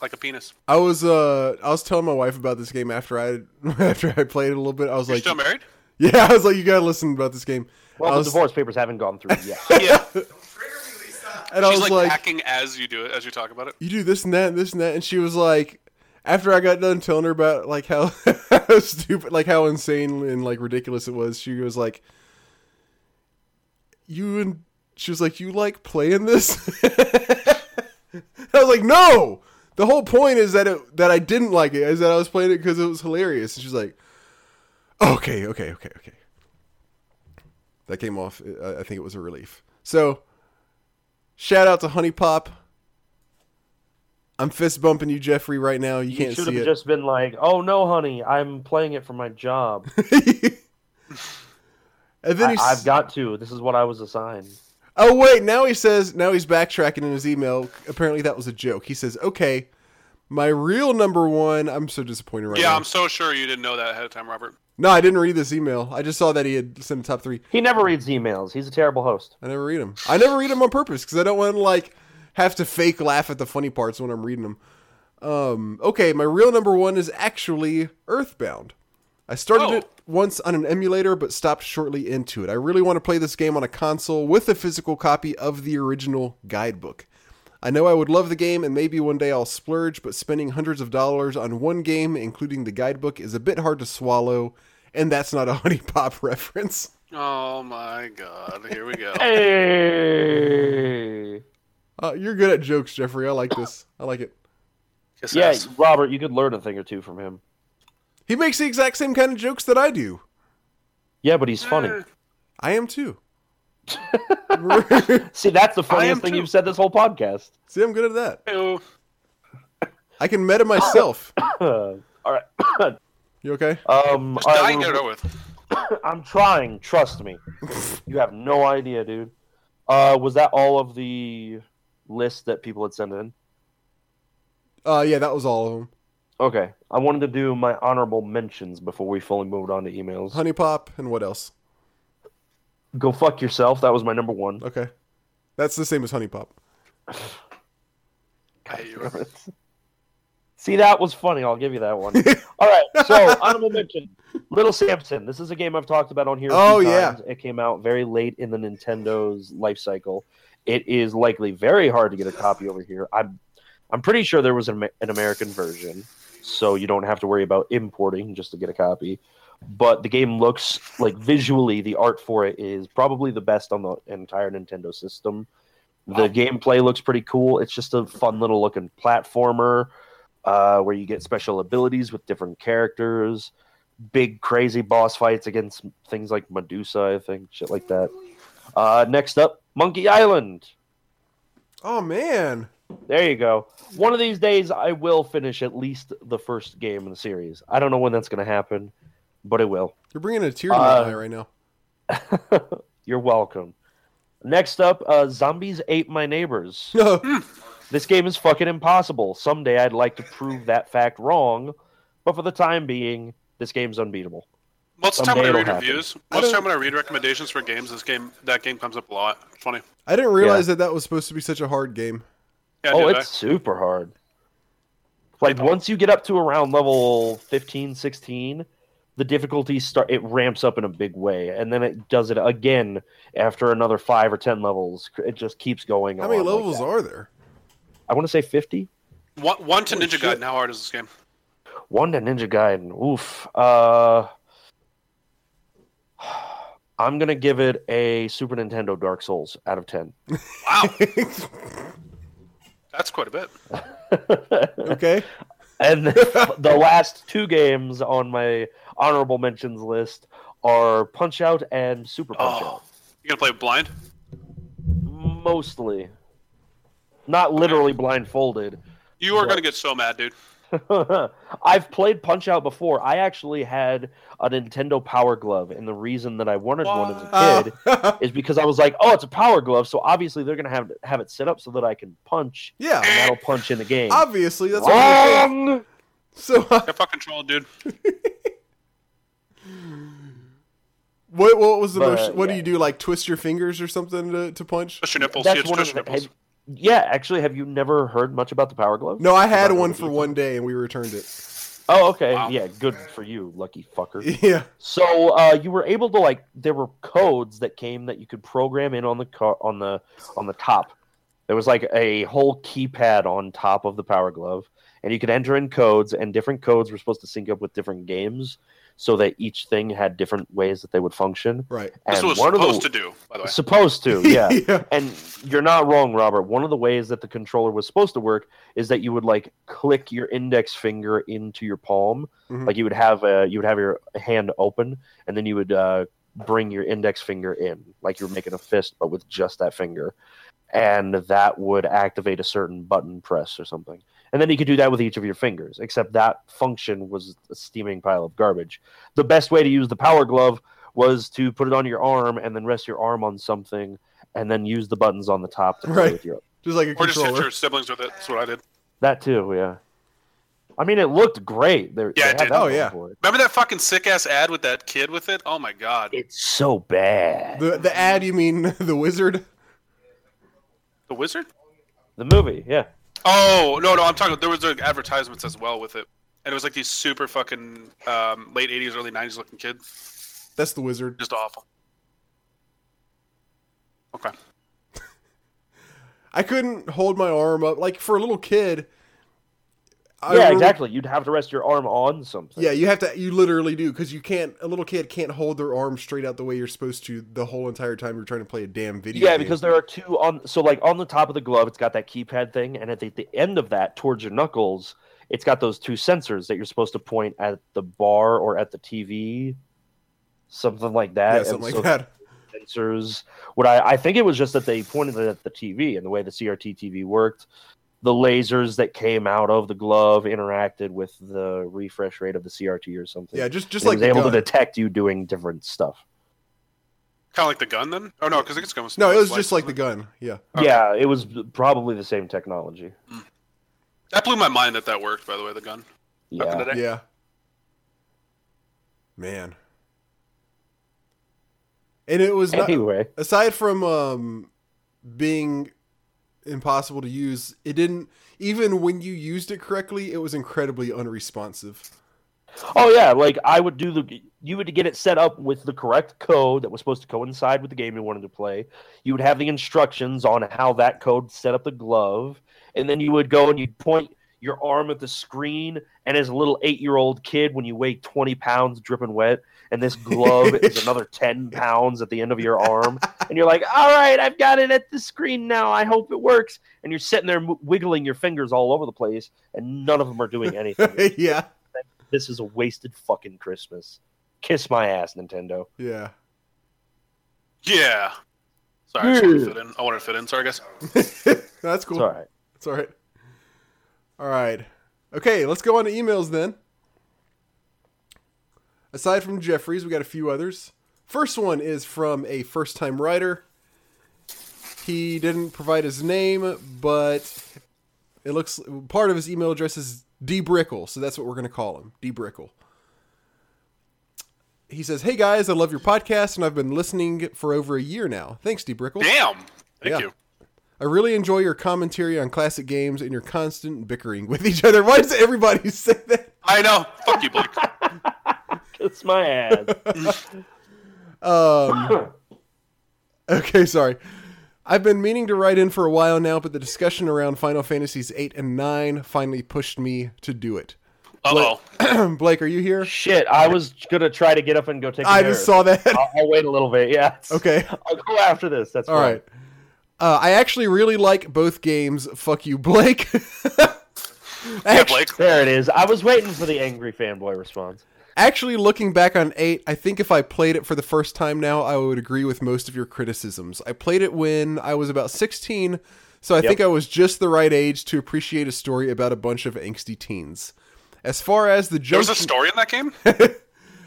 S3: Like a penis.
S1: I was uh I was telling my wife about this game after I after I played it a little bit. I was
S3: You're
S1: like,
S3: still married?
S1: yeah, I was like, you gotta listen about this game.
S2: Well,
S1: I
S2: the
S1: was-
S2: divorce papers haven't gone through yet.
S3: Yeah.
S1: And I
S3: She's
S1: was
S3: like,
S1: like,
S3: hacking as you do it, as you talk about it.
S1: you do this and that and this and that, and she was like, after I got done telling her about like how, how stupid, like how insane and like ridiculous it was, she was like, you and she was like, you like playing this? I was like, no. The whole point is that it that I didn't like it is that I was playing it because it was hilarious. And she's like, okay, okay, okay, okay. That came off. I I think it was a relief. So, shout out to HuniePop. I'm fist bumping you, Jeffrey, right now. You,
S2: You
S1: can't You
S2: should
S1: see
S2: have
S1: it.
S2: just been like, "Oh no, honey, I'm playing it for my job.
S1: and then
S2: I, I've got to. This is what I was assigned."
S1: oh wait, now he says now he's backtracking in his email. Apparently that was a joke. He says, "Okay, my real number one." I'm so disappointed right
S3: yeah,
S1: now.
S3: Yeah, I'm so sure you didn't know that ahead of time, Robert.
S1: No, I didn't read this email. I just saw that he had sent a top three.
S2: He never reads emails. He's a terrible host.
S1: I never read them. I never read them on purpose because I don't want to like have to fake laugh at the funny parts when I'm reading them. Um, okay, my real number one is actually Earthbound. I started
S3: Oh.
S1: it once on an emulator, but stopped shortly into it. I really want to play this game on a console with a physical copy of the original guidebook. I know I would love the game, and maybe one day I'll splurge, but spending hundreds of dollars on one game, including the guidebook, is a bit hard to swallow, and that's not a HuniePop reference.
S3: Oh my god, here we go.
S2: Hey.
S1: Uh, you're good at jokes, Jeffrey. I like this. I like it.
S3: Kiss
S2: Yeah,
S3: ass.
S2: Robert, you could learn a thing or two from him.
S1: He makes the exact same kind of jokes that I do.
S2: Yeah, but he's funny.
S3: Eh,
S1: I am too.
S2: See, that's the funniest thing
S3: too.
S2: you've said this whole podcast.
S1: See, I'm good at that.
S3: ew.
S1: I can meta myself.
S2: all right.
S1: You okay?
S2: Um,
S3: Just
S2: all right,
S3: die and get it over with.
S2: I'm trying. Trust me. you have no idea, dude. Uh, was that all of the list that people had sent in?
S1: Uh, yeah, that was all of them.
S2: Okay, I wanted to do my honorable mentions before we fully moved on to emails.
S1: HuniePop and what else?
S2: Go fuck yourself. That was my number one.
S1: Okay, that's the same as HuniePop.
S3: I hate.
S2: See, that was funny. I'll give you that one. All right. So, honorable mention: Little Samson. This is a game I've talked about on here. A
S1: Oh,
S2: few
S1: yeah.
S2: times. It came out very late in the Nintendo's life cycle. It is likely very hard to get a copy over here. I'm, I'm pretty sure there was an, an American version, so you don't have to worry about importing just to get a copy. But the game looks like visually, the art for it is probably the best on the entire Nintendo system. The
S3: Wow.
S2: gameplay looks pretty cool. It's just a fun little looking platformer uh, where you get special abilities with different characters, big crazy boss fights against things like Medusa, I think, shit like that. Uh, next up, Monkey Island.
S1: Oh man,
S2: There you go. One of these days, I will finish at least the first game in the series. I don't know when that's going to happen, but it will.
S1: you're bringing a tear to
S2: Uh,
S1: my eye right now.
S2: You're welcome. Next up, uh, Zombies Ate My Neighbors. This game is fucking impossible. Someday I'd like to prove that fact wrong, but for the time being, this game's unbeatable.
S3: Most of the time when I read
S2: happen.
S3: reviews, most of the time when I read recommendations for games, this game that game comes up a lot. It's funny.
S1: I didn't realize that that was supposed to be such a hard game.
S3: Yeah,
S2: oh,
S3: dude,
S2: it's super hard. Like once you get up to around level 15, 16, the difficulty start it ramps up in a big way, and then it does it again after another five or ten levels. It just keeps going.
S1: How many
S2: on like
S1: levels
S2: that.
S1: are there?
S2: I want to say fifty.
S3: One, one to
S1: Holy
S3: Ninja
S1: shit.
S3: Gaiden. How hard is this game?
S2: One to Ninja Gaiden. Oof. Uh, I'm gonna give it a Super Nintendo Dark Souls out of ten.
S3: Wow, that's quite a bit.
S1: okay.
S2: And the, the last two games on my honorable mentions list are Punch Out and Super Punch
S3: Oh,
S2: Out.
S3: you gonna play blind?
S2: Mostly. Not literally blindfolded.
S3: You are
S2: What?
S3: gonna get so mad, dude.
S2: I've played Punch Out before. I actually had a Nintendo Power Glove, and the reason that I wanted one as a kid is because I was like, "Oh, it's a Power Glove, so obviously they're gonna have have it set up so that I can punch,
S1: yeah,
S2: and that'll punch in the game."
S1: obviously that's what I think.
S2: Wrong.
S1: So, uh,
S3: Get fucking trolled, dude.
S1: what what was the
S2: But,
S1: motion? What do you do? Like twist your fingers or something to, to punch?
S3: Twist your nipples.
S2: That's
S3: it's
S2: one of
S3: twist
S2: the.
S3: your nipples.
S2: have- yeah, actually, have you never heard much about the Power Glove?
S1: No, I had
S2: About
S1: one for one day and we returned it.
S2: Oh, okay.
S3: Wow.
S2: Yeah, good for you, lucky fucker.
S1: Yeah.
S2: So uh, you were able to like there were codes that came that you could program in on the car on the on the top. There was like a whole keypad on top of the Power Glove, and you could enter in codes, and different codes were supposed to sync up with different games, so that each thing had different ways that they would function.
S1: Right.
S3: This
S2: And
S3: was
S2: one
S3: supposed
S2: of the
S3: to do, by the way.
S2: supposed to, yeah.
S1: yeah.
S2: And you're not wrong, Robert. One of the ways that the controller was supposed to work is that you would like click your index finger into your palm,
S1: Mhm.
S2: like you would have uh, you would have your hand open, and then you would uh, bring your index finger in, like you were making a fist, but with just that finger, and that would activate a certain button press or something. And then you could do that with each of your fingers, except that function was a steaming pile of garbage. The best way to use the Power Glove was to put it on your arm and then rest your arm on something and then use the buttons on the top to play
S1: Right.
S2: with your
S1: Just like a
S3: Or just hit your siblings with it. That's what I did.
S2: that too yeah I mean, it looked great. They're,
S3: Yeah,
S2: they
S3: it did.
S2: that
S1: Oh, yeah.
S2: it.
S3: Remember that fucking sick ass ad with that kid with it? Oh my god.
S2: It's so bad.
S1: The the ad, you mean the wizard?
S3: The wizard?
S2: The movie, yeah.
S3: Oh no, no, I'm talking. There was like, advertisements as well with it, and it was like these super fucking um, late '80s, early '90s looking kids.
S1: That's the wizard.
S3: Just awful. Okay.
S1: I couldn't hold my arm up like for a little kid. I
S2: yeah,
S1: remember-
S2: exactly. You'd have to rest your arm on something.
S1: Yeah, you have to. You literally do because you can't. A little kid can't hold their arm straight out the way you're supposed to the whole entire time you're trying to play a damn video.
S2: Yeah,
S1: game.
S2: because there are two on. So, like on the top of the glove, it's got that keypad thing, and at the, the end of that, towards your knuckles, it's got those two sensors that you're supposed to point at the bar or at the TV, something like that.
S1: yeah, something like
S2: so
S1: that.
S2: Sensors. What I, I think it was just that they pointed it at the TV and the way the CRT TV worked. The lasers that came out of the glove interacted with the refresh rate of the CRT or something.
S1: Yeah, just just
S2: it
S1: like
S2: was
S1: the
S2: able
S1: gun.
S2: to detect you doing different stuff.
S3: Kind of like the gun then? Oh no, because it's gun was
S1: No, it was just like the
S3: wasn't
S1: gun. Yeah.
S3: Okay.
S2: Yeah, it was probably the same technology.
S3: it? That blew my mind that that worked. By the way, the gun.
S2: Yeah.
S3: the day.
S1: Yeah. Man. And it was not
S2: Anyway,
S1: aside from um being impossible to use, it didn't even when you used it correctly, it was incredibly unresponsive.
S2: oh yeah, like I would do the you would get it set up with the correct code that was supposed to coincide with the game you wanted to play. You would have the instructions on how that code set up the glove, and then you would go and you'd point your arm at the screen. And as a little eight-year-old kid, when you weigh twenty pounds dripping wet, and this glove is another ten pounds at the end of your arm, and you're like, "All right, I've got it at the screen now. I hope it works." And you're sitting there wiggling your fingers all over the place, and none of them are doing anything.
S1: yeah.
S2: this is a wasted fucking Christmas. Kiss my ass, Nintendo.
S1: Yeah.
S3: Yeah. Sorry, I, just wanted to fit in. I wanted to fit in. Sorry, guys.
S1: That's cool.
S2: It's all right.
S1: It's all right. All right. Okay, let's go on to emails then. Aside from Jeffries, we got a few others. First one is from a first time writer. He didn't provide his name, but it looks part of his email address is D Brickle, so that's what we're going to call him D Brickle. He says, Hey guys, I love your podcast and I've been listening for over a year now. Thanks, D Brickle.
S3: Damn. Thank
S1: Yeah.
S3: you.
S1: I really enjoy your commentary on classic games and your constant bickering with each other. Why does everybody say that?
S3: I know. Fuck you, Blake.
S2: Kiss my ass.
S1: Um, okay, sorry. I've been meaning to write in for a while now, but the discussion around Final Fantasies 8 and 9 finally pushed me to do it.
S3: Uh oh.
S1: Blake, are you here?
S2: Shit, I was gonna try to get up and go take. a
S1: I
S2: bear.
S1: just saw that.
S2: I'll, I'll wait a little bit. Yeah.
S1: Okay.
S2: I'll go after this. That's
S1: All
S2: fine.
S1: right. Uh, I actually really like both games. Fuck you, Blake.
S3: Yeah, Blake.
S2: There it is. I was waiting for the angry fanboy response.
S1: Actually, looking back on 8, I think if I played it for the first time now, I would agree with most of your criticisms. I played it when I was about 16, so I
S2: Yep.
S1: think I was just the right age to appreciate a story about a bunch of angsty teens. As far as the
S3: There was a story in that game.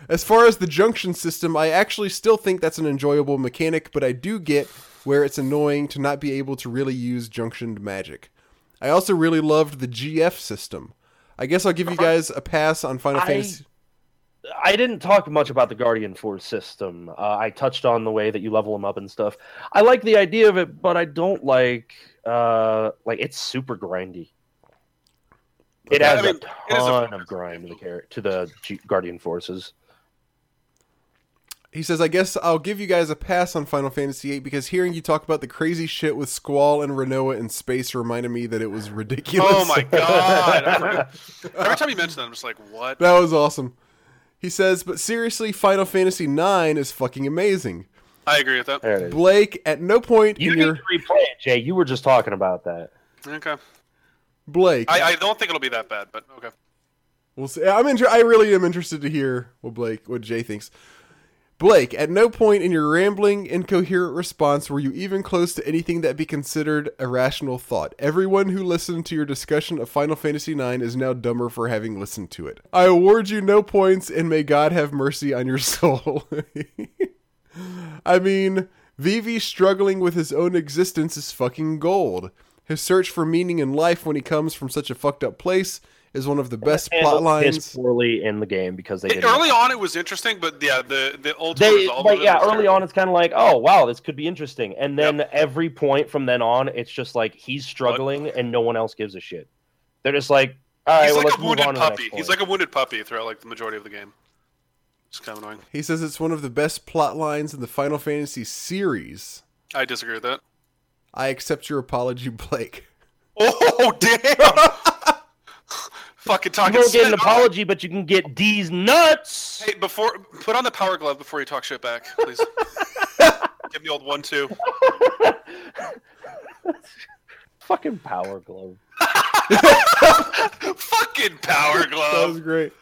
S1: as far as the junction system, I actually still think that's an enjoyable mechanic, but I do get where it's annoying to not be able to really use junctioned magic. I also really loved the GF system. I guess I'll give you guys a pass on Final
S2: I-
S1: Fantasy.
S2: I didn't talk much about the Guardian Force system. Uh, I touched on the way that you level them up and stuff. I like the idea of it, but I don't like uh, like it's super grindy. It
S3: Yeah, I mean,
S2: a
S3: it is a
S2: ton of grind to the char- to the G- Guardian Forces.
S1: He says, I guess I'll give you guys a pass on Final Fantasy VIII because hearing you talk about the crazy shit with Squall and Rinoa in space reminded me that it was ridiculous.
S3: Oh my god. Every time you mention that, I'm just like, what?
S1: that was awesome. He says, but seriously, Final Fantasy IX is fucking amazing.
S3: I agree with that.
S2: There it is.
S1: Blake, at no point
S2: You
S1: in
S2: need
S1: your
S2: to replay it, Jay. You were just talking about that.
S3: Okay.
S1: Blake,
S3: I, I don't think it'll be that bad, but okay.
S1: We'll see. I'm inter- I really am interested to hear what Blake, what Jay thinks. Blake, at no point in your rambling, incoherent response were you even close to anything that be considered a rational thought. Everyone who listened to your discussion of Final Fantasy IX is now dumber for having listened to it. I award you no points, and may God have mercy on your soul. I mean, Vivi struggling with his own existence is fucking gold. His search for meaning in life when he comes from such a fucked up place is one of the best
S2: Handled
S1: plot lines.
S2: poorly in the game because they
S3: It-
S2: didn't.
S3: early on, it was interesting, but yeah, the the ultimate
S2: they
S3: resolve.
S2: like yeah early
S3: terrible.
S2: on it's kind of like oh wow this could be interesting and then every point from then on it's just like he's struggling and no one else gives a shit they're just like all right
S3: He's
S2: well
S3: like
S2: let's
S3: a
S2: move
S3: wounded
S2: on to the next
S3: puppy. He's like a wounded puppy throughout like the majority of the game. It's kind of annoying.
S1: He says it's one of the best plot lines in the Final Fantasy series.
S3: I disagree with that.
S1: I accept your apology, Blake.
S3: Oh damn! Fucking
S2: you
S3: talking.
S2: won't get an apology but you can get D's nuts
S3: Hey, before put on the power glove before you talk shit back, please. Give me old one two.
S2: fucking power glove
S3: Fucking power glove.
S1: That was great.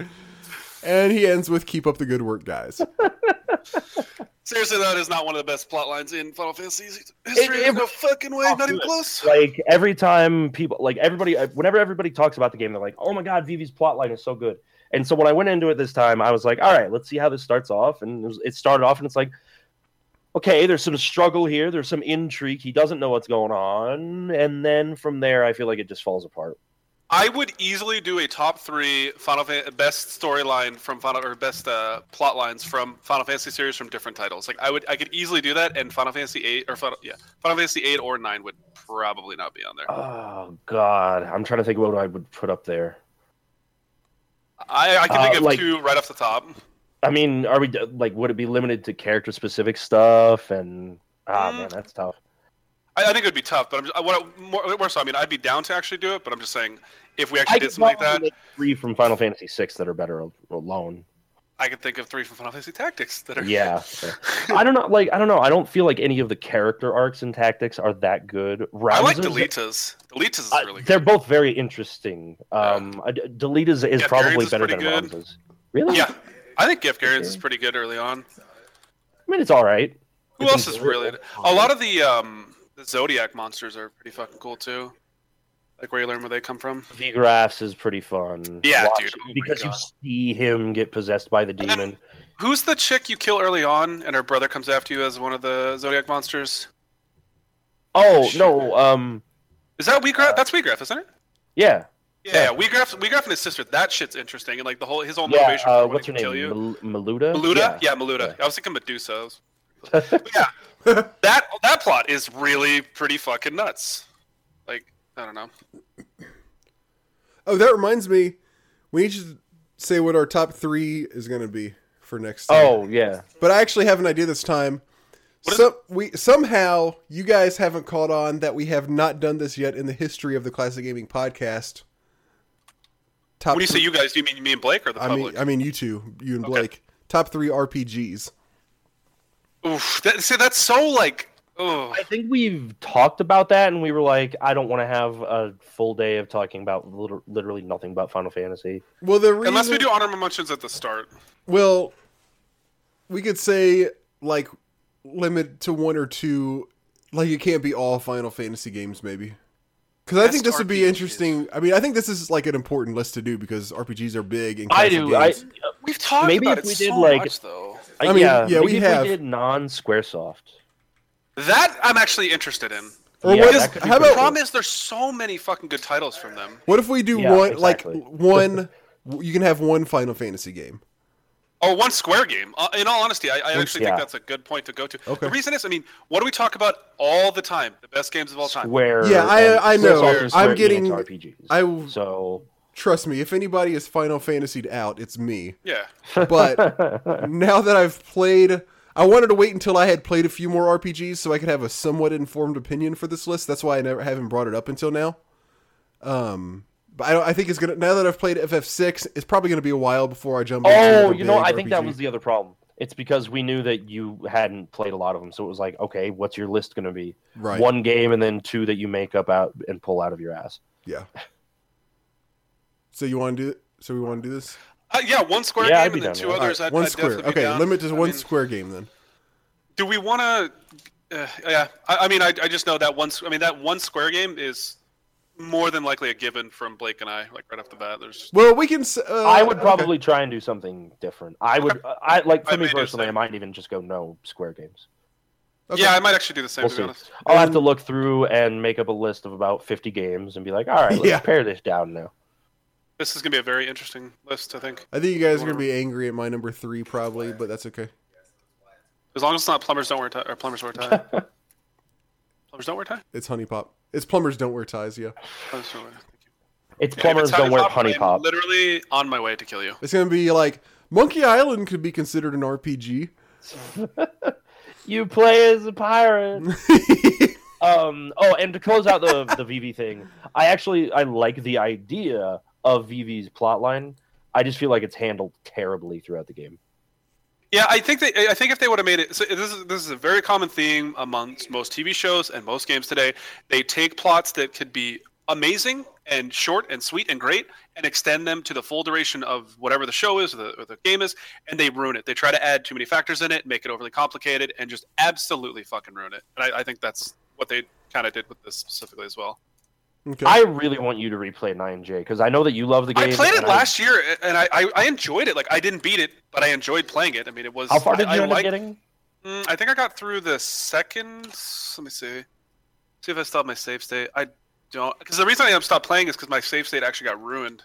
S1: And he ends with "Keep up the good work, guys."
S3: Seriously, that is not one of the best plot lines in Final Fantasy history.
S2: It- it-
S3: no fucking way, not even close.
S2: like every time people like everybody whenever everybody talks about the game they're like oh my god Vivi's plot line is so good and so when I went into it this time I was like all right let's see how this starts off and it, was, it started off and it's like okay there's some struggle here there's some intrigue he doesn't know what's going on and then from there I feel like it just falls apart
S3: I would easily do a top three Final Fan- best storyline from Final or best uh, plot lines from Final Fantasy series from different titles. Like I would, I could easily do that, and Final Fantasy eight or Final, yeah, Final Fantasy eight or nine would probably not be on there.
S2: oh god I'm trying to think what I would put up there
S3: I, I can think
S2: Uh,
S3: of
S2: like-
S3: two right off the top.
S2: I mean are we like would it be limited to character specific stuff and ah
S3: Mm.
S2: man that's tough
S3: I, I think it would be tough, but I'm just, I, what I, more, more so. I mean, I'd be down to actually do it, but I'm just saying if we actually
S2: I
S3: did something like that,
S2: three from Final Fantasy VI that are better alone.
S3: I could think of three from Final Fantasy Tactics that are.
S2: Yeah, I don't know. Like I don't know. I don't feel like any of the character arcs and tactics are that good.
S3: I like
S2: Ramses-
S3: Delita's. Delita's is
S2: uh,
S3: really
S2: they're both very interesting. Um, uh, Delita's is probably
S3: is
S2: better than
S3: good.
S2: Ramses. Really?
S3: Yeah, I think Gafgarion is pretty good early on.
S2: I mean, it's all right.
S3: Who
S2: It's
S3: else is really? A lot of the um the Zodiac monsters are pretty fucking cool too. Like where you learn where they come from.
S2: Wiegraf's is pretty fun.
S3: Yeah,
S2: Watch-
S3: dude. Oh
S2: because you see him get possessed by the
S3: then-
S2: demon.
S3: Who's the chick you kill early on, and her brother comes after you as one of the Zodiac monsters?
S2: Oh
S3: shit.
S2: no. Um.
S3: Is that Wiegraf? That's Wiegraf, isn't it?
S2: Yeah.
S3: Yeah,
S2: Yeah.
S3: yeah. Wiegraf, Wiegraf and his sister. That shit's interesting, and like the whole his whole
S2: Yeah.
S3: motivation
S2: Uh,
S3: for
S2: what's her
S3: wanting to
S2: name?
S3: kill you.
S2: Mal- Milleuda.
S3: Milleuda? Yeah, Milleuda. I was thinking Medusa. But yeah, that that plot is really pretty fucking nuts. Like I don't know.
S1: Oh, that reminds me. We need to say what our top three is going to be for next. time.
S2: Oh yeah.
S1: but I actually have an idea this time.
S3: What is-
S1: So we somehow you guys haven't caught on that we have not done this yet in the history of the Classic Gaming Podcast. Top
S3: When you say you guys, do you mean me and Blake or the
S1: I
S3: public?
S1: mean, I mean you two, you and
S3: Okay.
S1: Blake. Top three RPGs.
S3: Oof, that, see, that's so like. Oh,
S2: I think we've talked about that, and we were like, I don't want to have a full day of talking about liter- literally nothing but Final Fantasy.
S1: Well, the reason,
S3: unless we do honorable mentions at the start.
S1: well, we could say like limit to one or two. Like it can't be all Final Fantasy games, maybe. Because I think this would be
S3: RPGs.
S1: interesting. I mean, I think this is like an important list to do because RPGs are big. And
S2: I
S1: classic
S2: do. I.
S3: We've talked
S2: Maybe
S3: about
S2: if
S3: it
S2: we did,
S3: so
S2: like-
S3: much, though.
S1: I mean,
S2: yeah,
S1: yeah,
S2: maybe
S1: we
S2: if
S1: have.
S2: We did non-SquareSoft.
S3: That I'm actually interested in.
S1: Or
S2: Yeah,
S1: what
S2: that
S1: is?
S2: could be
S3: The problem is there's so many fucking good titles from them.
S1: What if we do
S2: Yeah,
S1: one
S2: exactly.
S1: like one? You can have one Final Fantasy game.
S3: Oh, one Square game. Uh, in all honesty, I, I actually
S2: yeah.
S3: think that's a good point to go to.
S1: Okay.
S3: The reason is, I mean, what do we talk about all the time? The best games of all time.
S2: Square.
S1: Yeah, I- I know.
S2: Square
S1: I'm getting-
S2: RPGs.
S1: I
S2: so
S1: trust me. If anybody is Final Fantasy'd out, it's me.
S3: Yeah.
S1: But now that I've played, I wanted to wait until I had played a few more RPGs so I could have a somewhat informed opinion for this list. That's why I never haven't brought it up until now. Um, but I, don't, I think it's gonna now that I've played FF6, it's probably gonna be a while before I jump. into
S2: Oh, you know,
S1: big
S2: I think that was the other problem. It's because we knew that you hadn't played a lot of them, so it was like, okay, what's your list going to be?
S1: right.
S2: One game and then two that you make up out and pull out of your ass.
S1: Yeah. So you want to do? So we want to do this?
S3: Uh, yeah, one Square
S2: Yeah, I'd
S3: game and then two
S2: with that.
S3: others.
S1: Alright,
S3: I'd,
S1: one
S3: I'd
S1: square.
S3: be
S1: Okay,
S3: down.
S1: limit to
S3: I
S1: one
S3: mean,
S1: square game then.
S3: Do we want to? Uh, yeah, I, I mean, I, I just know that one. I mean, that one Square game is more than likely a given from Blake and I. Like right off the bat, there's.
S1: Well, we can. Uh,
S2: I would
S1: okay.
S2: probably try and do something different. I would, I like for
S3: I
S2: me personally, I might even just go no Square games.
S1: Okay.
S3: Yeah, I might actually do the same.
S2: We'll
S3: to
S2: see.
S3: be honest.
S2: I'll have to look through and make up a list of about 50 games and be like, all right, let's
S1: Yeah.
S2: pare this down now.
S3: This is gonna be a very interesting list, I think.
S1: I think you guys are gonna be angry at my number three probably, but that's okay.
S3: As long as it's not plumbers don't wear tie or plumbers wear tie. plumbers don't wear tie.
S1: It's HuniePop. It's plumbers don't wear ties. Yeah,
S3: Plumbers don't wear tie.
S2: It's plumbers
S3: it's
S2: don't wear
S3: I'm
S2: HuniePop.
S3: Literally on my way to kill you.
S1: it's gonna be like Monkey Island could be considered an RPG.
S2: You play as a pirate. um. Oh, and to close out the the Vivi thing, I actually I like the idea of Vivi's plotline. I just feel like it's handled terribly throughout the game.
S3: Yeah, I think they. I think if they would have made it, so this is this is a very common theme amongst most TV shows and most games today. They take plots that could be amazing and short and sweet and great, and extend them to the full duration of whatever the show is or the, or the game is, and they ruin it. They try to add too many factors in it, make it overly complicated, and just absolutely fucking ruin it. And I, I think that's what they kind of did with this specifically as well.
S1: Okay.
S2: I really want you to replay 9J because I know that you love the game.
S3: I played it
S2: and
S3: last year, and I, I, I enjoyed it. Like I didn't beat it, but I enjoyed playing it. I mean, it was.
S2: How far did
S3: I,
S2: you
S3: I
S2: end up
S3: liked-
S2: getting?
S3: Mm, I think I got through the second. Let me see. See if I still have my save state. I don't, because the reason I stopped playing is because my save state actually got ruined.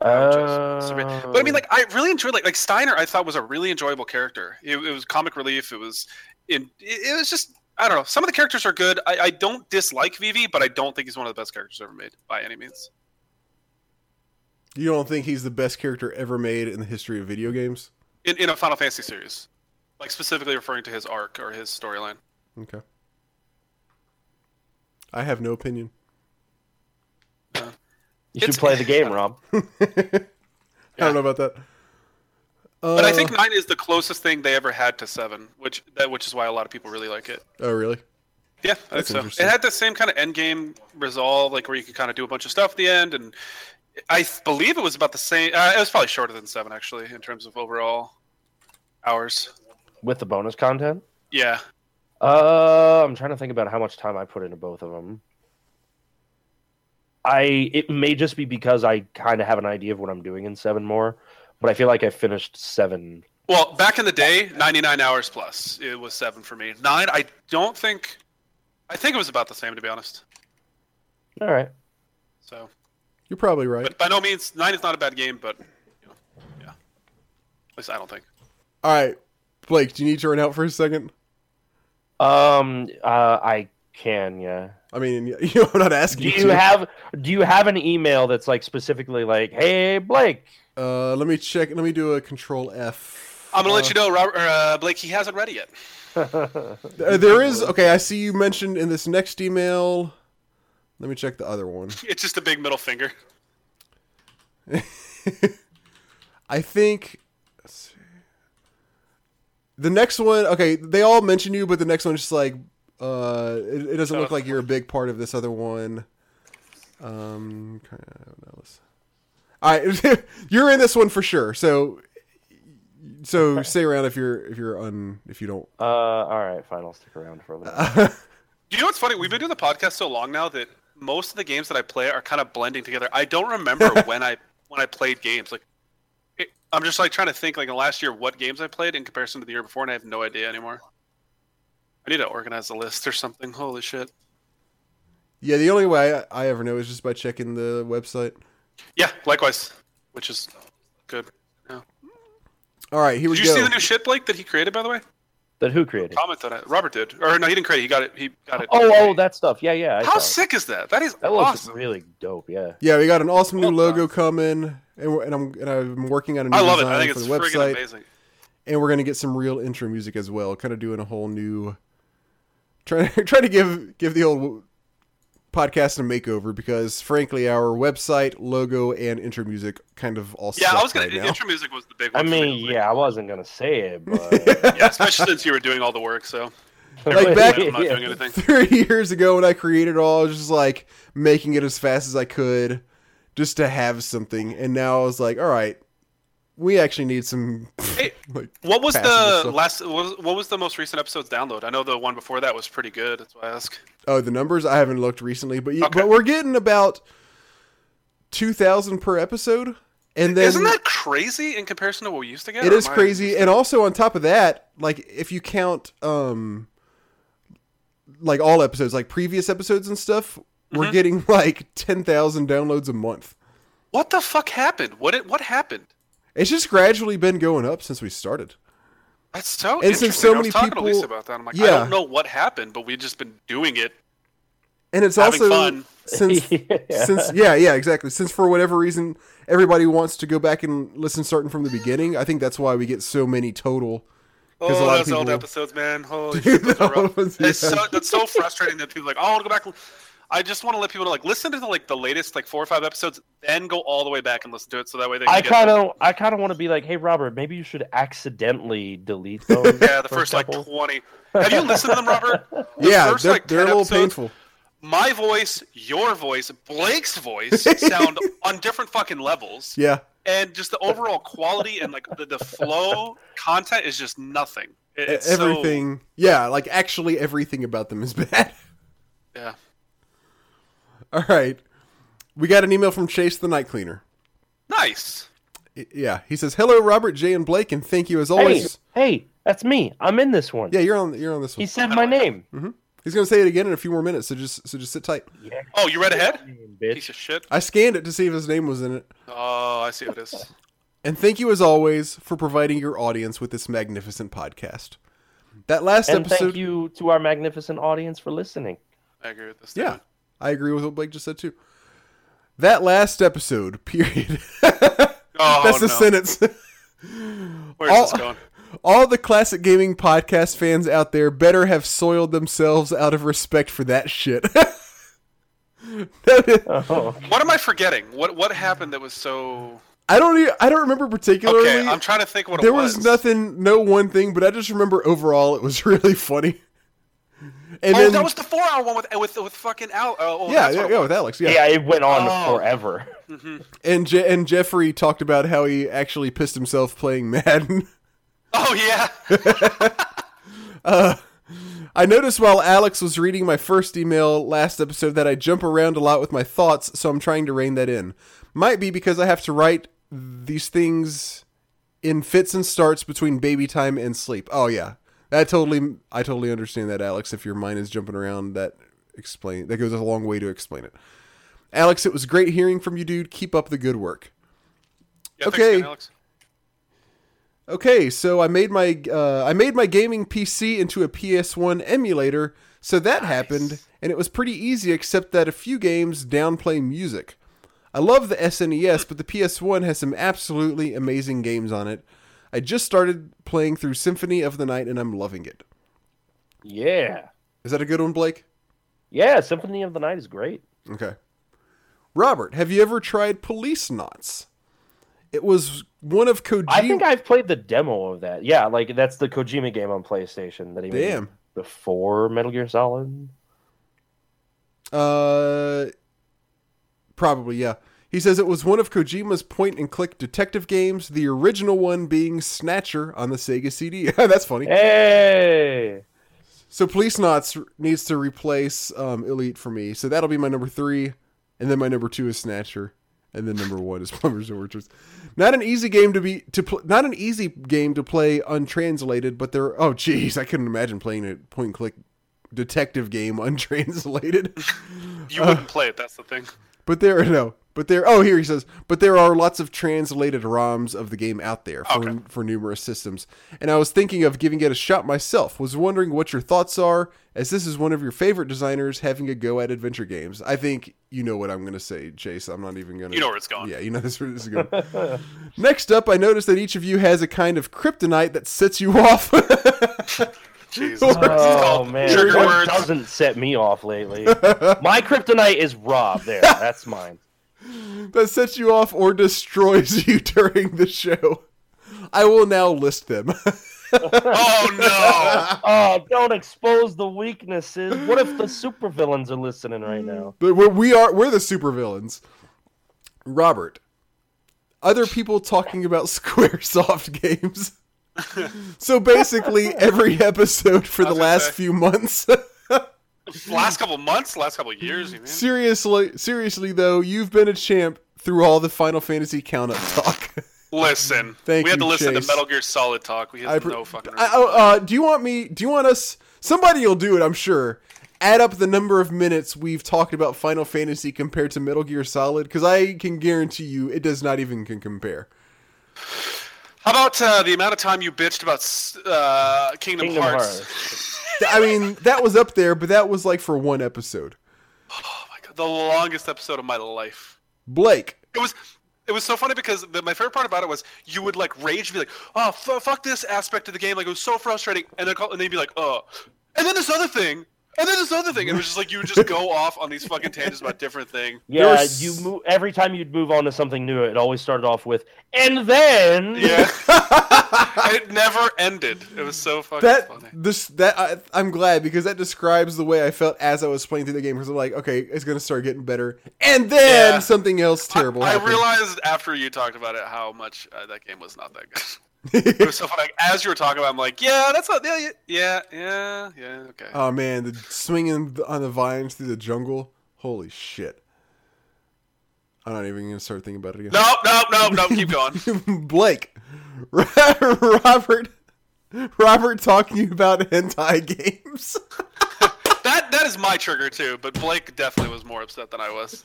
S3: Uh, which is severe. But I mean, like, I really enjoyed like like Steiner. I thought was a really enjoyable character. It, it was comic relief. It was in. It, it was just. I don't know. Some of the characters are good. I, I don't dislike Vivi, but I don't think he's one of the best characters ever made by any means.
S1: you don't think he's the best character ever made in the history of video games?
S3: In, in a Final Fantasy series, like specifically referring to his arc or his storyline.
S1: Okay. I have no opinion.
S2: you should play the game, Rob.
S1: I don't know about that.
S3: But I
S1: Uh,
S3: think nine is the closest thing they ever had to seven, which that which is why a lot of people really like it.
S1: Oh, really?
S3: Yeah, I think so. It had the same kind of end game resolve, like where you could kind of do a bunch of stuff at the end, and I believe it was about the same. Uh, it was probably shorter than seven, actually, in terms of overall hours.
S2: With the bonus content?
S3: Yeah,
S2: Uh, I'm trying to think about how much time I put into both of them. I it may just be because I kind of have an idea of what I'm doing in seven more, but I feel like I finished seven.
S3: Well, back in the day, 99 hours plus. It was seven for me. Nine, I don't think. I think it was about the same, to be honest.
S2: All right.
S3: So,
S1: You're probably right.
S3: but by no means, nine is not a bad game, but you know, yeah. At least I don't think.
S1: All right, Blake, do you need to run out for a second?
S2: Um, uh, I can, yeah.
S1: I mean, you know, I'm not asking
S2: Do
S1: you.
S2: you
S1: to.
S2: have Do you have an email that's like specifically like, "Hey, Blake"?
S1: Uh, let me check. Let me do a Control F.
S3: I'm gonna
S1: Uh,
S3: let you know, Robert, uh, Blake. He hasn't read it yet.
S1: Uh, there is okay. I see you mentioned in this next email. Let me check the other one.
S3: It's just a big middle finger.
S1: I think let's see. the next one. Okay, they all mention you, but the next one's just like uh, it, it doesn't
S3: Oh,
S1: look like you're a big part of this other one. Um, kind of, no, let's- all right, you're in this one for sure. So, so stay around if you're if you're on if you don't.
S2: Uh, all right, fine. I'll stick around for a little.
S3: You know what's funny? We've been doing the podcast so long now that most of the games that I play are kind of blending together. I don't remember when I when I played games. Like, it, I'm just like trying to think like in last year what games I played in comparison to the year before, and I have no idea anymore. I need to organize a list or something. Holy shit!
S1: Yeah, the only way I, I ever know is just by checking the website.
S3: Yeah, likewise, which is good. Yeah.
S1: All right, here we go.
S3: Did you see the new shit, Blake, that he created? By the way,
S2: that who created?
S3: comment on it. Robert did, or no, he didn't create. it. He got it. He got it.
S2: Oh, oh, that stuff. Yeah, yeah. I
S3: How sick is that? That is
S2: That looks
S3: awesome.
S2: really dope. Yeah.
S1: Yeah, we got an awesome new logo coming, and, we're, and I'm and I'm working on a new
S3: I love it. I think
S1: for
S3: it's
S1: the website,
S3: amazing.
S1: and we're gonna get some real intro music as well. Kind of doing a whole new, trying trying to give give the old podcast and makeover because frankly, our website logo and intro music kind of all
S3: Yeah, I was gonna.
S1: right now.
S3: intro music was the big
S2: I
S3: one. for me.
S2: mean, yeah, I wasn't gonna say it, but
S3: yeah, especially since you were doing all the work. So
S1: Like back-
S3: I'm not
S2: Yeah.
S3: doing anything.
S1: Three years ago when I created it all, I was just like making it as fast as I could, just to have something. And now I was like, all right, we actually need some.
S3: Hey,
S1: like,
S3: What was the last? What was, what was the most recent episode's download? I know the one before that was pretty good. That's why I ask.
S1: Oh, the numbers I haven't looked recently, but
S3: Okay.
S1: but we're getting about two thousand per episode, and then
S3: Isn't that crazy in comparison to what we used to get?
S1: It is
S3: or
S1: is
S3: I-
S1: crazy. And also on top of that, like if you count um like all episodes, like previous episodes and stuff, we're
S3: Mhm.
S1: getting like ten thousand downloads a month.
S3: What the fuck happened? What it, what happened?
S1: It's just gradually been going up since we started.
S3: That's so
S1: And since
S3: interesting.
S1: so
S3: I was
S1: many
S3: talking to Lisa
S1: people-
S3: about that. I'm like,
S1: Yeah.
S3: I don't know what happened, but we've just been doing it.
S1: And it's also
S3: fun.
S1: since
S2: Yeah.
S1: since yeah, yeah, exactly. Since for whatever reason everybody wants to go back and listen starting from the beginning, I think that's why we get so many total.
S3: Oh,
S1: a lot
S3: those old episodes, man. Holy
S1: Dude,
S3: shit, those are rough.
S1: was-
S3: It's
S1: yeah.
S3: so that's so frustrating that people are like, oh, I want to go back. I just want to let people know, like, listen to the, like the latest like four or five episodes, then go all the way back and listen to it, so that way they. Can
S2: I kind of, I kind of want to be like, hey, Robert, maybe you should accidentally delete those.
S3: Yeah, the
S2: for a
S3: first like twenty. Have you listened to them, Robert? The
S1: yeah,
S3: first,
S1: they're,
S3: like,
S1: they're a little
S3: episodes,
S1: painful.
S3: My voice, your voice, Blake's voice sound on different fucking levels,
S1: Yeah,
S3: and just the overall quality and like the, the flow content is just nothing. It- It's so-
S1: everything. Yeah, like actually everything about them is bad.
S3: yeah.
S1: All right, we got an email from Chase the Night Cleaner.
S3: Nice.
S1: Yeah, he says, "Hello, Robert, Jay, and Blake, and thank you as always."
S2: hey, that's me. I'm in this one.
S1: Yeah, you're on. You're on this one.
S2: He said my name. Mm-hmm.
S1: He's gonna say it again in a few more minutes, so just so just sit tight.
S2: Yeah,
S3: Oh, you read ahead?
S2: bitch.
S3: Piece of shit.
S1: I scanned it to see if his name was in it.
S3: Oh, I see what it is.
S1: And thank you as always for providing your audience with this magnificent podcast. That last episode.
S2: And
S1: episode,
S2: thank you to our magnificent audience for listening.
S3: I agree with this.
S1: yeah,
S3: statement.
S1: I agree with what Blake just said too. That last episode, period.
S3: Oh,
S1: That's the
S3: no.
S1: sentence.
S3: Where's
S1: All-
S3: this going?
S1: All the classic gaming podcast fans out there better have soiled themselves out of respect for that shit.
S2: Oh,
S3: What am I forgetting? What what happened that was so?
S1: I don't. e I don't remember particularly.
S3: Okay, I'm trying to think what
S1: there
S3: it
S1: was.
S3: was.
S1: nothing, no one thing, but I just remember overall it was really funny. And
S3: Oh,
S1: then,
S3: that was the four-hour one with with with fucking Al. Oh, oh
S1: yeah, yeah,
S3: yeah,
S1: with Alex, yeah.
S2: yeah, it went on
S3: Oh.
S2: forever. Mm-hmm.
S1: And Je- and Jeffrey talked about how he actually pissed himself playing Madden.
S3: Oh yeah.
S1: Uh, I noticed while Alex was reading my first email last episode that I jump around a lot with my thoughts, so I'm trying to rein that in. Might be because I have to write these things in fits and starts between baby time and sleep. Oh yeah. That totally I totally understand that Alex if your mind is jumping around that explain that goes a long way to explain it. Alex, it was great hearing from you dude. Keep up the good work.
S3: yeah
S1: Okay.
S3: again, Alex.
S1: Okay, so I made my uh, I made my gaming PC into a PS1 emulator, so that happened, and it was pretty easy except that a few games downplay music. I love the SNES, but the PS1 has some absolutely amazing games on it. I just started playing through Symphony of the Night, and I'm loving it.
S2: Yeah,
S1: Is that a good one, Blake?
S2: yeah. Symphony of the Night is great.
S1: Okay. Robert, have you ever tried Policenauts? It was one of Kojima.
S2: I think I've played the demo of that. Yeah, like that's the Kojima game on PlayStation that he
S1: Damn.
S2: made before Metal Gear Solid.
S1: Uh, probably yeah. He says it was one of Kojima's point and click detective games, the original one being Snatcher on the Sega CD. That's funny.
S2: Hey,
S1: So Policenauts needs to replace um, Elite for me. So that'll be my number three, and then my number two is Snatcher, and then number one is Plumber's Orchards. Not an easy game to be to pl- not an easy game to play untranslated, but there. Oh jeez, I couldn't imagine playing a point and click detective game untranslated.
S3: You wouldn't play it. That's the thing.
S1: But there no. But there oh here he says, but there are lots of translated ROMs of the game out there for
S3: Okay.
S1: for numerous systems. And I was thinking of giving it a shot myself. Was wondering what your thoughts are as this is one of your favorite designers having a go at adventure games. I think you know what I'm going to say, Chase. I'm not even going to
S3: You know where it's going.
S1: Yeah, you know this, where this is going. Next up, I noticed that each of you has a kind of kryptonite that sets you off.
S3: Jesus.
S1: Oh,
S3: Christ. It's called
S2: man,
S3: Trigger
S2: doesn't set me off lately? My kryptonite is Rob. There, that's mine.
S1: That sets you off or destroys you during the show. I will now list them.
S3: Oh no.
S2: Oh, don't expose the weaknesses. What if the supervillains are listening right now?
S1: But we're, we are we're the supervillains. Robert, other people talking about SquareSoft games. so basically, every episode for the last
S3: say.
S1: few months.
S3: last couple months, last couple years, even.
S1: seriously, seriously though, you've been a champ through all the Final Fantasy count up talk.
S3: Listen,
S1: Thank
S3: we had
S1: you,
S3: to listen
S1: Chase.
S3: to Metal Gear Solid talk. We had
S1: I pre-
S3: no fucking.
S1: I- oh, uh, do you want me? Do you want us? Somebody will do it, I'm sure. add up the number of minutes we've talked about Final Fantasy compared to Metal Gear Solid, because I can guarantee you it does not even can compare.
S3: How about uh, the amount of time you bitched about uh, Kingdom,
S2: Kingdom
S3: Hearts?
S2: Hearts.
S1: I mean, that was up there, but that was like for one episode.
S3: Oh my god, the longest episode of my life.
S1: Blake,
S3: It was. It was so funny because the, my favorite part about it was you would like rage, and be like, "Oh, f- fuck this aspect of the game!" Like it was so frustrating, and then call, and then you'd be like, "Oh," and then this other thing, and then this other thing, it was just like you would just go off on these fucking tangents about different things.
S2: Yeah,
S1: was-
S2: you move every time you'd move on to something new. It always started off with, and then
S3: Yeah, it never ended. It was so fucking
S1: that
S3: funny.
S1: this that I, I'm glad because that describes the way I felt as I was playing through the game. Because I'm like, okay, it's gonna start getting better, and then
S3: Yeah.
S1: something else terrible.
S3: I, I realized after you talked about it how much uh, that game was not that good. It was so funny. Like, as you were talking about, it, I'm like, yeah, that's not, yeah, yeah, yeah, yeah, yeah, okay.
S1: oh man, the swinging on the vines through the jungle. Holy shit! I'm not even gonna start thinking about it again.
S3: no, no, no, no, keep going.
S1: Blake, Robert, Robert talking about hentai games.
S3: That that is my trigger too, but Blake definitely was more upset than I was.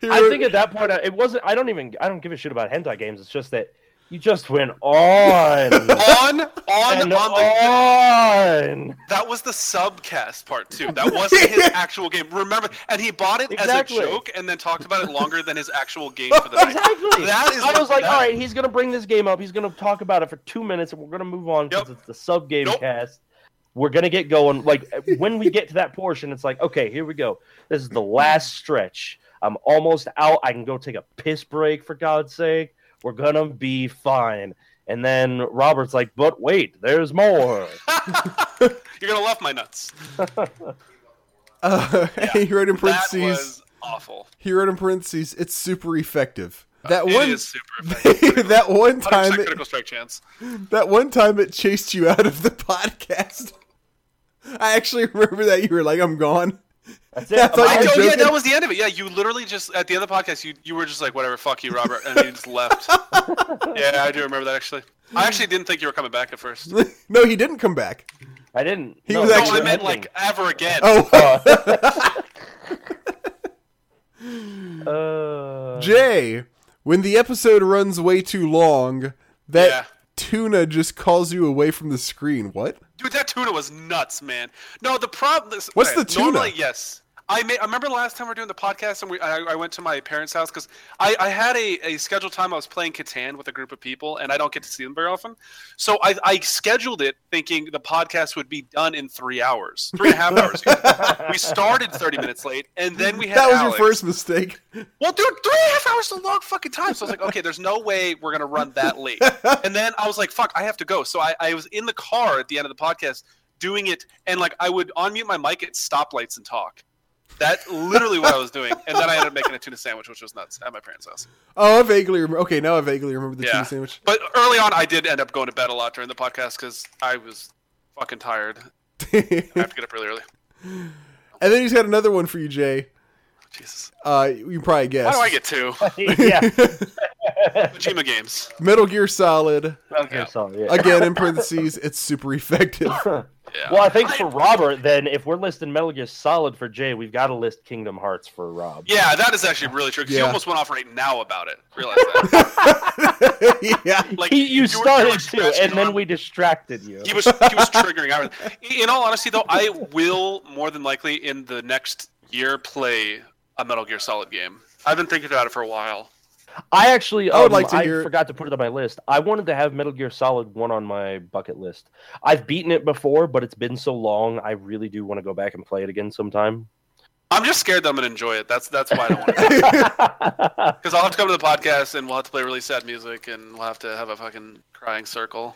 S1: He
S2: I think at that point uh, it wasn't. I don't even. I don't give a shit about hentai games. It's just that you just went on
S3: On, on,
S2: and
S3: on the.
S2: on.
S3: That was the subcast part too. That wasn't his actual game. Remember, and he bought it
S2: Exactly.
S3: as a joke, and then talked about it longer than his actual game for the night.
S2: Exactly.
S3: That is
S2: I was like,
S3: that-
S2: all right, he's gonna bring this game up. He's gonna talk about it for two minutes, and we're gonna move on because
S3: Yep.
S2: it's the sub game
S3: Nope.
S2: cast. We're gonna get going. Like when we get to that portion, it's like, okay, here we go. This is the last stretch. I'm almost out. I can go take a piss break for God's sake. We're gonna be fine. And then Robert's like, but wait, there's more.
S3: You're gonna love my nuts.
S1: uh, he wrote in
S3: That
S1: parentheses.
S3: was awful.
S1: He wrote in parentheses. It's super effective. That
S3: It
S1: one.
S3: is super effective.
S1: that one time. It,
S3: critical strike chance.
S1: that one time it chased you out of the podcast. I actually remember that you were like, "I'm gone."
S2: That's it.
S1: Yeah, I thought
S3: I
S1: you were
S3: yeah, that was the end of it. Yeah, you literally just at the end of the podcast, you you were just like, whatever, fuck you, Robert, and you just left. yeah, I do remember that actually. I actually didn't think you were coming back at first. No,
S1: no, he didn't come back.
S2: I didn't.
S1: He
S2: no,
S1: was
S2: no,
S1: actually-
S3: I meant like ever again.
S1: Oh,
S2: Uh,
S1: Jay, when the episode runs way too long, that
S3: Yeah.
S1: Tuna just calls you away from the screen. What?
S3: Dude, that tuna was nuts, man. No, the problem. is-
S1: What's
S3: okay,
S1: the tuna?
S3: Normally, yes. I, may, I remember the last time we were doing the podcast, and we I, I went to my parents' house because I, I had a, a scheduled time. I was playing Catan with a group of people, and I don't get to see them very often. So I, I scheduled it thinking the podcast would be done in three hours, three and a half hours. me. we started thirty minutes late, and then we had
S1: That was
S3: Alex.
S1: your first mistake.
S3: Well, dude, three and a half hours is a long fucking time. So I was like, okay, there's no way we're gonna run that late. And then I was like, fuck, I have to go. So I, I was in the car at the end of the podcast doing it, and like I would unmute my mic at stoplights and talk. That's literally what I was doing. And then I ended up making a tuna sandwich, which was nuts at my parents' house.
S1: Oh, I vaguely remember. Okay, now I vaguely remember the
S3: Yeah.
S1: tuna sandwich.
S3: But early on, I did end up going to bed a lot during the podcast because I was fucking tired. I have to get up really early.
S1: and then he's got another one for you, Jay.
S3: Jesus.
S1: Uh, you probably guess.
S3: How do I get two?
S2: yeah.
S3: Kojima games.
S1: Metal Gear Solid.
S2: Okay,
S3: Yeah.
S2: sorry. Yeah.
S1: Again, in parentheses, it's super effective.
S3: Yeah.
S2: Well, I think for Robert, then if we're listing Metal Gear Solid for Jay, we've got to list Kingdom Hearts for Rob.
S3: Yeah, that is actually really true. 'cause
S1: Yeah.
S3: You almost went off right now about it. Realize that.
S1: yeah.
S3: Like
S2: He, you
S3: were-
S2: started
S3: were, like,
S2: to, and then we distracted you.
S3: he was he was triggering everything. In all honesty, though, I will more than likely in the next year play a Metal Gear Solid game. I've been thinking about it for a while.
S2: I actually,
S1: I would
S2: um,
S1: like to
S2: I
S1: hear-
S2: forgot to put it on my list. I wanted to have Metal Gear Solid one on my bucket list. I've beaten it before, but it's been so long. I really do want to go back and play it again sometime.
S3: I'm just scared that I'm gonna enjoy it. That's that's why I don't want to. Because I'll have to come to the podcast and we'll have to play really sad music and we'll have to have a fucking crying circle.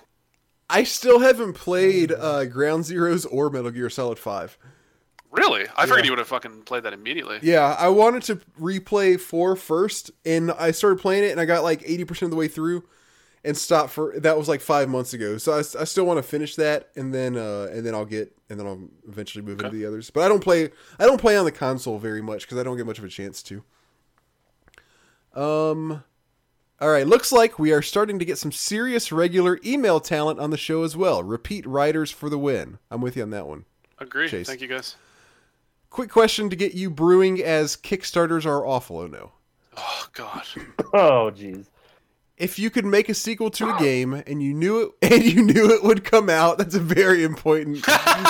S1: I still haven't played uh, Ground Zeroes or Metal Gear Solid 5.
S3: Really? I figured
S1: Yeah.
S3: you would have fucking played that immediately.
S1: Yeah, I wanted to replay four first, and I started playing it, and I got like 80% of the way through and stopped for that was like five months ago. So I, I still want to finish that, and then uh, and then I'll get and then I'll eventually move into the others. But I don't play I don't play on the console very much because I don't get much of a chance to. Um, all right, looks like we are starting to get some serious regular email talent on the show as well. Repeat writers for the win. I'm with you on that one.
S3: Agree.
S1: Chase.
S3: Thank you guys.
S1: Quick question to get you brewing as Kickstarters are awful. Oh no.
S3: Oh God.
S2: Oh, jeez.
S1: If you could make a sequel to a game and you knew it and you knew it would come out, that's a very important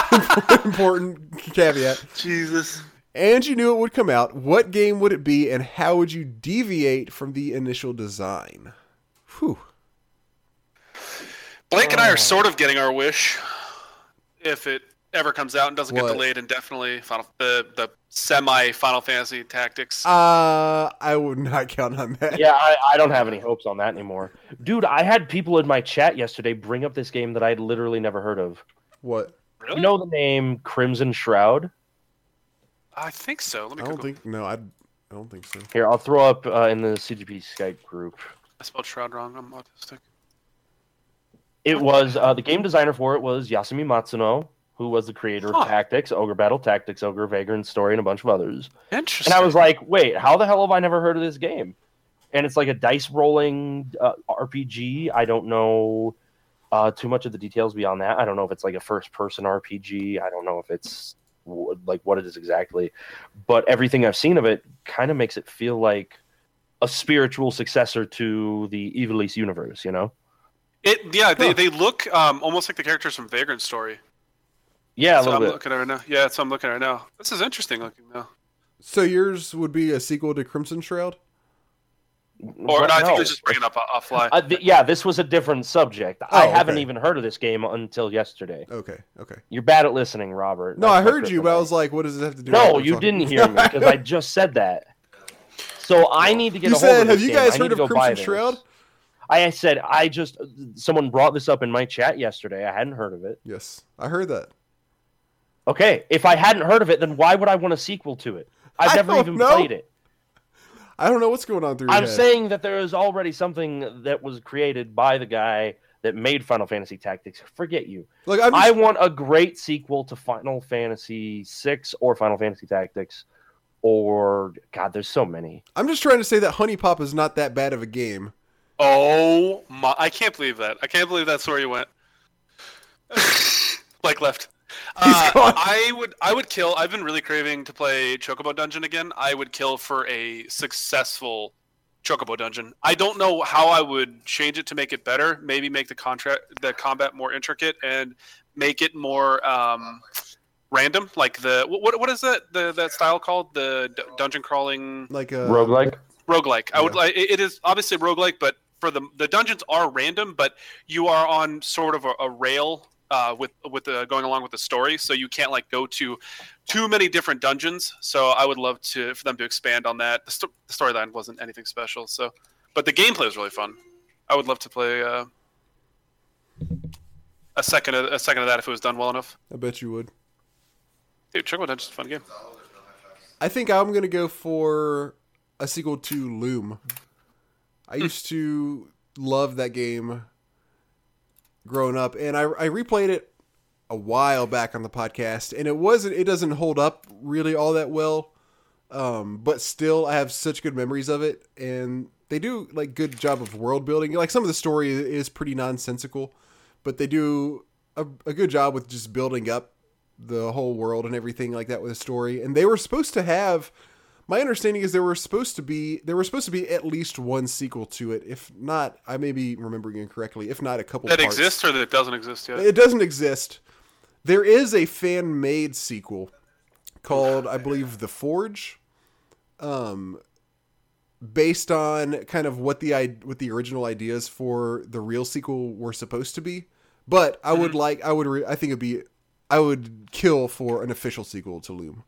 S1: important caveat.
S3: Jesus.
S1: And you knew it would come out, what game would it be and how would you deviate from the initial design? Whew.
S3: Blake and I
S2: Oh.
S3: are sort of getting our wish. If it ever comes out and doesn't
S1: What?
S3: get delayed indefinitely, Final the the semi Final Fantasy Tactics.
S1: Uh I would not count on that.
S2: Yeah, I, I don't have any hopes on that anymore. Dude, I had people in my chat yesterday bring up this game that I'd literally never heard of.
S1: What?
S3: really?
S2: You know the name Crimson Shroud?
S3: I think so. Let me
S1: I don't
S3: Google.
S1: think no, I I don't think so.
S2: Here, I'll throw up uh, in the CGP Skype group.
S3: I spelled Shroud wrong. I'm autistic.
S2: It was uh, the game designer for it was Yasumi Matsuno, who was the creator
S3: Huh.
S2: of Tactics, Ogre Battle, Tactics, Ogre, Vagrant Story, and a bunch of others.
S3: Interesting.
S2: And I was like, wait, how the hell have I never heard of this game? And it's like a dice rolling uh, RPG. I don't know uh, too much of the details beyond that. I don't know if it's like a first person RPG. I don't know if it's w- like what it is exactly. But everything I've seen of it kind of makes it feel like a spiritual successor to the Ivalice universe, you know?
S3: it. Yeah, they,
S1: Huh.
S3: they look um, almost like the characters from Vagrant Story.
S2: Yeah, a
S3: That's
S2: little
S3: I'm
S2: bit.
S3: looking at right now. Yeah, so I'm looking at right now. This is interesting looking though.
S1: So yours would be a sequel to Crimson Shroud?
S3: Or
S2: What?
S3: no, I think
S2: No.
S3: they're just bringing up off fly.
S2: Uh, th- yeah, this was a different subject. I
S1: Oh,
S2: haven't
S1: okay.
S2: even heard of this game until yesterday.
S1: Okay, okay.
S2: You're bad at listening, Robert.
S1: No,
S2: That's
S1: I heard you, but I was like, what does it have to do with
S2: No, you
S1: talking-
S2: didn't hear me because I just said that. So I need to get
S1: You
S2: a hold
S1: said,
S2: of
S1: have
S2: this
S1: you guys
S2: I need
S1: heard of Crimson. Shroud?
S2: I said I just someone brought this up in my chat yesterday. I hadn't heard of it.
S1: Yes, I heard that.
S2: Okay, if I hadn't heard of it, then why would I want a sequel to it? I've
S1: I
S2: never even
S1: know.
S2: played it.
S1: I don't know what's going on through your
S2: I'm
S1: head.
S2: saying that there is already something that was created by the guy that made Final Fantasy Tactics. Forget you.
S1: Like I'm just,
S2: I want a great sequel to Final Fantasy VI or Final Fantasy Tactics, or God, there's so many.
S1: I'm just trying to say that HuniePop is not that bad of a game.
S3: Oh my! I can't believe that. I can't believe that's where you went. like left. Uh,
S1: gone.
S3: I would. I would kill. I've been really craving to play Chocobo Dungeon again. I would kill for a successful Chocobo Dungeon. I don't know how I would change it to make it better. Maybe make the contract, the combat more intricate, and make it more um, random. Like the what? What is that? The that style called the d- dungeon crawling
S1: Like uh,
S2: Roguelike?
S3: roguelike. I would like it it is obviously roguelike, but for the the dungeons are random, but you are on sort of a, a rail uh, with with the going along with the story, so you can't like go to too many different dungeons. So I would love to for them to expand on that. The, the storyline wasn't anything special, so but the gameplay was really fun. I would love to play uh, a second of, a second of that if it was done well enough.
S1: I bet you would.
S3: Dude, Chocobo Dungeon's a fun game.
S1: I think I'm gonna go for a sequel to Loom. I used to love that game growing up, and I, I replayed it a while back on the podcast, and it wasn't it doesn't hold up really all that well. Um, but still, I have such good memories of it, and they do like good job of world building. Like some of the story is pretty nonsensical, but they do a, a good job with just building up the whole world and everything like that with a story. And they were supposed to have. My understanding is there were supposed to be there were supposed to be at least one sequel to it. If not, I may be remembering incorrectly. If not, a couple
S3: That
S1: parts.
S3: exists or that doesn't exist yet.
S1: It doesn't exist. There is a fan made sequel called, I believe, The Forge. Um, based on kind of what the what the original ideas for the real sequel were supposed to be. But I would like I would re- I think it'd be I would kill for an official sequel to Loom.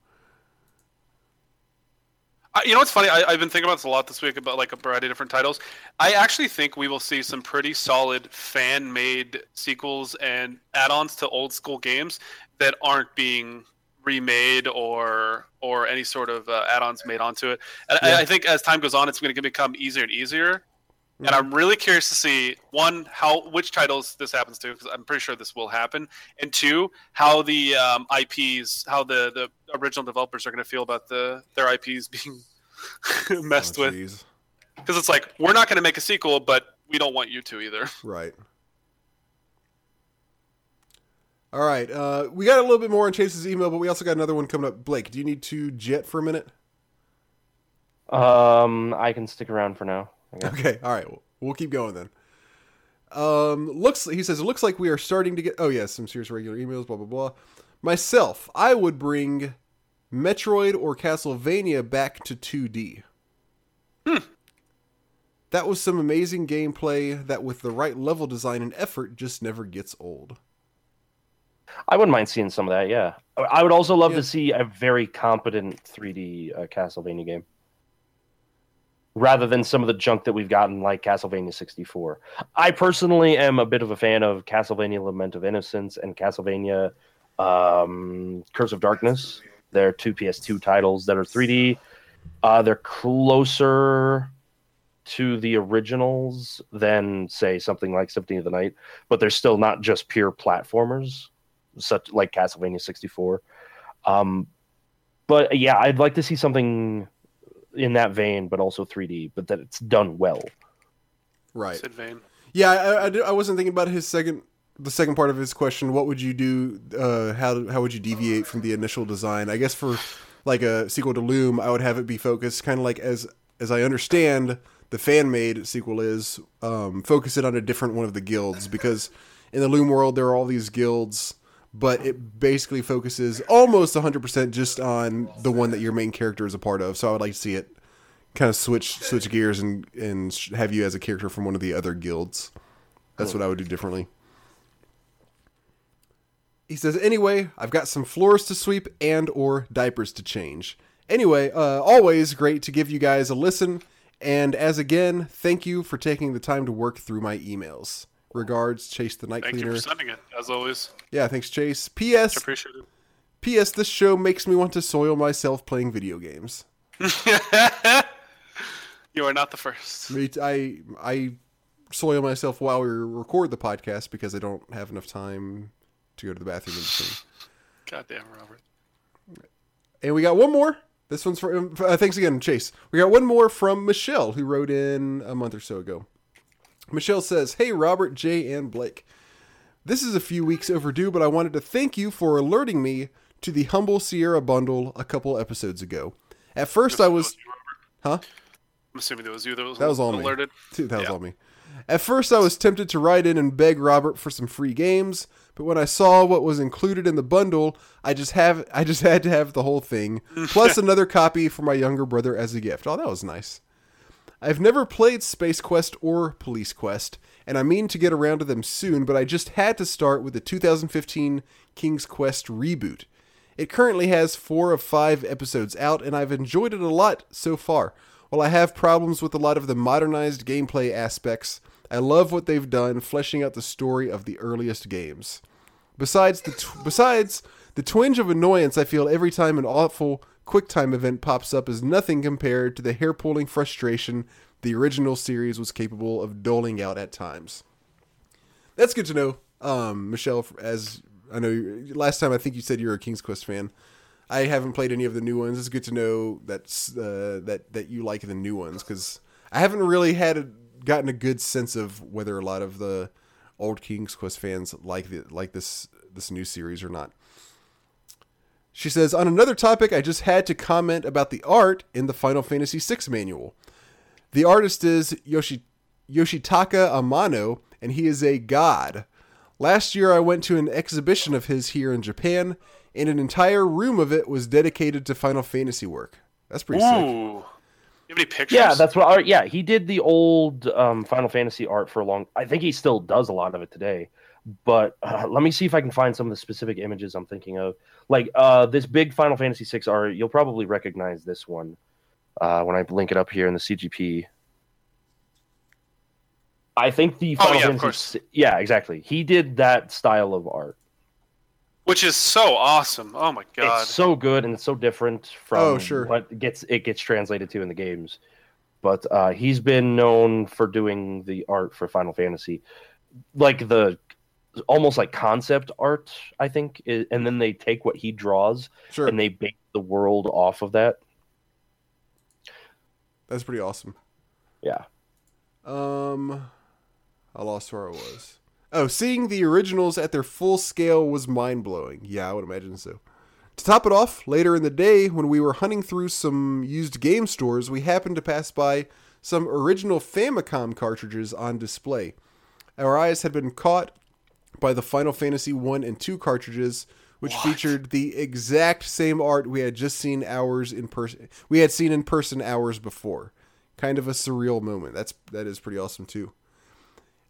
S3: You know what's funny? I, I've been thinking about this a lot this week about like a variety of different titles. I actually think we will see some pretty solid fan-made sequels and add-ons to old school games that aren't being remade or or any sort of uh, add-ons made onto it. And
S1: Yeah.
S3: I, I think as time goes on, it's going to become easier and easier. And I'm really curious to see one how which titles this happens to because I'm pretty sure this will happen, and two how the um, IPs how the the original developers are going to feel about the their IPs being messed
S1: Oh,
S3: with because it's like we're not going to make a sequel, but we don't want you to either.
S1: Right. All right. Uh, we got a little bit more on Chase's email, but we also got another one coming up. Blake, do you need to jet for a minute?
S2: Um, I can stick around for now. I.
S1: Okay. All right. We'll, we'll keep going then. Um, looks. He says it looks like we are starting to get. Oh yes, some serious regular emails. Blah blah blah. Myself, I would bring Metroid or Castlevania back to 2D. That was some amazing gameplay that, with the right level design and effort, just never gets old.
S2: I wouldn't mind seeing some of that. Yeah, I would also love
S1: Yeah.
S2: to see a very competent 3D uh, Castlevania game, rather than some of the junk that we've gotten like Castlevania 64. I personally am a bit of a fan of Castlevania: Lament of Innocence and Castlevania um, Curse of Darkness. They're two PS2 titles that are 3D. Uh, they're closer to the originals than say something like Symphony of the Night, but they're still not just pure platformers, such like Castlevania 64. Um, but yeah, I'd like to see something in that vein, but also 3D, but that it's done well.
S1: Right.
S3: Sid Vane.
S1: Yeah, I, I, did- I wasn't thinking about his second, the second part of his question. What would you do? Uh, how how would you deviate from the initial design? I guess for like a sequel to Loom, I would have it be focused kind of like as as I understand the fan made sequel is um, focus it on a different one of the guilds because in the Loom world there are all these guilds. But it basically focuses almost 100% just on the one that your main character is a part of. So I would like to see it kind of switch switch gears and and have you as a character from one of the other guilds. That's what I would do differently. He says, "Anyway, I've got some floors to sweep and or diapers to change. Anyway, uh, always great to give you guys a listen. And as again, thank you for taking the time to work through my emails. Regards, Chase the Night
S3: Thank
S1: Cleaner.
S3: you for sending it, as always.
S1: Yeah, thanks, Chase. P.S.
S3: Appreciate
S1: P.S. This show makes me want to soil myself playing video games.
S3: you are not the first.
S1: I I I soil myself while we record the podcast because I don't have enough time to go to the bathroom in between.
S3: Goddamn, Robert.
S1: And we got one more. This one's from. Uh, thanks again, Chase. We got one more from Michelle, who wrote in a month or so ago. Michelle says, "Hey Robert, Jay, and Blake. This is a few weeks overdue, but I wanted to thank you for alerting me to the Humble Sierra bundle a couple episodes ago. At first, I was, huh?
S3: I'm assuming that was you that was,
S1: That was all me.
S3: alerted.
S1: Dude, that was
S3: Yeah.
S1: all me. At first, I was tempted to write in and beg Robert for some free games, but when I saw what was included in the bundle, I just have I just had to have the whole thing, plus another copy for my younger brother as a gift. Oh, that was nice. I've never played Space Quest or Police Quest, and I mean to get around to them soon, but I just had to start with the 2015 King's Quest reboot. It currently has four of five episodes out, and I've enjoyed it a lot so far. While I have problems with a lot of the modernized gameplay aspects, I love what they've done fleshing out the story of the earliest games. Besides the besides the twinge of annoyance I feel every time an awful QuickTime event pops up is nothing compared to the hair-pulling frustration the original series was capable of doling out at times. That's good to know, um, Michelle. As I know, last time I think you said you're a King's Quest fan. I haven't played any of the new ones. It's good to know that's uh, that that you like the new ones because I haven't really had a, gotten a good sense of whether a lot of the old King's Quest fans like the, like this this new series or not. She says on another topic, I just had to comment about the art in the Final Fantasy VI manual. The artist is Yoshi Yoshitaka Amano, and he is a god. Last year, I went to an exhibition of his here in Japan, and an entire room of it was dedicated to Final Fantasy work. That's pretty sick.
S3: You have any pictures?
S2: Yeah, that's what. Art, yeah, he did the old um, Final Fantasy art for a long. I think he still does a lot of it today. But uh, let me see if I can find some of the specific images I'm thinking of. Like uh, this big Final Fantasy VI art, you'll probably recognize this one uh, when I link it up here in the CGP. I think the
S3: Oh,
S2: Final
S3: yeah, of
S2: Fantasy.
S3: course.
S2: Yeah, exactly. He did that style of art.
S3: Which is so awesome. Oh my god.
S2: It's so good and it's so different from
S1: Oh, sure.
S2: what gets it gets translated to in the games. But uh, he's been known for doing the art for Final Fantasy, like the almost like concept art, I think. And then they take what he draws
S1: Sure,
S2: and they bake the world off of that.
S1: that's pretty awesome.
S2: Yeah.
S1: Um, I lost where I was. Oh, seeing the originals at their full scale was mind blowing. Yeah, I would imagine so. To top it off, later in the day, when we were hunting through some used game stores, we happened to pass by some original Famicom cartridges on display. Our eyes had been caught by the Final Fantasy 1 and 2 cartridges, which featured the exact same art we had just seen hours in person. We had seen in person hours before. Kind of a surreal moment. That's that is pretty awesome too.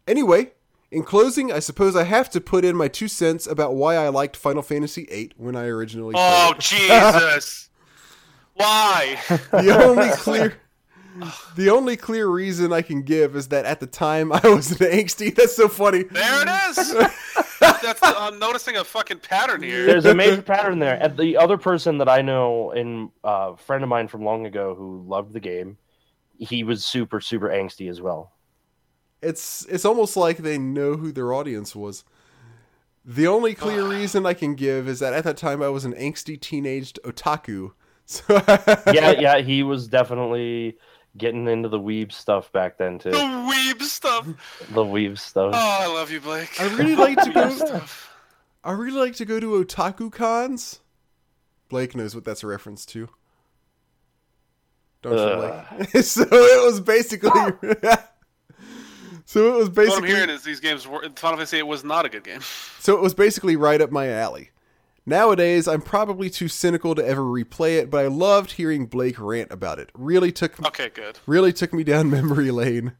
S1: Anyway, in closing, I suppose I have to put in my two cents about why I liked Final Fantasy VIII when I originally
S3: Oh Jesus! Why?
S1: The only clear the only clear reason I can give is that at the time I was an angsty. That's so funny.
S3: There it is. That's I'm noticing a fucking pattern here.
S2: There's a major pattern there. And the other person that I know, and uh, a friend of mine from long ago who loved the game, he was super, super angsty as well.
S1: It's it's almost like they know who their audience was. The only clear reason I can give is that at that time I was an angsty teenaged otaku. So
S2: Yeah, yeah, he was definitely getting into the weeb stuff back then too.
S3: The weeb stuff.
S2: The weeb stuff.
S3: Oh, I love you, Blake.
S1: I really like to go.
S3: stuff.
S1: I really like to go to otaku cons. Blake knows what that's a reference to. Don't
S2: Ugh.
S1: you, Blake? Uh. so it was basically. Ah. so it was
S3: What I'm hearing is these games were Final Fantasy. It was not a good game.
S1: So it was basically right up my alley. Nowadays, I'm probably too cynical to ever replay it, but I loved hearing Blake rant about it. Really took
S3: Okay, good.
S1: really took me down memory lane.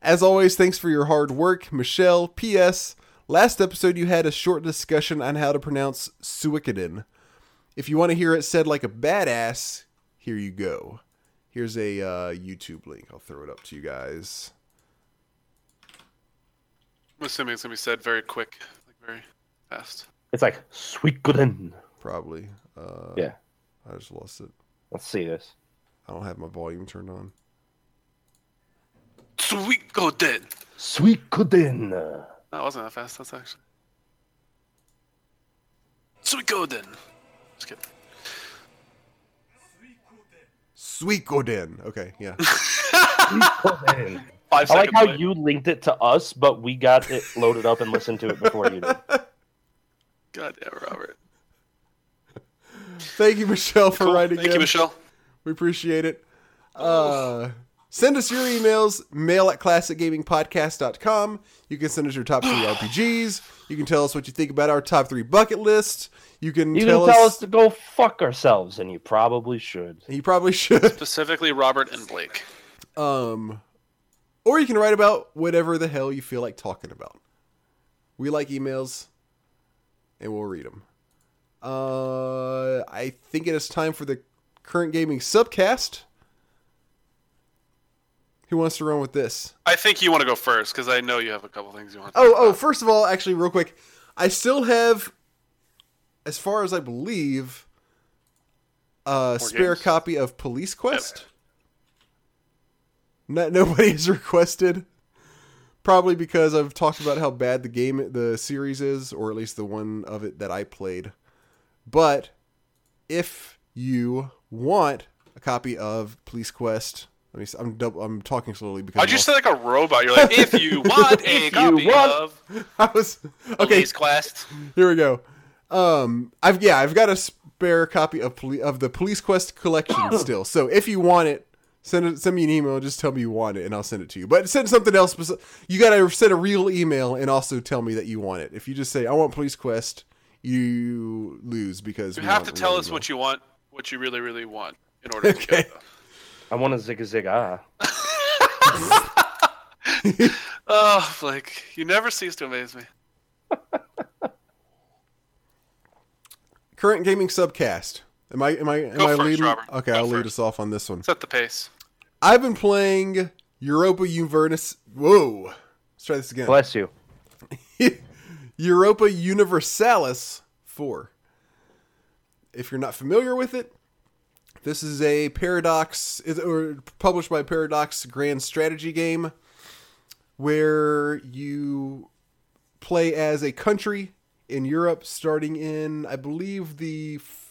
S1: As always, thanks for your hard work, Michelle. P.S. Last episode, you had a short discussion on how to pronounce Suikoden. If you want to hear it said like a badass, here you go. Here's a uh, YouTube link. I'll throw it up to you guys.
S3: I'm assuming it's gonna be said very quick, like very fast.
S2: It's like sweet gooden.
S1: Probably. Uh,
S2: Yeah,
S1: I just lost it.
S2: let's see this.
S1: I don't have my volume turned on.
S3: Sweet go dead.
S2: Sweet gooden.
S3: No, it wasn't that fast. That's actually. Sweet go then. Just kidding.
S1: Suikoden. Okay, yeah.
S2: Gooden.
S3: Five
S2: I like how
S3: delay.
S2: you linked it to us, but we got it loaded up and listened to it before you did.
S3: God damn, Robert.
S1: Thank you, Michelle, for
S3: Cool.
S1: writing
S3: Thank
S1: in.
S3: you, Michelle.
S1: We appreciate it. Uh, send us your emails, mail at classicgamingpodcast.com. You can send us your top three RPGs. You can tell us what you think about our top three bucket list. You can
S2: You
S1: tell
S2: can tell
S1: us.
S2: us to go fuck ourselves, and you probably should.
S1: you probably should.
S3: Specifically, Robert and Blake.
S1: Um, or you can write about whatever the hell you feel like talking about. We like emails, and we'll read them. Uh, I think it is time for the current gaming subcast. Who wants to run with this?
S3: I think you want to go first because I know you have a couple things you want. To
S1: Oh,
S3: talk
S1: oh,
S3: about.
S1: first of all, actually, real quick, I still have, as far as I believe, a spare
S3: games?
S1: copy of Police Quest. No, nobody has requested. Probably because I've talked about how bad the game, the series is, or at least the one of it that I played. But if you want a copy of Police Quest, let me. See, I'm double, I'm talking slowly because
S3: I
S1: just
S3: say like a robot? You're like, if you want a copy
S2: want-
S3: of
S1: I was okay.
S3: Police Quest,
S1: Here we go. Um, I've yeah, I've got a spare copy of poli- of the Police Quest collection still. So if you want it, send it, send me an email. Just tell me you want it, and I'll send it to you. But send something else. besi- You gotta send a real email and also tell me that you want it. If you just say I want Police Quest, you lose because
S3: you have to tell us
S1: email.
S3: what you want, what you really, really want, in order to
S1: Okay.
S3: get
S2: I want a zig a zig ah.
S3: Oh, Blake, you never cease to amaze me.
S1: current gaming subcast. Am I am I am
S3: Go
S1: I
S3: first,
S1: leading?
S3: Robert.
S1: Okay,
S3: Go
S1: I'll lead us off on this one.
S3: Set the pace.
S1: I've been playing Europa Universalis. Whoa, let's try this again.
S2: Bless you.
S1: Europa Universalis 4. If you're not familiar with it, this is a Paradox, is- or published by Paradox Grand Strategy game, where you play as a country in Europe, starting in, I believe the, f-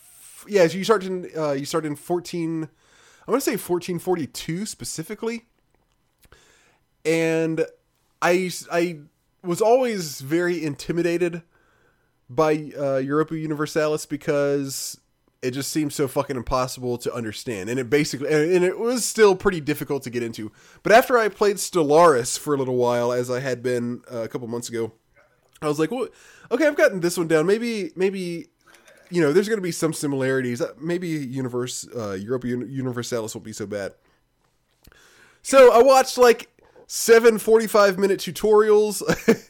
S1: yeah, you start in, uh, you start in 14, I want to say 1442 specifically, and I I was always very intimidated by uh, Europa Universalis because it just seems so fucking impossible to understand, and it basically and it was still pretty difficult to get into. But after I played Stellaris for a little while, as I had been uh, a couple months ago, I was like, well, okay, I've gotten this one down. Maybe maybe you know, there's going to be some similarities. Uh, Maybe Universe uh, Europa Universalis won't be so bad. So I watched like seven 45 minute tutorials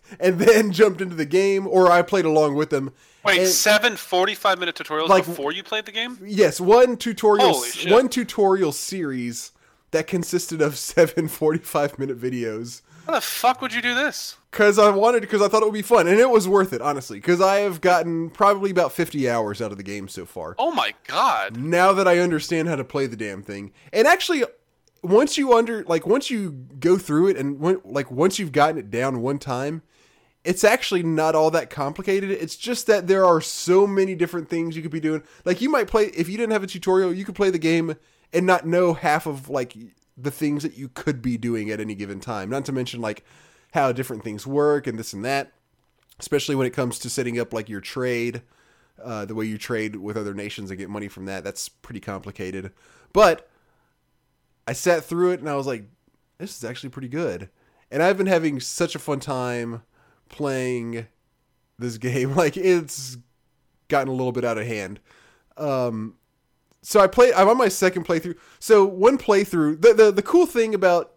S1: and then jumped into the game, or I played along with them.
S3: Wait,
S1: And-
S3: seven 45 minute tutorials
S1: Like-
S3: before you played the game?
S1: Yes, one tutorial, one tutorial series that consisted of seven 45 minute videos.
S3: How the fuck would you do this?
S1: Because I wanted, because I thought it would be fun, and it was worth it, honestly. Because I have gotten probably about 50 hours out of the game so far.
S3: Oh my god.
S1: now that I understand how to play the damn thing. And actually, once you under like once you go through it and when, like once you've gotten it down one time, it's actually not all that complicated. It's just that there are so many different things you could be doing. Like you might play if you didn't have a tutorial, you could play the game and not know half of like the things that you could be doing at any given time. Not to mention like how different things work and this and that. Especially when it comes to setting up like your trade uh, the way you trade with other nations and get money from that. That's pretty complicated. But I sat through it and I was like, this is actually pretty good. And I've been having such a fun time playing this game. Like it's gotten a little bit out of hand. Um, so I play. I'm on my second playthrough. So one playthrough. The, the the cool thing about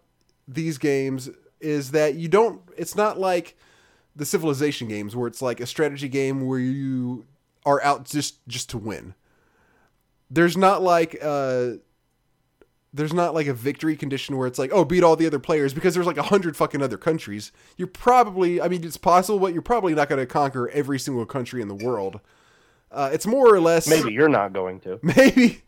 S1: these games is that you don't. It's not like the civilization games where it's like a strategy game where you are out just just to win. There's not like uh there's not like a victory condition where it's like, oh, beat all the other players because there's like a hundred fucking other countries. You're probably, I mean, it's possible, but you're probably not going to conquer every single country in the world. Uh, it's more or less
S2: Maybe you're not going to.
S1: maybe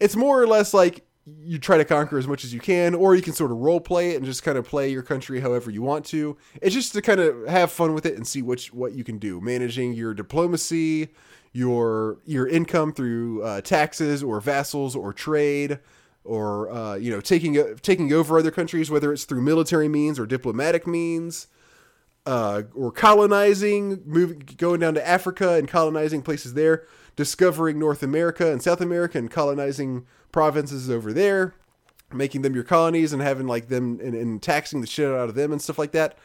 S1: it's more or less like you try to conquer as much as you can, or you can sort of role play it and just kind of play your country however you want to. It's just to kind of have fun with it and see which what you can do, managing your diplomacy, your your income through uh, taxes or vassals or trade, or uh, you know taking taking over other countries, whether it's through military means or diplomatic means uh, or colonizing, moving, going down to Africa and colonizing places there, discovering North America and South America and colonizing provinces over there, making them your colonies and having like them and, and taxing the shit out of them and stuff like that.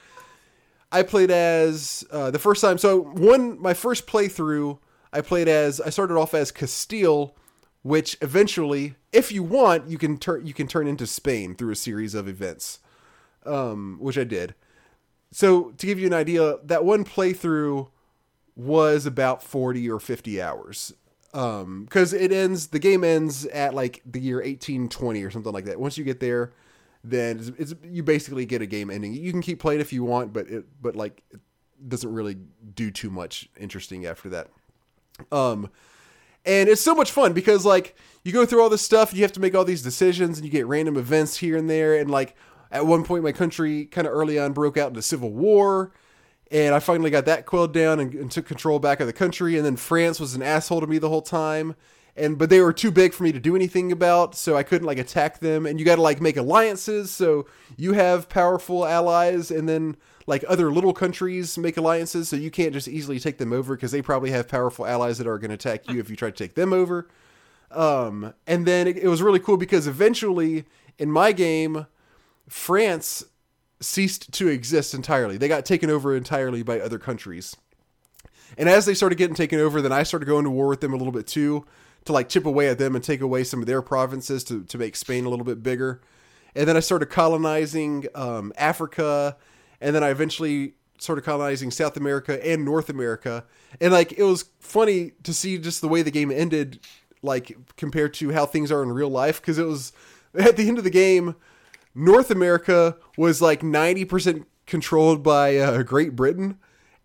S1: I played as uh, the first time. So one, my first playthrough, I played as I started off as Castile, which eventually, if you want, you can turn you can turn into Spain through a series of events, um, which I did. So to give you an idea, that one playthrough was about 40 or 50 hours. Um, cause it ends, the game ends at like the year 1820 or something like that. Once you get there, then it's, it's you basically get a game ending. You can keep playing if you want, but it, but like, it doesn't really do too much interesting after that. Um, and it's so much fun because like you go through all this stuff, you have to make all these decisions, and you get random events here and there. And like at one point, my country kind of early on broke out into civil war, and I finally got that quelled down and, and took control back of the country. And then France was an asshole to me the whole time, and but they were too big for me to do anything about, so I couldn't like attack them. And you got to like make alliances, so you have powerful allies, and then like other little countries make alliances, so you can't just easily take them over because they probably have powerful allies that are going to attack you if you try to take them over. Um, and then it, it was really cool because eventually in my game, France ceased to exist entirely. They got taken over entirely by other countries. And as they started getting taken over, then I started going to war with them a little bit too, to like chip away at them and take away some of their provinces to, to make Spain a little bit bigger. And then I started colonizing um, Africa, and then I eventually started colonizing South America and North America. And like it was funny to see just the way the game ended, like compared to how things are in real life, because it was at the end of the game, North America was like 90% controlled by uh, Great Britain.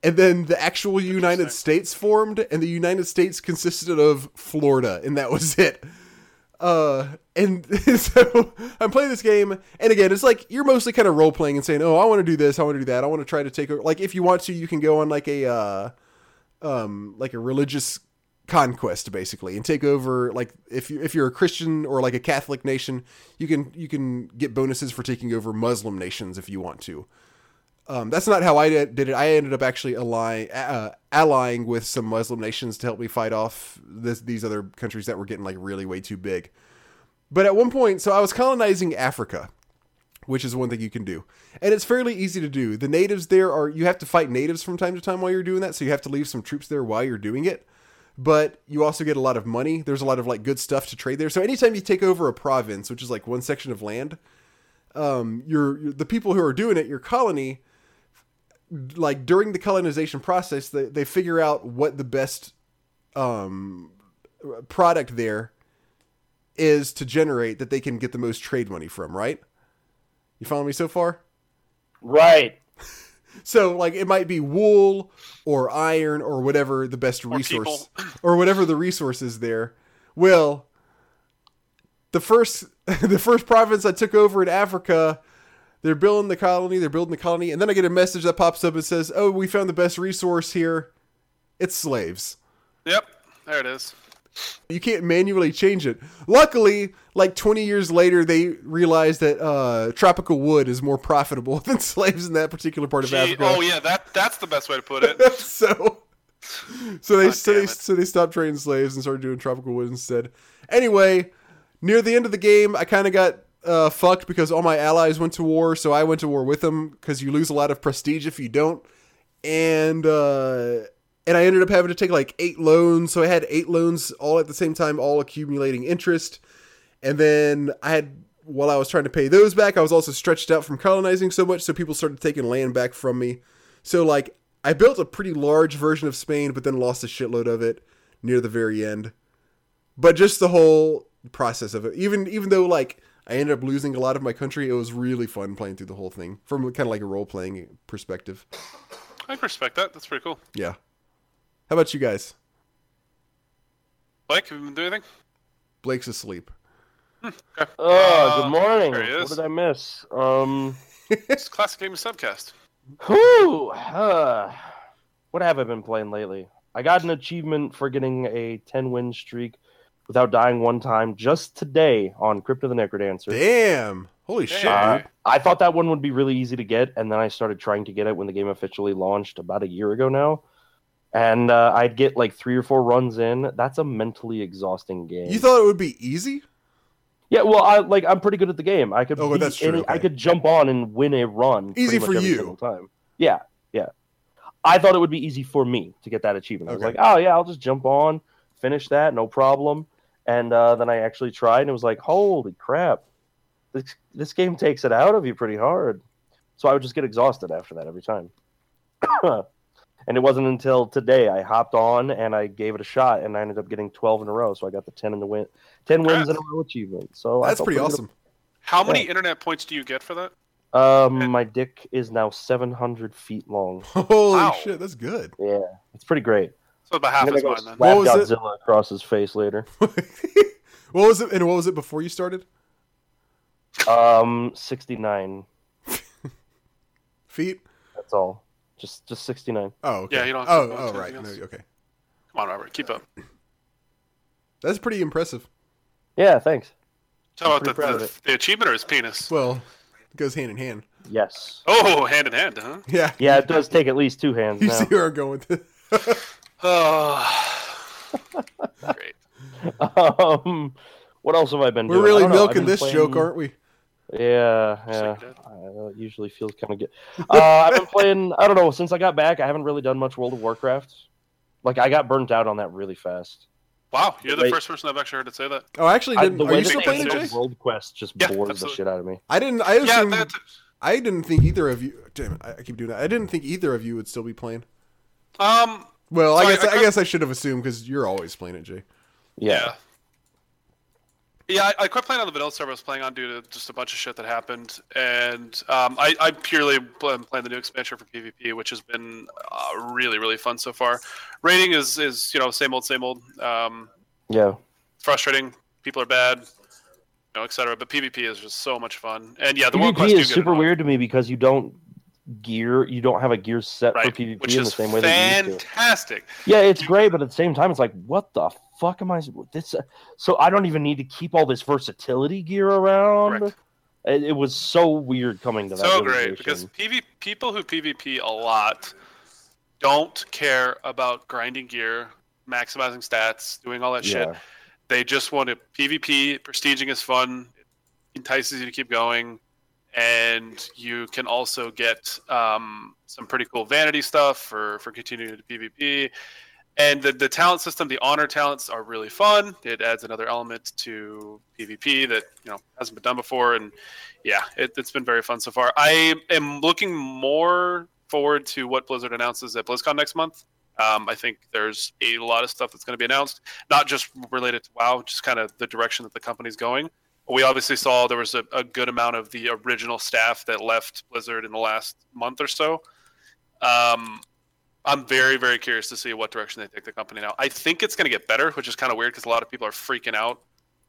S1: And then the actual United States formed, and the United States consisted of Florida, and that was it. Uh, and so I'm playing this game, and again, it's like you're mostly kind of role playing and saying, "Oh, I want to do this, I want to do that, I want to try to take over." Like, if you want to, you can go on like a, uh, um, like a religious conquest basically and take over like if you if you're a Christian or like a Catholic nation you can you can get bonuses for taking over Muslim nations if you want to Um, that's not how I did it. I ended up actually allying, uh, allying with some Muslim nations to help me fight off this, these other countries that were getting like really way too big. But at one point, so I was colonizing Africa, which is one thing you can do, and it's fairly easy to do. The natives there are you have to fight natives from time to time while you're doing that, so you have to leave some troops there while you're doing it. But you also get a lot of money. There's a lot of like good stuff to trade there. So anytime you take over a province, which is like one section of land, um, you're, you're the people who are doing it, your colony like during the colonization process they, they figure out what the best um, product there is to generate that they can get the most trade money from right you follow me so far
S2: Right.
S1: So like it might be wool or iron or whatever the best
S3: Or
S1: resource or whatever the resource is there. Well the first the first province i took over in africa they're building the colony they're building the colony and then i get a message that pops up and says oh we found the best resource here. It's slaves.
S3: Yep, there it is.
S1: You can't manually change it luckily like 20 years later they realized that uh, tropical wood is more profitable than slaves in that particular part of
S3: Gee,
S1: africa
S3: oh yeah, that that's the best way to put it.
S1: so so they so they so they stopped trading slaves and started doing tropical wood instead. Anyway, near the end of the game, I kind of got uh, fucked because all my allies went to war, so I went to war with them because you lose a lot of prestige if you don't, and uh, and I ended up having to take like eight loans, so I had eight loans all at the same time, all accumulating interest, and then I had. While I was trying to pay those back, I was also stretched out from colonizing so much, so people started taking land back from me. So like I built a pretty large version of Spain, but then lost a shitload of it near the very end. But just the whole process of it, even even though like I ended up losing a lot of my country, it was really fun playing through the whole thing from kind of like a role playing perspective.
S3: I respect that. That's pretty cool.
S1: Yeah. How about you guys?
S3: Blake, have you been doing anything?
S1: Blake's asleep.
S2: Oh,
S3: Uh,
S2: good morning.
S3: there he
S2: What
S3: is.
S2: did I miss? Um,
S3: It's classic gaming subcast.
S2: whew, uh, what have I been playing lately? I got an achievement for getting a 10 win streak without dying one time just today on Crypt of the NecroDancer.
S1: Damn! Holy shit,
S2: Uh! I thought that one would be really easy to get, and then I started trying to get it when the game officially launched about a year ago now. And uh, I'd get like three or four runs in. That's a mentally exhausting game.
S1: You thought it would be easy?
S2: Yeah, well, I like I'm pretty good at the game. I could
S1: Oh, that's true,
S2: any, I could jump on and win a run.
S1: Easy for you.
S2: time. Yeah, yeah. I thought it would be easy for me to get that achievement. I was like, oh yeah, I'll just jump on, finish that, no problem. And uh, then I actually tried, and it was like, holy crap, this this game takes it out of you pretty hard. So I would just get exhausted after that every time. and it wasn't until today I hopped on and I gave it a shot, and I ended up getting 12 in a row. So I got the 10 in the win, 10 wins in a row achievement. So
S1: That's
S2: felt
S1: pretty
S2: good
S1: awesome.
S3: How many internet points do you get for that?
S2: Um, my dick is now 700 feet long.
S1: Holy
S3: Wow.
S1: shit, that's good.
S2: Yeah, it's pretty great.
S3: So about half
S2: gonna
S3: as
S2: go
S3: mine then.
S1: What was it?
S2: Across his face later.
S1: what was it? And what was it before you started?
S2: Um, 69.
S1: Feet?
S2: That's all. Just just 69.
S1: Oh, okay.
S3: Yeah, you don't have
S1: Oh,
S3: to go
S1: oh,
S3: into
S1: right. No, okay.
S3: Come on, Robert, keep up.
S1: That's pretty impressive.
S2: Yeah, thanks.
S3: Tell about the,
S2: pretty of
S3: the, the achievement or his penis?
S1: Well, it goes hand in hand.
S2: Yes.
S3: Oh, hand in hand, huh?
S1: Yeah.
S2: Yeah, it does take at least two hands
S1: You
S2: now.
S1: see where I'm going with this.
S3: Oh, great.
S2: um, what else have I been doing?
S1: We're
S2: doing? I
S1: really
S2: don't know. I've
S1: milking
S2: been
S1: this joke, aren't we?
S2: Yeah, yeah.
S3: like that.
S2: Uh, it usually feels kind of good. Uh, I've been playing. I don't know. Since I got back, I haven't really done much World of Warcraft. Like I got burnt out on that really fast.
S3: Wow, you're the
S2: Wait.
S3: first person I've actually heard it say that.
S1: Oh, I actually didn't.
S2: the
S1: Are
S2: way
S1: you still playing it,
S3: do
S1: Jay?
S2: World Quest just
S3: Yeah,
S2: bores
S3: absolutely.
S2: the shit out of me.
S1: I didn't. I
S3: Yeah,
S1: assumed.
S3: that,
S1: I didn't think either of you. Damn it! I, I keep doing that. I didn't think either of you would still be playing.
S3: um,
S1: Well,
S3: So
S1: I
S3: I-
S1: guess
S3: I
S1: I,
S3: could-
S1: guess I should have assumed because you're always playing it, Jay.
S2: Yeah.
S3: Yeah. I, I quit playing on the vanilla server I was playing on due to just a bunch of shit that happened, and um, I, I purely am playing the new expansion for PvP, which has been uh, really, really fun so far. Rating is, is you know same old, same old. Um,
S2: Yeah.
S3: frustrating. People are bad, you know, etc. But PvP is just so much fun, and yeah, the World Quest
S2: PvP is super weird to me because you don't gear, you don't have a gear set
S3: right?
S2: for PvP
S3: which
S2: in the same way that you used to.
S3: fantastic.
S2: Yeah, it's great, but at the same time, it's like, what the fuck am I? This, so I don't even need to keep all this versatility gear around.
S3: Correct.
S2: It, it was so weird coming to that.
S3: so great because. PV people who PvP a lot don't care about grinding gear, maximizing stats, doing all that shit. They just want to PvP. Prestiging is fun. It entices you to keep going, and you can also get um, some pretty cool vanity stuff for for continuing to PvP. And the, the talent system, the honor talents are really fun. It adds another element to PvP that you know hasn't been done before, and yeah, it, it's been very fun so far. I am looking more forward to what Blizzard announces at BlizzCon next month. Um, I think there's a lot of stuff that's going to be announced, not just related to WoW, just kind of the direction that the company's going. We obviously saw there was a, a good amount of the original staff that left Blizzard in the last month or so. Um, I'm very, very curious to see what direction they take the company now. I think it's going to get better, which is kind of weird because a lot of people are freaking out,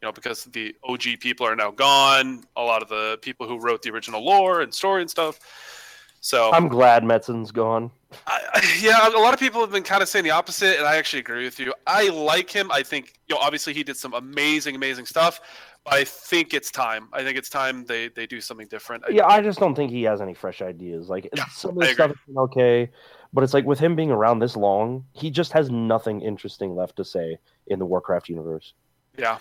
S3: you know, because the OG people are now gone. A lot of the people who wrote the original lore and story and stuff. So
S2: I'm glad Metzen's gone.
S3: I, yeah, a lot of people have been kind of saying the opposite, and I actually agree with you. I like him. I think, you know, obviously he did some amazing, amazing stuff, I think it's time. I think it's time they they do something different. I-
S2: Yeah, I just don't think he has any fresh ideas. Like
S3: Yeah,
S2: some of the stuff has been okay, but it's like with him being around this long, he just has nothing interesting left to say in the Warcraft universe.
S3: Yeah.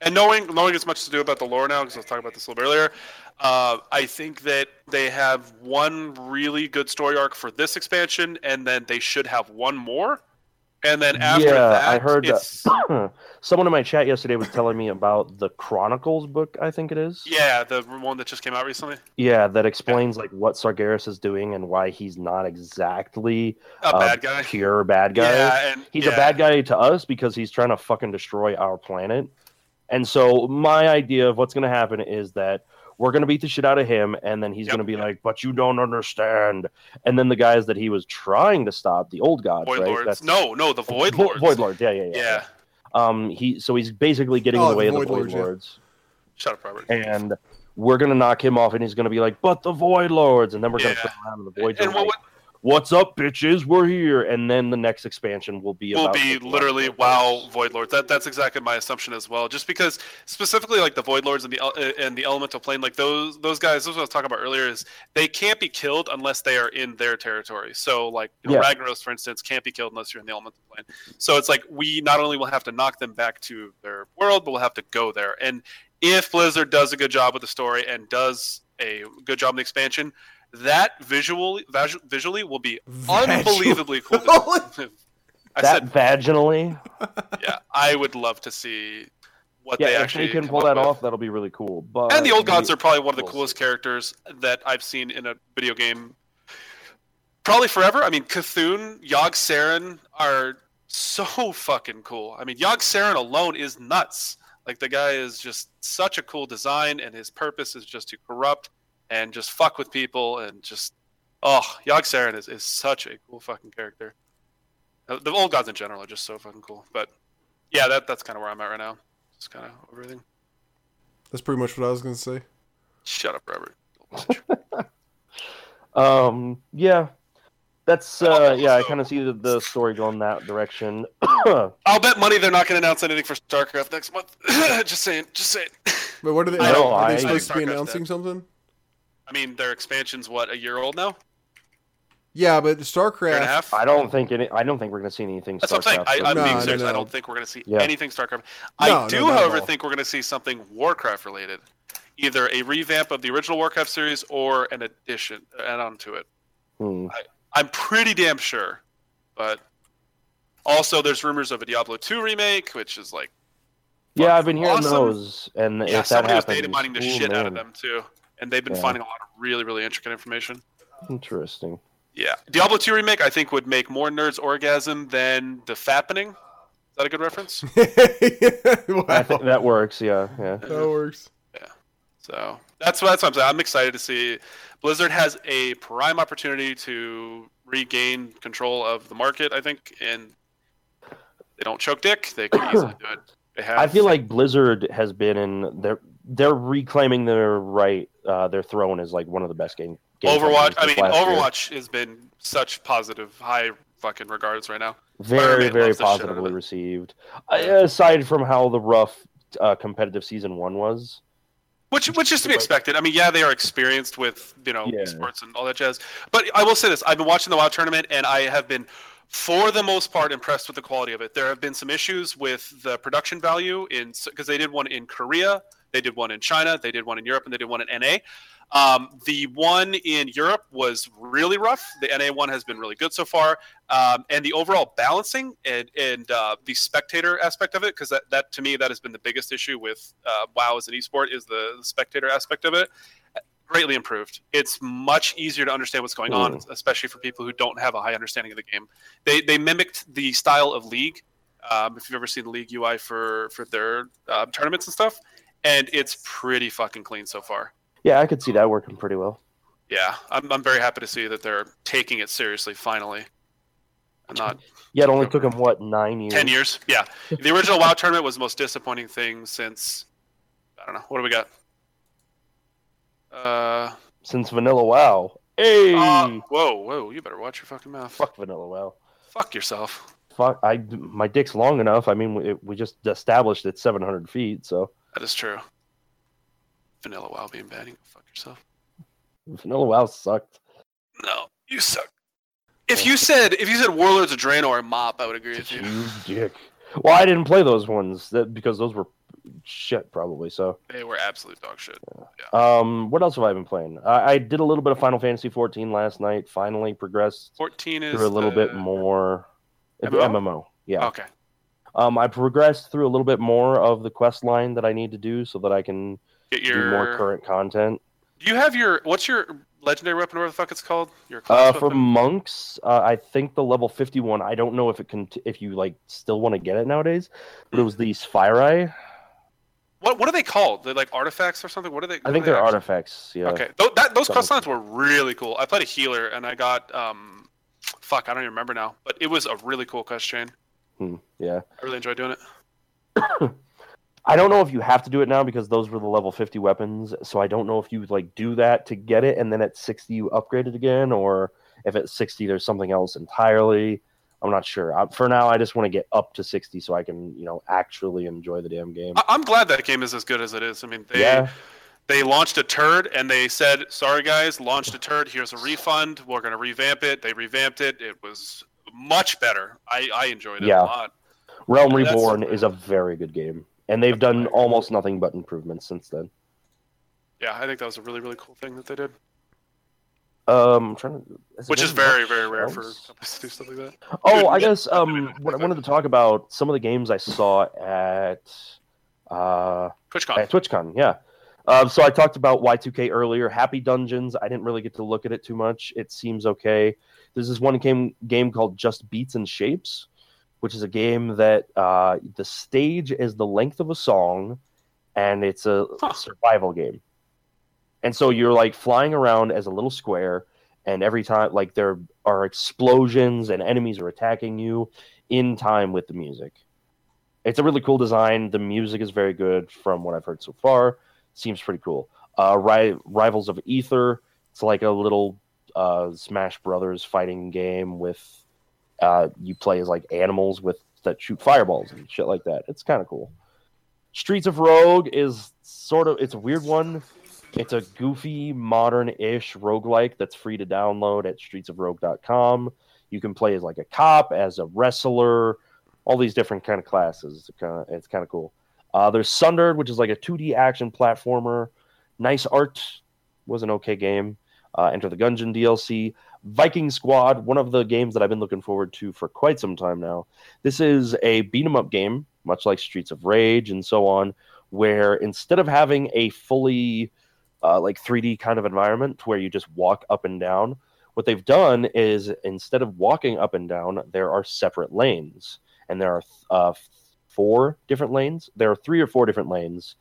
S3: And knowing knowing as much to do about the lore now, because I was talking about this a little bit earlier, uh, I think that they have one really good story arc for this expansion, and then they should have one more. And then after
S2: Yeah,
S3: that,
S2: I heard that. Someone in my chat yesterday was telling me about the Chronicles book, I think it is.
S3: yeah, the one that just came out recently,
S2: Yeah, that explains like what Sargeras is doing and why he's not exactly
S3: a
S2: a
S3: bad guy.
S2: pure bad guy.
S3: Yeah, and
S2: He's
S3: yeah.
S2: a bad guy to us because he's trying to fucking destroy our planet. And so my idea of what's going to happen is that we're going to beat the shit out of him and then he's
S3: Yep.
S2: going to be like, "But you don't understand." And then the guys that he was trying to stop, the old gods,
S3: Void
S2: right?
S3: Lords.
S2: That's-
S3: No, no, the Void
S2: Vo-
S3: Lords.
S2: Void Lords. Yeah, yeah, yeah.
S3: Yeah.
S2: Um he so he's basically getting
S1: Oh,
S2: in the
S1: the
S2: way of the Void
S1: Lords, yeah.
S3: Shut up, Robert.
S2: And we're going to knock him off and he's going to be like, "But the Void Lords." And then we're going to
S3: Yeah.
S2: turn around and the Voids
S3: and
S2: are
S3: what
S2: like, What's up, bitches? We're here. And then the next expansion will be
S3: will be literally
S2: Void
S3: WoW Void Lords. That that's exactly my assumption as well. Just because specifically like the Void Lords and the uh, and the Elemental Plane, like those those guys. This I was talking about earlier. Is they can't be killed unless they are in their territory. So like you know,
S2: Yeah.
S3: Ragnaros, for instance, can't be killed unless you're in the Elemental Plane. So it's like we not only will have to knock them back to their world, but we'll have to go there. And if Blizzard does a good job with the story and does a good job in the expansion. That visually, visu- visually will be unbelievably cool. to- I
S2: That
S3: said
S2: vaginally.
S3: yeah, I would love to see what
S2: Yeah,
S3: they
S2: if
S3: actually
S2: they can pull that
S3: with.
S2: off, that'll be really cool. But
S3: And the old gods are probably one of the coolest
S2: see.
S3: characters that I've seen in a video game, probably forever. I mean, Cthulhu, Yogg Saron are so fucking cool. I mean, Yogg Saron alone is nuts. Like the guy is just such a cool design, and his purpose is just to corrupt and just fuck with people, and just oh, Yogg Saron is, is such a cool fucking character. Uh, The old gods in general are just so fucking cool. But yeah, that that's kind of where I'm at right now. Just kind of everything.
S1: That's pretty much what I was gonna say.
S3: Shut up, Robert.
S2: Um, yeah, that's
S3: Oh,
S2: uh, yeah. I kind of see the, the story going that direction.
S3: I'll bet money they're not going to announce anything for StarCraft next month. just saying, just saying.
S1: But what are they?
S2: I
S1: are,
S2: know,
S1: are they
S2: I-
S1: supposed to be
S3: Starcraft's
S1: announcing
S3: dead.
S1: something?
S3: I mean, their expansion's what a year old now,
S1: Yeah, but
S3: year and a
S1: StarCraft.
S3: half.
S2: I don't think any. I don't think we're gonna see anything.
S3: That's what I'm saying. I,
S2: StarCraft
S3: I'm
S1: No,
S3: being serious.
S1: no.
S3: I don't think we're going to see
S2: Yeah.
S3: anything StarCraft. I
S1: No, no,
S3: do,
S1: not at
S3: however,
S1: all.
S3: think we're going to see something Warcraft related, either a revamp of the original Warcraft series or an addition, add on to it.
S2: Hmm.
S3: I'm pretty damn sure, but also there's rumors of a Diablo 2 remake, which is like
S2: Yeah, I've been hearing
S3: awesome.
S2: those, and
S3: yeah,
S2: if that
S3: somebody was
S2: happens,
S3: data mining the
S2: ooh,
S3: shit out of
S2: man,
S3: them too, and they've been
S2: Yeah.
S3: finding a lot of really really intricate information.
S2: Interesting.
S3: Yeah, Diablo 2 remake I think would make more nerds orgasm than the fappening. Is that a good reference?
S1: wow,
S2: I think that works. Yeah, yeah.
S1: that works. Yeah.
S3: So that's what that's what I'm saying. I'm excited to see Blizzard has a prime opportunity to regain control of the market. I think, and they don't choke dick. They can easily do it. They have.
S2: I feel like Blizzard has been in. They're they're reclaiming their right. Uh, their throne as like one of the best game. game
S3: Overwatch. I mean,
S2: last year.
S3: Overwatch has been such positive, high fucking regards right now.
S2: very very
S3: loves the shit out of
S2: positively received. Uh, aside from how the rough uh, competitive season one was,
S3: Which, which is to be expected. I mean, yeah, they are experienced with you know
S2: Yeah.
S3: sports and all that jazz. But I will say this: I've been watching the WoW tournament, and I have been, for the most part, impressed with the quality of it. There have been some issues with the production value in because they did one in Korea, they did one in China, they did one in Europe, and they did one in NA. Um, the one in Europe was really rough. The NA one has been really good so far, um, and the overall balancing and, and uh, the spectator aspect of it, because that, that to me that has been the biggest issue with uh, WoW as an esport is the, the spectator aspect of it. Greatly improved. It's much easier to understand what's going on, especially for people who don't have a high understanding of the game. They they mimicked the style of League. Um, if you've ever seen the League UI for for their uh, tournaments and stuff, and it's pretty fucking clean so far.
S2: Yeah, I could see that working pretty well.
S3: Yeah, I'm, I'm very happy to see that they're taking it seriously finally. And not
S2: Yeah, it only took them what nine years.
S3: 10 years. Yeah. The original WoW tournament was the most disappointing thing since, I don't know, what do we got? Uh,
S2: since Vanilla WoW. Hey,
S3: uh, whoa, whoa, you better watch your fucking mouth.
S2: fuck Vanilla WoW.
S3: Fuck yourself.
S2: Fuck, I my dick's long enough. I mean, we, we just established it's 700 feet, so
S3: That is true. Vanilla WoW being bad, you can fuck yourself.
S2: Vanilla WoW sucked.
S3: No, you suck. If you said if you said Warlords of Draenor and Mop, I would agree with you.
S2: You dick. Well, I didn't play those ones that, because those were shit, probably. So,
S3: They were absolute dog shit.
S2: um, what else have I been playing? I, I did a little bit of Final Fantasy 14 last night. Finally progressed
S3: 14 is
S2: through a little bit more.
S3: MMO?
S2: MMO, yeah.
S3: Okay.
S2: Um, I progressed through a little bit more of the quest line that I need to do so that I can
S3: Get
S2: do more current content.
S3: Do you have your what's your legendary weapon? Whatever the fuck it's called. Your
S2: Uh, for
S3: weapon?
S2: monks, uh, I think the level fifty-one. I don't know if it can, if you like still want to get it nowadays. But it was these fire eye.
S3: What what are they called? They're like artifacts or something. What are they?
S2: I think
S3: are they
S2: they're
S3: actually-
S2: artifacts. Yeah.
S3: Okay, Tho- that, those quest lines were really cool. I played a healer and I got um, fuck, I don't even remember now, but it was a really cool quest chain.
S2: Hmm, yeah.
S3: I really enjoyed doing it.
S2: I don't know if you have to do it now because those were the level fifty weapons. So I don't know if you would like do that to get it, and then at sixty you upgrade it again, or if at sixty there's something else entirely. I'm not sure. Uh, For now, I just want to get up to sixty so I can, you know, actually enjoy the damn game.
S3: I- I'm glad that game is as good as it is. I mean, they
S2: yeah.
S3: they launched a turd and they said, "Sorry guys, launched a turd. Here's a refund. We're gonna revamp it." They revamped it. It was much better. I I enjoyed it
S2: Yeah.
S3: a lot.
S2: Realm
S3: That's-
S2: Reborn is a very good game, and they've done almost nothing but improvements since then.
S3: Yeah, I think that was a really really cool thing that they did,
S2: Um, I'm trying to, it
S3: which is very very rare for companies to do stuff like that.
S2: Oh,
S3: Dude,
S2: I guess um, what I wanted to talk about some of the games I saw at uh
S3: TwitchCon.
S2: at TwitchCon. Yeah. Um, so I talked about YIIK earlier. Happy Dungeons. I didn't really get to look at it too much. It seems okay. There's this one game game called Just Beats and Shapes, which is a game that uh, the stage is the length of a song, and it's a
S3: Huh.
S2: survival game. And so you're like flying around as a little square, and every time like there are explosions and enemies are attacking you in time with the music. It's a really cool design. The music is very good from what I've heard so far. Seems pretty cool. Uh, Ri- Rivals of Aether. It's like a little uh, Smash Brothers fighting game with uh, you play as like animals with that shoot fireballs and shit like that. It's kind of cool. Streets of Rogue is sort of it's a weird one. It's a goofy, modern-ish roguelike that's free to download at streetsofrogue.com. You can play as like a cop, as a wrestler, all these different kind of classes. It's kind of it's kind of cool. Uh, there's Sundered, which is like a 2D action platformer. Nice art. Was an okay game. Uh, Enter the Gungeon DLC. Viking Squad, one of the games that I've been looking forward to for quite some time now. This is a beat 'em up game, much like Streets of Rage and so on, where instead of having a fully uh, like 3D kind of environment where you just walk up and down, what they've done is instead of walking up and down, there are separate lanes, and there are uh, four different lanes. There are three or four different lanes,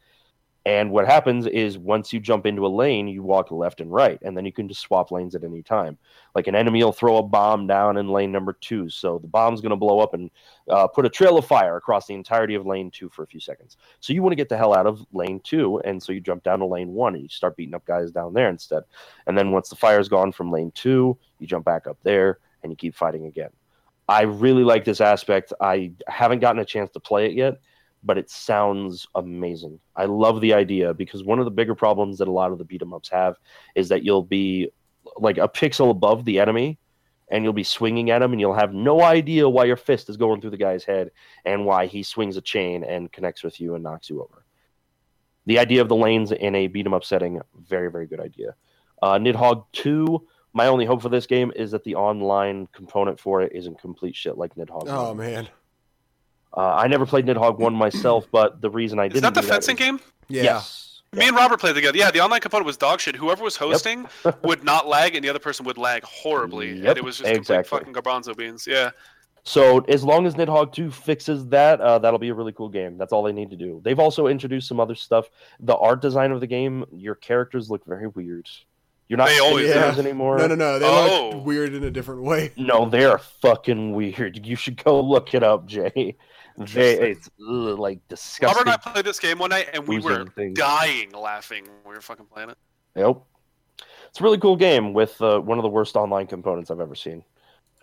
S2: and what happens is once you jump into a lane, you walk left and right, and then you can just swap lanes at any time. Like an enemy will throw a bomb down in lane number two, so the bomb's going to blow up and uh, put a trail of fire across the entirety of lane two for a few seconds. So you want to get the hell out of lane two, and so you jump down to lane one and you start beating up guys down there instead. And then once the fire's gone from lane two, you jump back up there and you keep fighting again. I really like this aspect. I haven't gotten a chance to play it yet, but it sounds amazing. I love the idea because one of the bigger problems that a lot of the beat 'em ups have is that you'll be like a pixel above the enemy and you'll be swinging at him and you'll have no idea why your fist is going through the guy's head and why he swings a chain and connects with you and knocks you over. The idea of the lanes in a beat 'em up setting, very, very good idea. Uh, Nidhogg 2, my only hope for this game is that the online component for it isn't complete shit like Nidhogg.
S1: Oh
S2: 1.
S1: man.
S2: Uh, I never played Nidhogg 1 myself, but the reason I didn't
S3: that the fencing
S2: is-
S3: game?
S1: Yeah.
S2: Yes.
S3: Me and Robert played together. Yeah, the online component was dog shit. Whoever was hosting would not lag, and the other person would lag horribly,
S2: Yep,
S3: and it was just
S2: exactly.
S3: complete fucking garbanzo beans. Yeah,
S2: So as long as Nidhogg 2 fixes that, uh, that'll be a really cool game. That's all they need to do. They've also introduced some other stuff. The art design of the game, your characters look very weird. You're not
S3: They always
S1: do.
S2: figures anymore.
S1: No, no, no. They
S3: Oh.
S1: look weird in a different way.
S2: No, they're fucking weird. You should go look it up, Jay. They, it's ugh, like disgusting.
S3: Robert and I played this game one night, and we were
S2: things.
S3: dying laughing when we were fucking playing it.
S2: Yep. It's a really cool game with uh, one of the worst online components I've ever seen.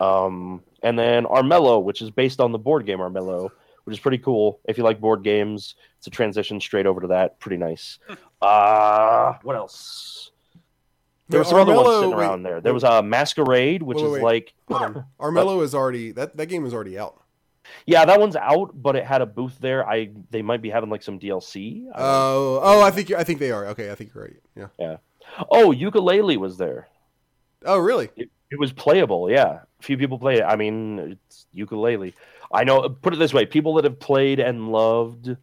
S2: Um, and then Armello, which is based on the board game Armello, which is pretty cool. If you like board games, it's a transition straight over to that. Pretty nice. Uh, what else? There was some other ones
S1: Armello-
S2: sitting
S1: wait,
S2: around there. There was a uh, Masquerada, which
S1: Wait,
S2: is like,
S1: Armello is already that that game is already out.
S2: yeah, that one's out, but it had a booth there. I they might be having like some DLC. I don't.
S1: Oh, oh, I think I think they are. Okay, I think you're right. Yeah. Yeah.
S2: oh, Yooka-Laylee was there.
S1: Oh, really?
S2: It was playable, yeah. A few people played it. I mean, it's Yooka-Laylee. I know. Put it this way: people that have played and loved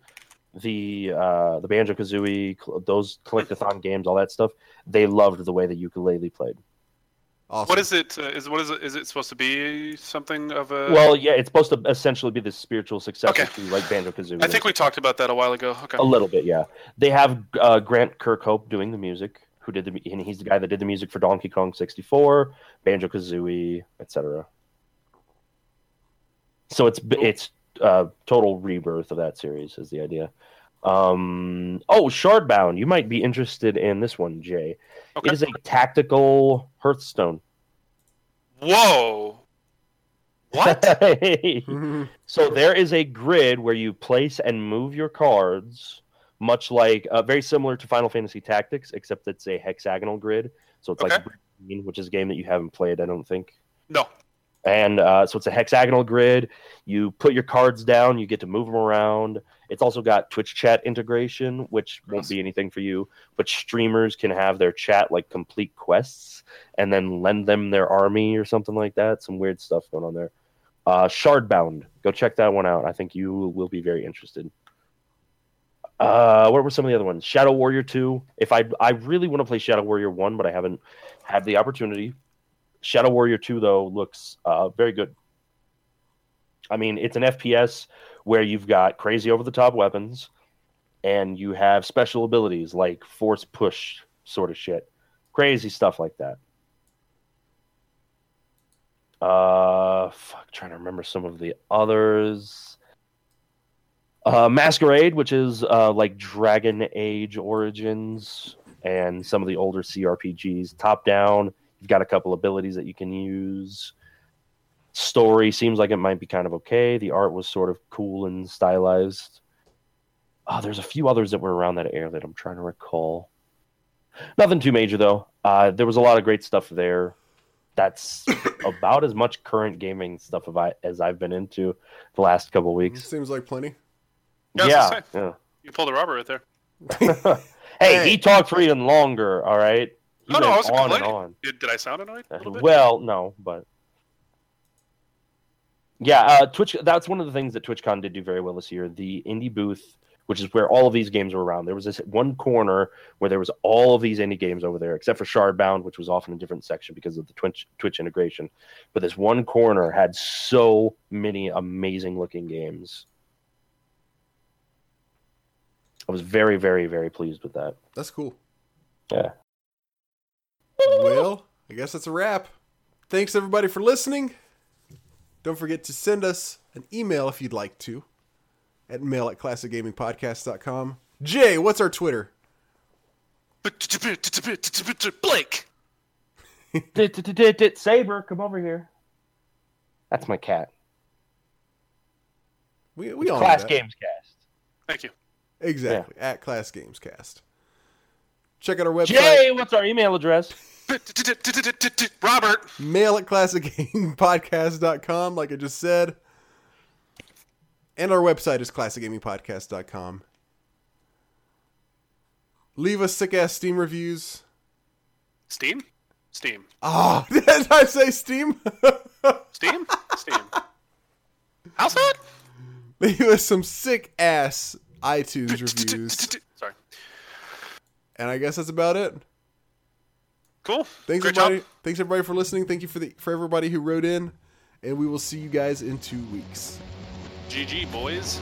S2: the uh, the Banjo Kazooie, those collectathon games, all that stuff, they loved the way the Yooka-Laylee played.
S1: Awesome.
S3: What is it? Uh, is what is it? Is it supposed to be something of a?
S2: Well, yeah, it's supposed to essentially be the spiritual successor
S3: Okay.
S2: to like Banjo Kazooie.
S3: I think we talked about that a while ago. Okay.
S2: a little bit, yeah. They have uh, Grant Kirkhope doing the music, who did the and he's the guy that did the music for Donkey Kong 64, Banjo Kazooie, etc. So it's it's uh, total rebirth of that series is the idea. Um, oh, Shardbound, you might be interested in this one, Jay.
S3: Okay.
S2: It is a tactical Hearthstone.
S3: Whoa. What?
S2: So there is a grid where you place and move your cards, much like uh, very similar to Final Fantasy Tactics, except it's a hexagonal grid. So it's like
S3: Okay.
S2: Green, which is a game that you haven't played, I don't think.
S3: no.
S2: And uh, so it's a hexagonal grid. You put your cards down, you get to move them around. It's also got Twitch chat integration, which won't be anything for you, but streamers can have their chat like complete quests and then lend them their army or something like that. Some weird stuff going on there. Uh, Shardbound, go check that one out. I think you will be very interested. Uh, what were some of the other ones? Shadow Warrior 2. If I I really want to play Shadow Warrior 1, but I haven't had the opportunity. Shadow Warrior 2 though looks uh, very good. I mean, it's an FPS where you've got crazy over the top weapons and you have special abilities like force push sort of shit. Crazy stuff like that. Uh fuck, trying to remember some of the others. Uh Masquerada, which is uh like Dragon Age Origins and some of the older CRPGs, top down. You've got a couple abilities that you can use. Story seems like it might be kind of okay. The art was sort of cool and stylized. Oh, there's a few others that were around that era that I'm trying to recall. Nothing too major though. Uh, there was a lot of great stuff there. That's about as much current gaming stuff as, I, as I've been into the last couple weeks.
S1: Seems like plenty.
S3: Yeah,
S2: Yeah. yeah.
S3: You pulled a Robert right there.
S2: hey,
S1: Hey.
S2: he talked for even longer. All right. He
S3: No, no, I wasn't
S2: on and
S3: complaining.
S2: on.
S3: Did, did I sound annoyed? A little bit?
S2: Well, no, but yeah, uh, Twitch. That's one of the things that TwitchCon did do very well this year. The indie booth, which is where all of these games were around. There was this one corner where there was all of these indie games over there, except for Shardbound, which was off in a different section because of the Twitch Twitch integration. But this one corner had so many amazing looking games. I was very, very, very pleased with that.
S1: That's cool.
S2: Yeah.
S1: Well, I guess that's a wrap. Thanks everybody for listening. Don't forget to send us an email if you'd like to at mail at classicgamingpodcast.com. Jay, what's our Twitter?
S3: Blake.
S2: Saber, come over here. That's my cat.
S1: We, we all know
S2: Class
S1: that.
S2: Games Cast.
S3: Thank you.
S1: Exactly. At Class Games Cast. Check out our website.
S2: Jay, what's our email address?
S3: Robert.
S1: Mail at classicgamingpodcast.com, like I just said. And our website is classicgamingpodcast.com. Leave us sick ass Steam reviews.
S3: Steam? Steam.
S1: Ah, did I say Steam?
S3: Steam? Steam. How's that?
S1: Leave us some sick ass iTunes reviews. And I guess that's about it.
S3: Cool.
S1: Thanks
S3: Great
S1: everybody.
S3: job.
S1: Thanks everybody for listening. Thank you for the for everybody who wrote in. And we will see you guys in two weeks.
S3: GG, boys.